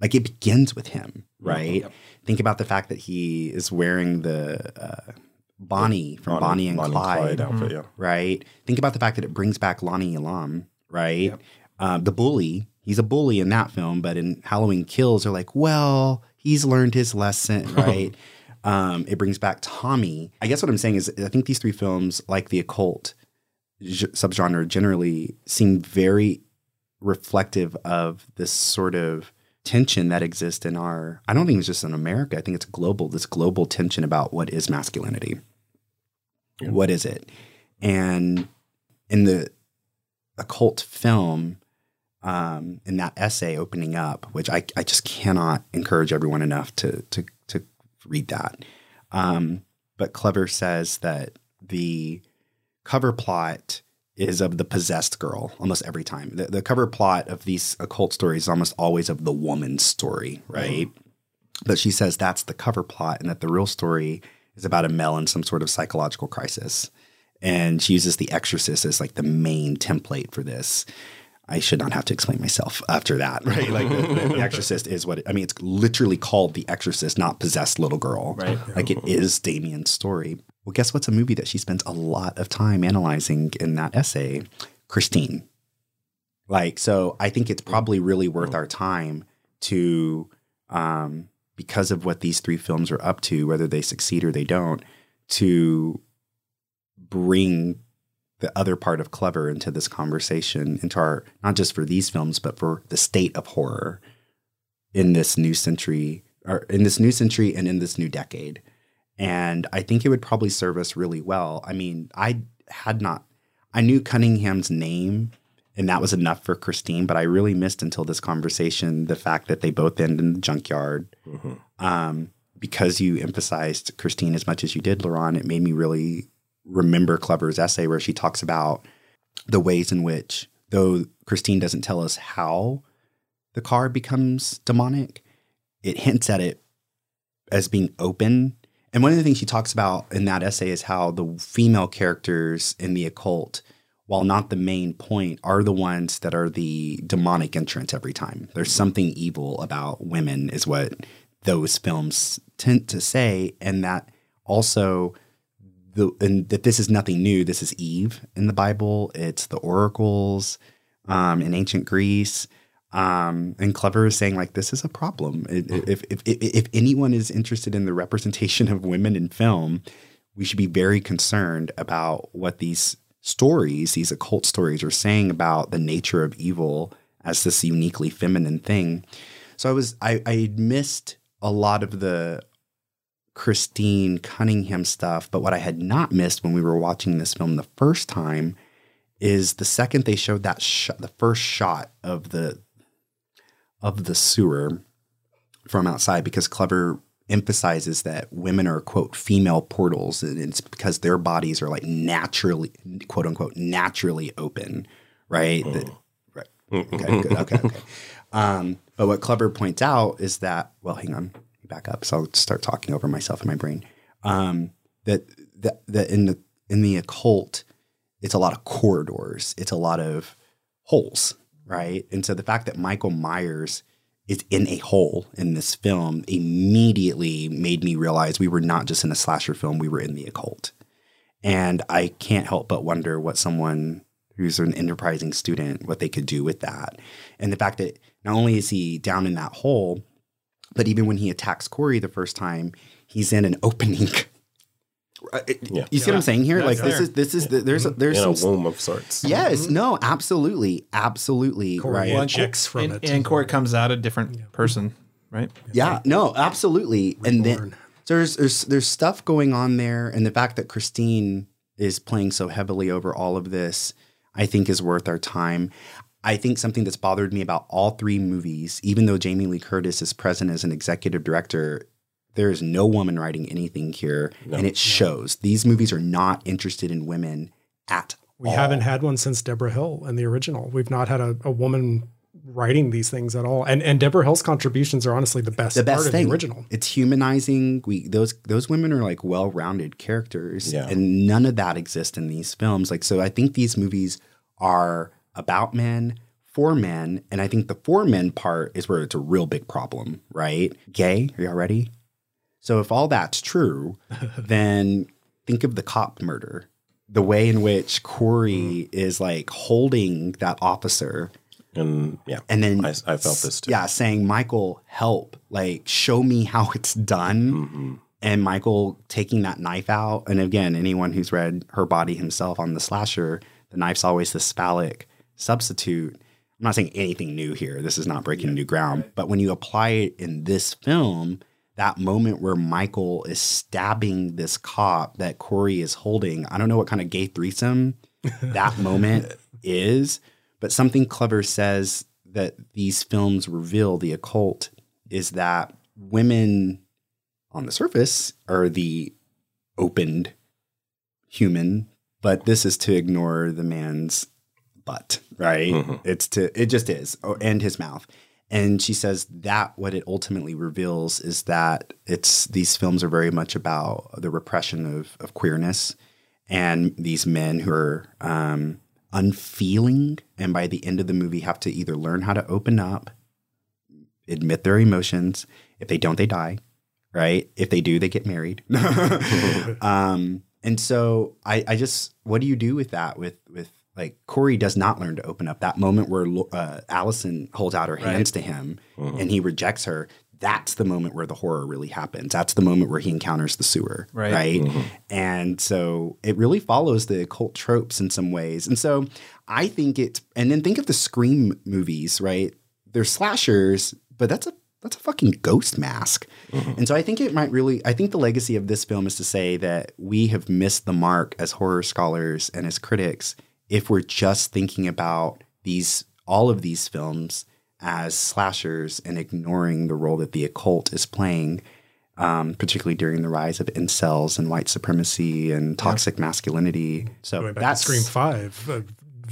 Like it begins with him, right? Think about the fact that he is wearing the uh, Bonnie from Bonnie, and Clyde, outfit, yeah. right? Think about the fact that it brings back Lonnie Elam, right? Uh, the bully, he's a bully in that film, but in Halloween Kills, they're like, well, he's learned his lesson, right? um, it brings back Tommy. I guess what I'm saying is, I think these three films, like the occult g- subgenre, generally seem very reflective of this sort of tension that exists in our. I don't think it's just in America. I think it's global. This global tension about what is masculinity. What is it? And in the occult film, um, in that essay opening up, which I, I just cannot encourage everyone enough to to to read that. Um, but Clover says that the cover plot is of the possessed girl almost every time. The, the cover plot of these occult stories is almost always of the woman's story, right? But she says that's the cover plot and that the real story is about a male in some sort of psychological crisis. And she uses The Exorcist as like the main template for this. I should not have to explain myself after that, right? Like the, the, the Exorcist is what it, I mean. It's literally called The Exorcist, not Possessed Little Girl. Right. Like it is Damien's story. Well, guess what's a movie that she spends a lot of time analyzing in that essay? Christine. Like, so I think it's probably really worth our time to, um, because of what these three films are up to, whether they succeed or they don't, to bring the other part of Clover into this conversation, into our not just for these films, but for the state of horror in this new century, or in this new century and in this new decade. And I think it would probably serve us really well. I mean, I had not, I knew Cunningham's name, and that was enough for Christine, but I really missed until this conversation the fact that they both end in the junkyard. Um, because you emphasized Christine as much as you did, LaRon, it made me really remember Clover's essay where she talks about the ways in which, though Christine doesn't tell us how the car becomes demonic, it hints at it as being open. And one of the things she talks about in that essay is how the female characters in the occult, while not the main point, are the ones that are the demonic entrance every time. There's something evil about women, is what those films tend to say. And that also the and that this is nothing new. This is Eve in the Bible. It's the oracles um, in ancient Greece. Um, and Clover is saying like this is a problem. If, if, if, if, anyone is interested in the representation of women in film, we should be very concerned about what these stories, these occult stories, are saying about the nature of evil as this uniquely feminine thing. So I was I, I missed a lot of the Christine Cunningham stuff, but what I had not missed when we were watching this film the first time is the second they showed that shot, the first shot of the of the sewer from outside, because Clover emphasizes that women are quote female portals, and it's because their bodies are like naturally quote unquote naturally open, right? The- right. Okay. Good. Okay. Okay. Um, but what Clover points out is that well, hang on, back up. So I'll start talking over myself in my brain. Um, that that that in the in the occult, it's a lot of corridors. It's a lot of holes, right? And so the fact that Michael Myers is in a hole in this film immediately made me realize we were not just in a slasher film; we were in the occult. And I can't help but wonder what someone who's an enterprising student what they could do with that. And the fact that not only is he down in that hole, but even when he attacks Corey the first time, he's in an opening. Uh, it- Yeah. You see what I'm saying here? That's like this is this is the, there's a, there's in a some womb of sorts. yes no absolutely absolutely Corey right ejects from and, it. and Corey comes out a different person, right? yeah no absolutely and then so there's there's there's stuff going on there and the fact that Christine is playing so heavily over all of this I think is worth our time. I think something that's bothered me about all three movies, even though Jamie Lee Curtis is present as an executive director, there is no woman writing anything here, and it shows. These movies are not interested in women at We all. We haven't had one since Debra Hill in the original. We've not had a, a woman writing these things at all. And and Debra Hill's contributions are honestly the best, the best part thing. of the original. It's humanizing. We those those women are like well-rounded characters, Yeah. and none of that exists in these films. Like so, I think these movies are about men for men, and I think the for men part is where it's a real big problem, right? Gay, are y'all ready? So if all that's true, then think of the cop murder. The way in which Corey is like holding that officer And yeah, and then I, I felt this too. yeah, saying Michael, help, like show me how it's done. Mm-hmm. And Michael taking that knife out. And again, anyone who's read her body himself on the slasher, the knife's always the phallic substitute. I'm not saying anything new here. This is not breaking new ground. But when you apply it in this film, that moment where Michael is stabbing this cop that Corey is holding, I don't know what kind of gay threesome that moment is, but something Clover says that these films reveal the occult is that women on the surface are the opened human but this is to ignore the man's butt, right? It's to it just is, oh, and his mouth. And she says that what it ultimately reveals is that it's these films are very much about the repression of of queerness and these men who are um, unfeeling, and by the end of the movie have to either learn how to open up, admit their emotions. If they don't, they die. Right? If they do, they get married. um, and so I, I just, what do you do with that? With with like Corey does not learn to open up. That moment where uh, Allison holds out her hands to him mm-hmm. and he rejects her. That's the moment where the horror really happens. That's the moment where he encounters the sewer, Right. right? Mm-hmm. And so it really follows the occult tropes in some ways. And so I think it, and then think of the Scream movies, right? They're slashers, but that's a that's a fucking ghost mask. Mm-hmm. And so I think it might really I think the legacy of this film is to say that we have missed the mark as horror scholars and as critics if we're just thinking about these all of these films as slashers and ignoring the role that the occult is playing um, particularly during the rise of incels and white supremacy and toxic masculinity. So Going back that's Scream Five, uh,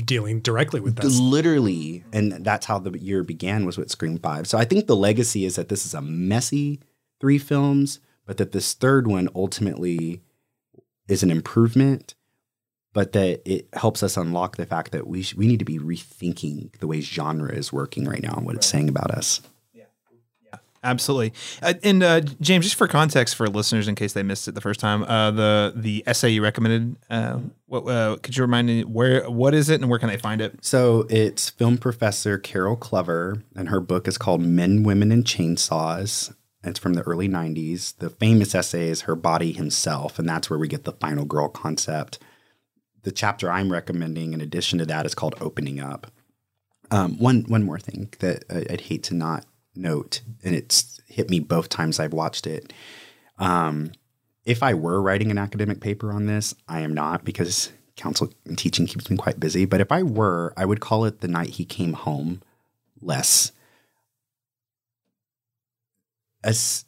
dealing directly with that. literally, and that's how the year began was with Scream Five. So I think the legacy is that this is a messy three films, but that this third one ultimately is an improvement, but that it helps us unlock the fact that we sh- we need to be rethinking the way genre is working right now and what it's saying about us. Yeah, absolutely. Uh, and uh, James, just for context for listeners, in case they missed it the first time, uh, the the essay you recommended, uh, what uh, could you remind me where what is it and where can they find it? So it's film professor Carol Clover, and her book is called Men, Women, and Chainsaws. It's from the early 90s. The famous essay is Her Body Himself, and that's where we get the final girl concept. The chapter I'm recommending, in addition to that, is called Opening Up. Um, one one more thing that I'd hate to not note, and it's hit me both times I've watched it. Um, if I were writing an academic paper on this, I am not because council and teaching keeps me quite busy. But if I were, I would call it the night he came home less. As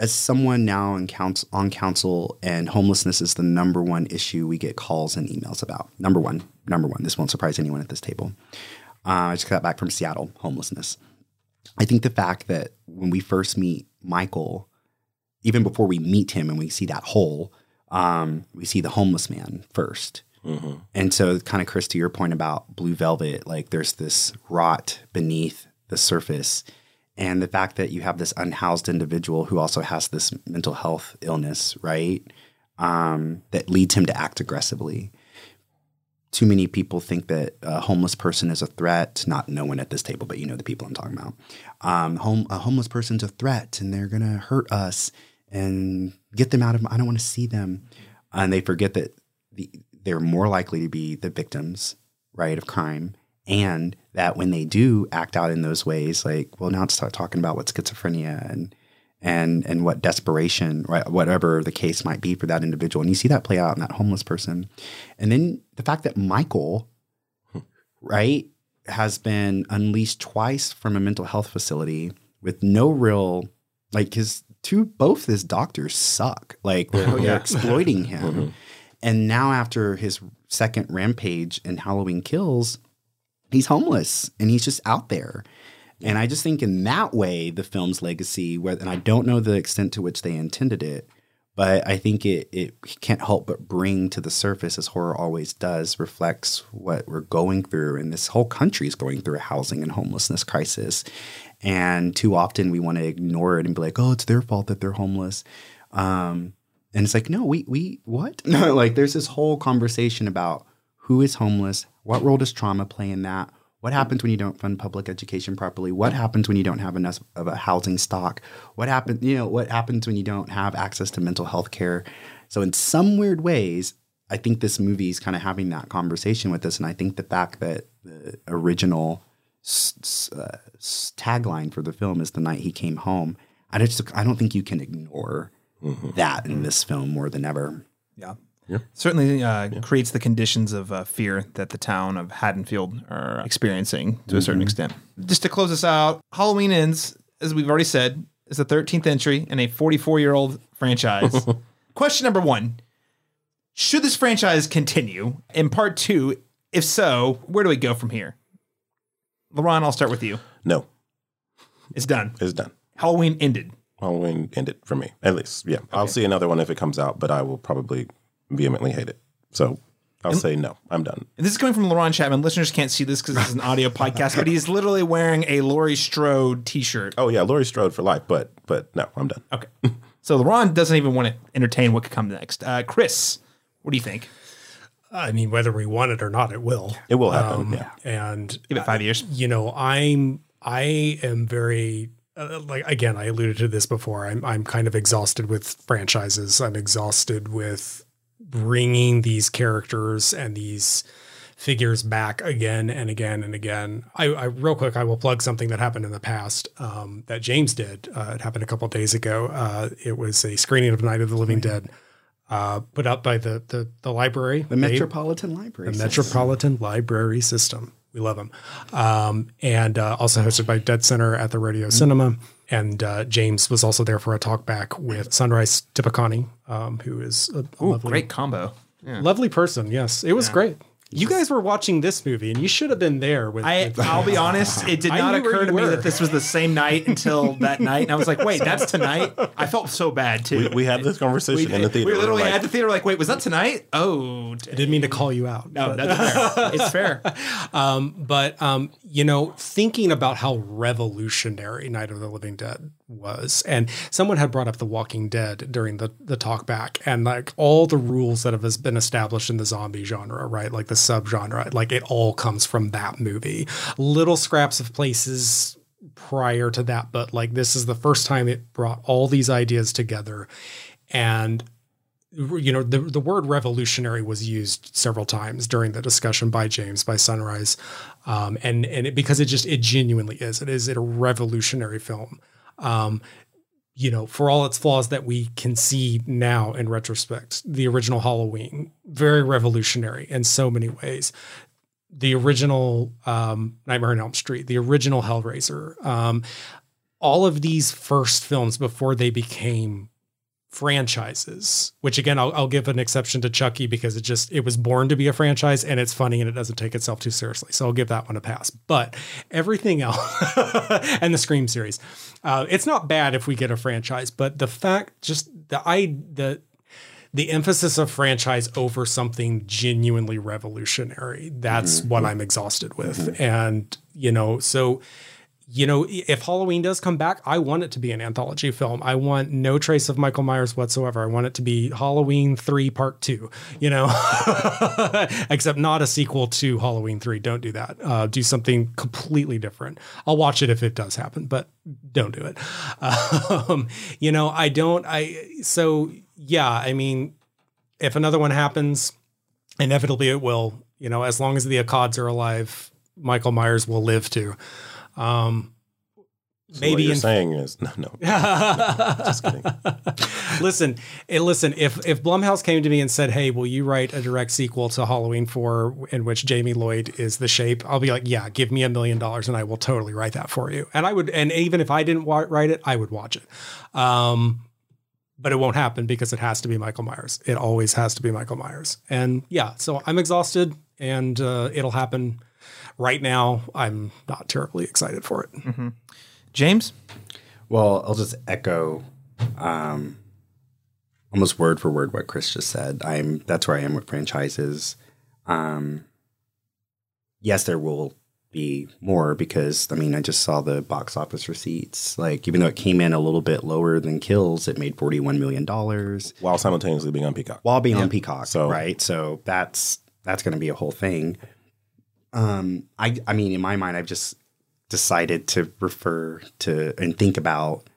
as someone now in on council and homelessness is the number one issue we get calls and emails about. Number one, number one. This won't surprise anyone at this table. Uh, I just got back from Seattle, homelessness. I think the fact that when we first meet Michael, even before we meet him and we see that hole, um, we see the homeless man 1st And so, kind of, Chris, to your point about Blue Velvet, like there's this rot beneath the surface. And the fact that you have this unhoused individual who also has this mental health illness, right? Um, that leads him to act aggressively too many people think that a homeless person is a threat. Not no one at this table, but you know the people I'm talking about. Um, home, a homeless person's a threat, and they're gonna hurt us and get them out of. I don't want to see them, and they forget that the, they're more likely to be the victims, right, of crime, and that when they do act out in those ways, like well, now let's start talking about what schizophrenia and and and what desperation, right, whatever the case might be for that individual. And you see that play out in that homeless person. And then the fact that Michael, hmm. right, has been unleashed twice from a mental health facility with no real like his two both his doctors suck. Like oh, they're, they're exploiting him. Mm-hmm. And now after his second rampage in Halloween Kills, he's homeless and he's just out there. And I just think in that way, the film's legacy, where, and I don't know the extent to which they intended it, but I think it, it can't help but bring to the surface, as horror always does, reflects what we're going through. And this whole country is going through a housing and homelessness crisis. And too often we want to ignore it and be like, oh, it's their fault that they're homeless. Um, and it's like, no, we, we, what? No, like there's this whole conversation about who is homeless, what role does trauma play in that? What happens when you don't fund public education properly? What happens when you don't have enough of a housing stock? What happens, you know, what happens when you don't have access to mental health care? So in some weird ways, I think this movie is kind of having that conversation with us. And I think the fact that the original s- s- uh, tagline for the film is the night he came home. I just, I don't think you can ignore that in this film more than ever. Yeah. Certainly uh, creates the conditions of uh, fear that the town of Haddonfield are experiencing to a certain extent. Just to close this out, Halloween Ends, as we've already said, is the 13th entry in a 44 year old franchise. Question number one Should this franchise continue? In part two, if so, where do we go from here? LaRon, I'll start with you. No, It's done. it's done. Halloween ended. Halloween ended for me, at least. Yeah, I'll see another one if it comes out, but I will probably vehemently hate it. So I'll say no. I'm done. And this is coming from LaRon Chapman. Listeners can't see this because this is an audio podcast, but he's literally wearing a Laurie Strode t-shirt. Oh yeah, Laurie Strode for life, but but no, I'm done. Okay. So LaRon doesn't even want to entertain what could come next. Uh, Chris, what do you think? I mean, whether we want it or not, it will. It will happen. Um, yeah. And Give it five years. you know, I'm I am very uh, like again, I alluded to this before. I'm I'm kind of exhausted with franchises. I'm exhausted with bringing these characters and these figures back again and again and again. I, I real quick, I will plug something that happened in the past um, that James did. Uh, it happened a couple of days ago. Uh, it was a screening of Night of the Living Dead, uh, put up by the the, the library, The Metropolitan Library. the System. Metropolitan Library System. We love them. Um, and uh, also hosted by Dead Center at the Rodeo Cinema. And uh, James was also there for a talk back with Sunrise Tippeconnie, um, who is a, Ooh, lovely, great combo. lovely person. Yes, it was great. You guys were watching this movie, and you should have been there. With, I, with- I'll be honest, it did I not knew where occur you to me were. that this was the same night until that night. And I was like, wait, that's tonight? I felt so bad too. We, we had this conversation in the theater. We were literally like, at the theater, like, wait, was that tonight? Oh, t- I didn't mean to call you out. no, but- that's fair. It's fair. but um, you know, thinking about how revolutionary Night of the Living Dead was, and someone had brought up The Walking Dead during the the talk back, and like all the rules that have been established in the zombie genre, right? Like the subgenre, like it all comes from that movie. Little scraps of places prior to that, but like this is the first time it brought all these ideas together, and you know the the word revolutionary was used several times during the discussion by James by Sunrise, um, and and it, because it just it genuinely is it is it a revolutionary film. Um, you know, for all its flaws that we can see now in retrospect, the original Halloween very revolutionary in so many ways. The original um, Nightmare on Elm Street, the original Hellraiser, um, all of these first films before they became franchises which again I'll, I'll give an exception to chucky because it just it was born to be a franchise and it's funny and it doesn't take itself too seriously. So i'll give that one a pass. But everything else and the scream series uh, it's not bad if we get a franchise but the fact just the i the the emphasis of franchise over something genuinely revolutionary that's what i'm exhausted with. And you know so you know, if Halloween does come back, I want it to be an anthology film. I want no trace of Michael Myers whatsoever. I want it to be Halloween 3 Part 2, you know, except not a sequel to Halloween 3. Don't do that. Uh, do something completely different. I'll watch it if it does happen, but don't do it. Um, you know, I don't, I, so yeah, I mean, if another one happens, inevitably it will, you know, as long as the Akkads are alive, Michael Myers will live too. Um, so maybe what you're in saying is no, no. Just kidding. listen, eh, listen. If if Blumhouse came to me and said, "Hey, will you write a direct sequel to Halloween Four in which Jamie Lloyd is the Shape?" I'll be like, "Yeah, give me a million dollars and I will totally write that for you." And I would, and even if I didn't wa- write it, I would watch it. Um, but it won't happen because it has to be Michael Myers. It always has to be Michael Myers. And yeah, so I'm exhausted, and uh, it'll happen. Right now, I'm not terribly excited for it. James? Well, I'll just echo um, almost word for word what Chris just said. I'm that's where I am with franchises. Um, yes, there will be more because I mean I just saw the box office receipts. Like even though it came in a little bit lower than Kills, it made forty one million dollars While simultaneously being on Peacock. while being on Peacock. So- right, so that's that's going to be a whole thing. Um, I I mean, in my mind, I've just decided to refer to and think about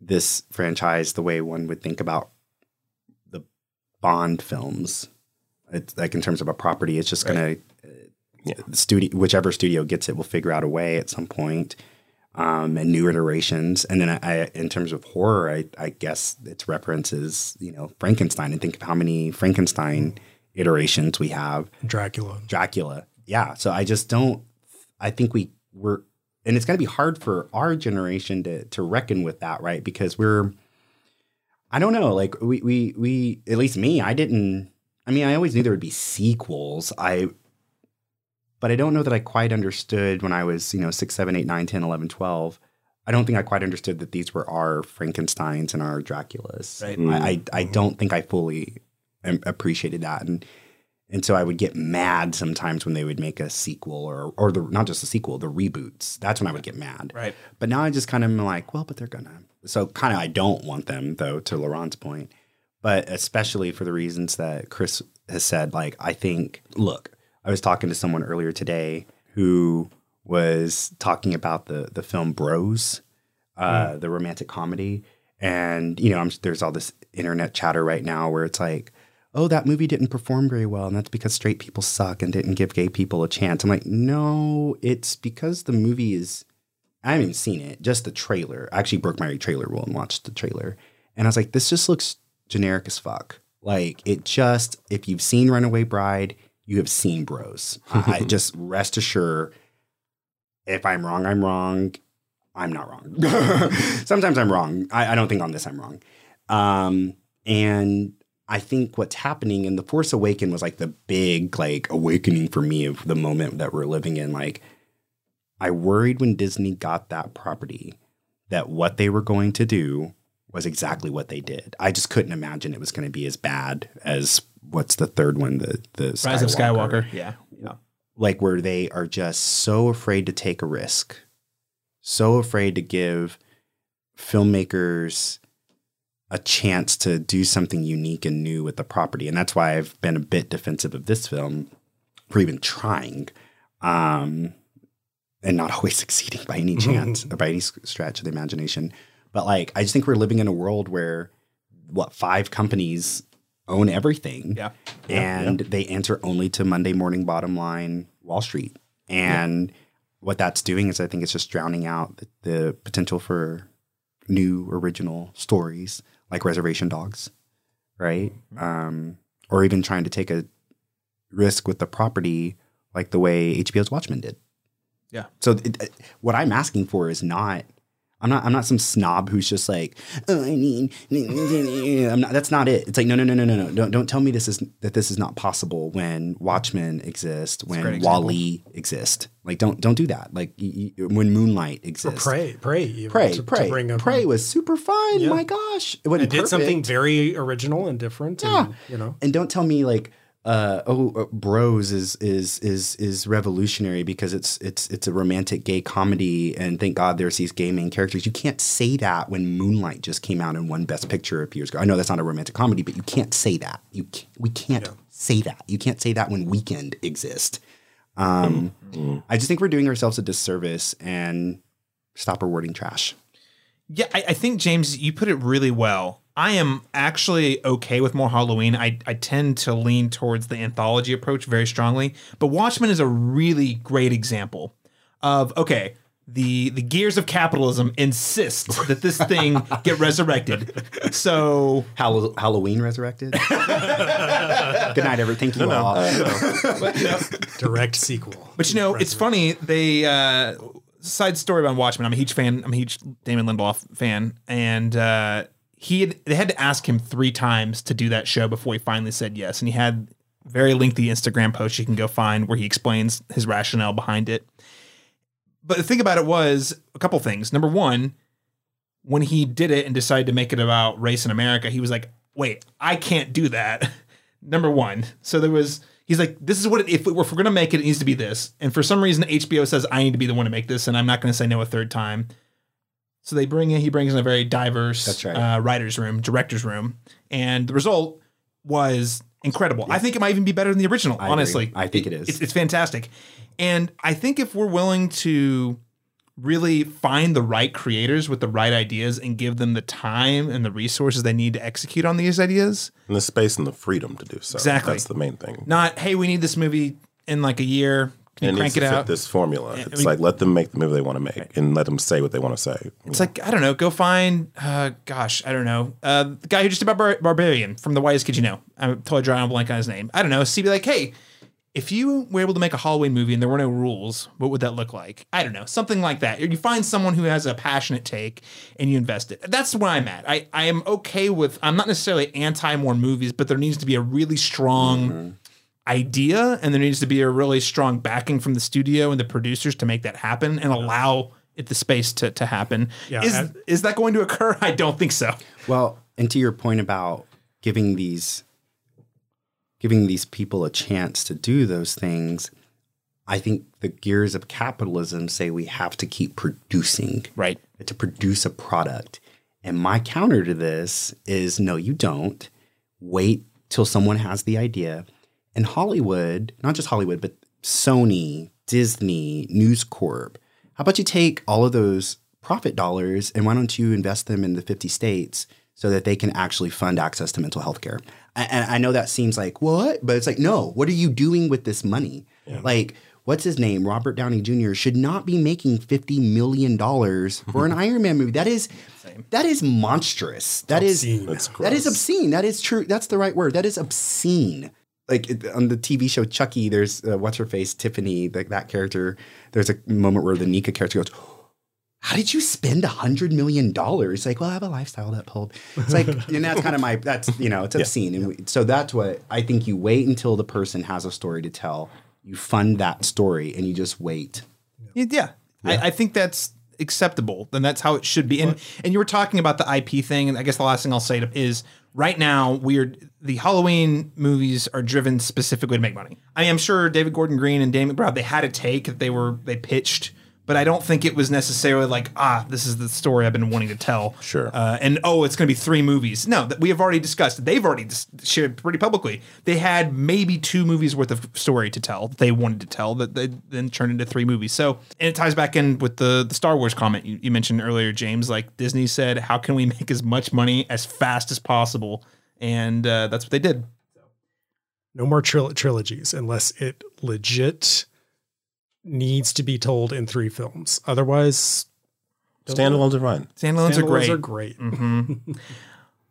this franchise the way one would think about the Bond films. It's like in terms of a property, it's just going to Yeah. the studio, whichever studio gets it, will figure out a way at some point, um, and new iterations. And then I, I, in terms of horror, I, I guess its references, you know, Frankenstein, and think of how many Frankenstein iterations we have. Dracula. Dracula, yeah. So I just don't. I think we were, and it's going to be hard for our generation to to reckon with that, right? Because we're, I don't know, like we we we at least me, I didn't I mean, I always knew there would be sequels. I, but I don't know that I quite understood when I was, you know, six, seven, eight, nine, 10, 11, 12. I don't think I quite understood that these were our Frankensteins and our Draculas. Right. I, I, I mm. don't think I fully appreciated that. And, and so I would get mad sometimes when they would make a sequel or, or the, not just a sequel, the reboots. That's when I would get mad. Right. But now I just kind of am like, well, but they're gonna. So kind of I don't want them though. To LaRon's point, but especially for the reasons that Chris has said. Like I think, look, I was talking to someone earlier today who was talking about the the film Bros, uh, the romantic comedy, and you know, I'm, there's all this internet chatter right now where it's like. Oh, that movie didn't perform very well, and that's because straight people suck and didn't give gay people a chance. I'm like, no, it's because the movie is I haven't even seen it, just the trailer. I actually broke my trailer rule and watched the trailer. And I was like, this just looks generic as fuck. Like, it just, if you've seen Runaway Bride, you have seen Bros. I I just rest assured, if I'm wrong, I'm wrong. I'm not wrong. Sometimes I'm wrong. I, I don't think on this I'm wrong. Um, and I think what's happening in The Force Awaken was like the big like awakening for me of the moment that we're living in. Like, I worried when Disney got that property that what they were going to do was exactly what they did. I just couldn't imagine it was going to be as bad as what's the third one, the the Rise of Skywalker. Yeah. Yeah. like where they are just so afraid to take a risk, so afraid to give filmmakers a chance to do something unique and new with the property. And that's why I've been a bit defensive of this film for even trying. Um, and not always succeeding by any chance or by any stretch of the imagination. But like, I just think we're living in a world where what five companies own everything, Yeah. and they answer only to Monday morning bottom line Wall Street. And what that's doing is, I think it's just drowning out the, the potential for new original stories like Reservation Dogs, right? Um, or even trying to take a risk with the property like the way HBO's Watchmen did. Yeah. So it, it- what I'm asking for is not. I'm not. I'm not some snob who's just like. Oh, I mean, I'm not. That's not it. It's like no, no, no, no, no, no. Don't don't tell me this is that this is not possible when Watchmen exist, when. WALL-E exist. Like don't don't do that. Like when Moonlight Or exists. pray, pray, even, Pray, to, to pray, bring a, Prey was super fun. Yeah. My gosh, it It did something very original and different. Yeah. And, you know, and don't tell me like uh, oh uh, bros is is is is revolutionary because it's it's it's a romantic gay comedy and thank god there's these gay main characters. You can't say that when moonlight just came out and won best picture a few years ago. I know that's not a romantic comedy but you can't say that. You can't, we can't say that. You can't say that when weekend exists. Um, i just think we're doing ourselves a disservice and stop rewarding trash. Yeah, I, I think James, you put it really well. I am actually okay with more Halloween. I, I tend to lean towards the anthology approach very strongly, but Watchmen is a really great example of okay. The, the gears of capitalism insist that this thing get resurrected. So Hall- halloween resurrected good night everyone thank you all but, you know, direct sequel. But you know, it's funny. They uh, side story about Watchmen. I'm a huge fan. I'm a huge Damon Lindelof fan, and uh, he had, they had to ask him three times to do that show before he finally said yes. And he had very lengthy Instagram post you can go find where he explains his rationale behind it. But the thing about it was a couple things. Number one, when he did it and decided to make it about race in America, he was like, "Wait, I can't do that." Number one. So there was. He's like, "This is what it, if, if we're gonna make it, it needs to be this." And for some reason, HBO says I need to be the one to make this, and I'm not gonna say no a third time. So they bring in. He brings in a very diverse That's right. uh, writers' room, directors' room, and the result was incredible. I think it might even be better than the original. I agree. honestly, I think it is. It's, it's fantastic, and I think if we're willing to really find the right creators with the right ideas and give them the time and the resources they need to execute on these ideas, And the space and the freedom to do so. Exactly. That's the main thing. not hey, we need this movie in like a year. Can And you it needs crank it to fit out? this formula. I It's mean- like let them make the movie they want to make and let them say what they want to say. It's like I don't know. Go find, uh, gosh, I don't know, uh, the guy who just did Bar- Barbarian from the Whitest Kid You Know. I'm totally drawing a blank on his name. I don't know. See, be like, hey, if you were able to make a Halloween movie and there were no rules, what would that look like? I don't know, something like that. You find someone who has a passionate take and you invest it. That's where I'm at. I, I am okay with, I'm not necessarily anti more movies, but there needs to be a really strong idea and there needs to be a really strong backing from the studio and the producers to make that happen and allow it the space to, to happen. Yeah, is, and- is that going to occur? I don't think so. Well, and to your point about giving these giving these people a chance to do those things, I think the gears of capitalism say we have to keep producing. Right. To produce a product. And my counter to this is no, you don't. Wait till someone has the idea. And Hollywood, not just Hollywood, but Sony, Disney, News Corp. How about you take all of those profit dollars and why don't you invest them in the 50 states so that they can actually fund access to mental health care? And I know that seems like, what? But it's like, no, what are you doing with this money? Like, what's his name? Robert Downey Jr. should not be making $50 million for an Iron Man movie. That is that is monstrous. That is Obscene. That's that is obscene. That is true. That's the right word. That is obscene. Like it- on the TV show Chucky, there's uh, what's her face Tiffany, like that character. There's a moment where the Nica character goes, "How did you spend a hundred million dollars?" Like, well, I have a lifestyle that pulled. It's like, and that's kind of my. That's you know, it's obscene, and we, so that's what I think. You wait until the person has a story to tell. You fund that story, and you just wait. Yeah, I, I think that's acceptable. Then that's how it should be. And and you were talking about the IP thing, and I guess the last thing I'll say is right now we're the Halloween movies are driven specifically to make money. I mean, I'm sure David Gordon Green and Damon Brown they had a take that they were they pitched. But I don't think it was necessarily like, ah, this is the story I've been wanting to tell. Sure. Uh, and oh, it's going to be three movies. No, that we have already discussed. They've already dis- shared pretty publicly. They had maybe two movies worth of story to tell that they wanted to tell that they then turned into three movies. So, and it ties back in with the, the Star Wars comment you, you mentioned earlier, James. Like Disney said, how can we make as much money as fast as possible? And uh, that's what they did. No more tril- trilogies unless it legit needs to be told in three films. Otherwise, Standalones are fine. Standalones are great. are great. Mm-hmm.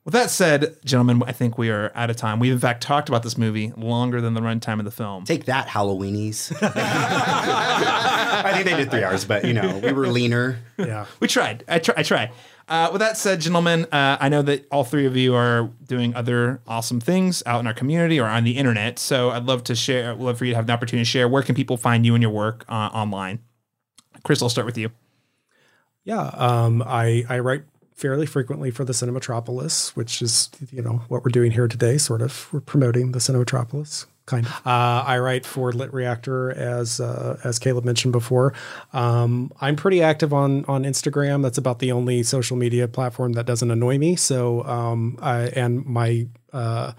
With that said, gentlemen, I think we are out of time. We've in fact talked about this movie longer than the runtime of the film. Take that, Halloweenies. I think they did three hours, but you know, we were leaner. Yeah. We tried. I try. I try. Uh, with that said, gentlemen, uh, I know that all three of you are doing other awesome things out in our community or on the internet. So I'd love to share. I'd love for you to have an opportunity to share. Where can people find you and your work uh, online? Chris, I'll start with you. Yeah, um, I I write fairly frequently for the Cinematropolis, which is you know what we're doing here today. Sort of, we're promoting the Cinematropolis. Kind of. Uh, I write for LitReactor, as uh, as Caleb mentioned before. Um, I'm pretty active on on Instagram. That's about the only social media platform that doesn't annoy me. So, um, I, and my uh,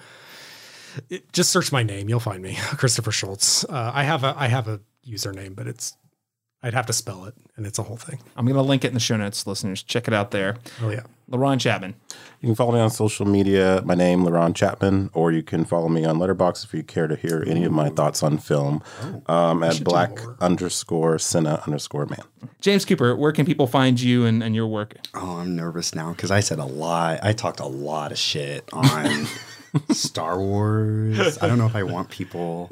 it- just search my name, you'll find me, Christopher Shultz. Uh, I have a I have a username, but it's I'd have to spell it, and it's a whole thing. I'm going to link it in the show notes, listeners. Check it out there. Oh yeah. LaRon Chapman. You can follow me on social media. My name, LaRon Chapman, or you can follow me on Letterboxd if you care to hear any of my thoughts on film um, at black underscore cinna underscore man. James Cooper, where can people find you and, and your work? Oh, I'm nervous now because I said a lot. I talked a lot of shit on Star Wars. I don't know if I want people,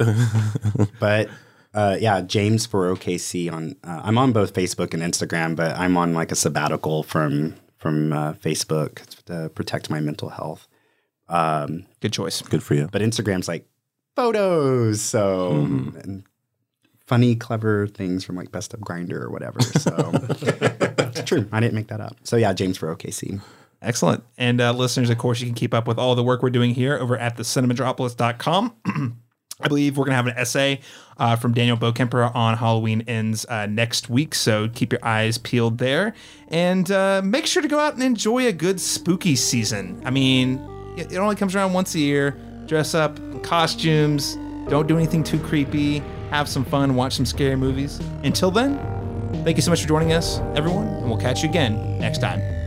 but uh, yeah, James for OKC on. Uh, I'm on both Facebook and Instagram, but I'm on like a sabbatical from from uh, Facebook to protect my mental health. Um, Good choice. Good for you. but Instagram's like photos, so and funny, clever things from like Best of Grindr or whatever. So it's true. I didn't make that up. So yeah, James for OKC. Excellent. And uh, listeners, of course, you can keep up with all the work we're doing here over at the cinematropolis.com. I believe we're going to have an essay uh, from Daniel Bokemper on Halloween Ends uh, next week. So keep your eyes peeled there. And uh, make sure to go out and enjoy a good spooky season. I mean, it it only comes around once a year. Dress up, in costumes, don't do anything too creepy, have some fun, watch some scary movies. Until then, thank you so much for joining us, everyone, and we'll catch you again next time.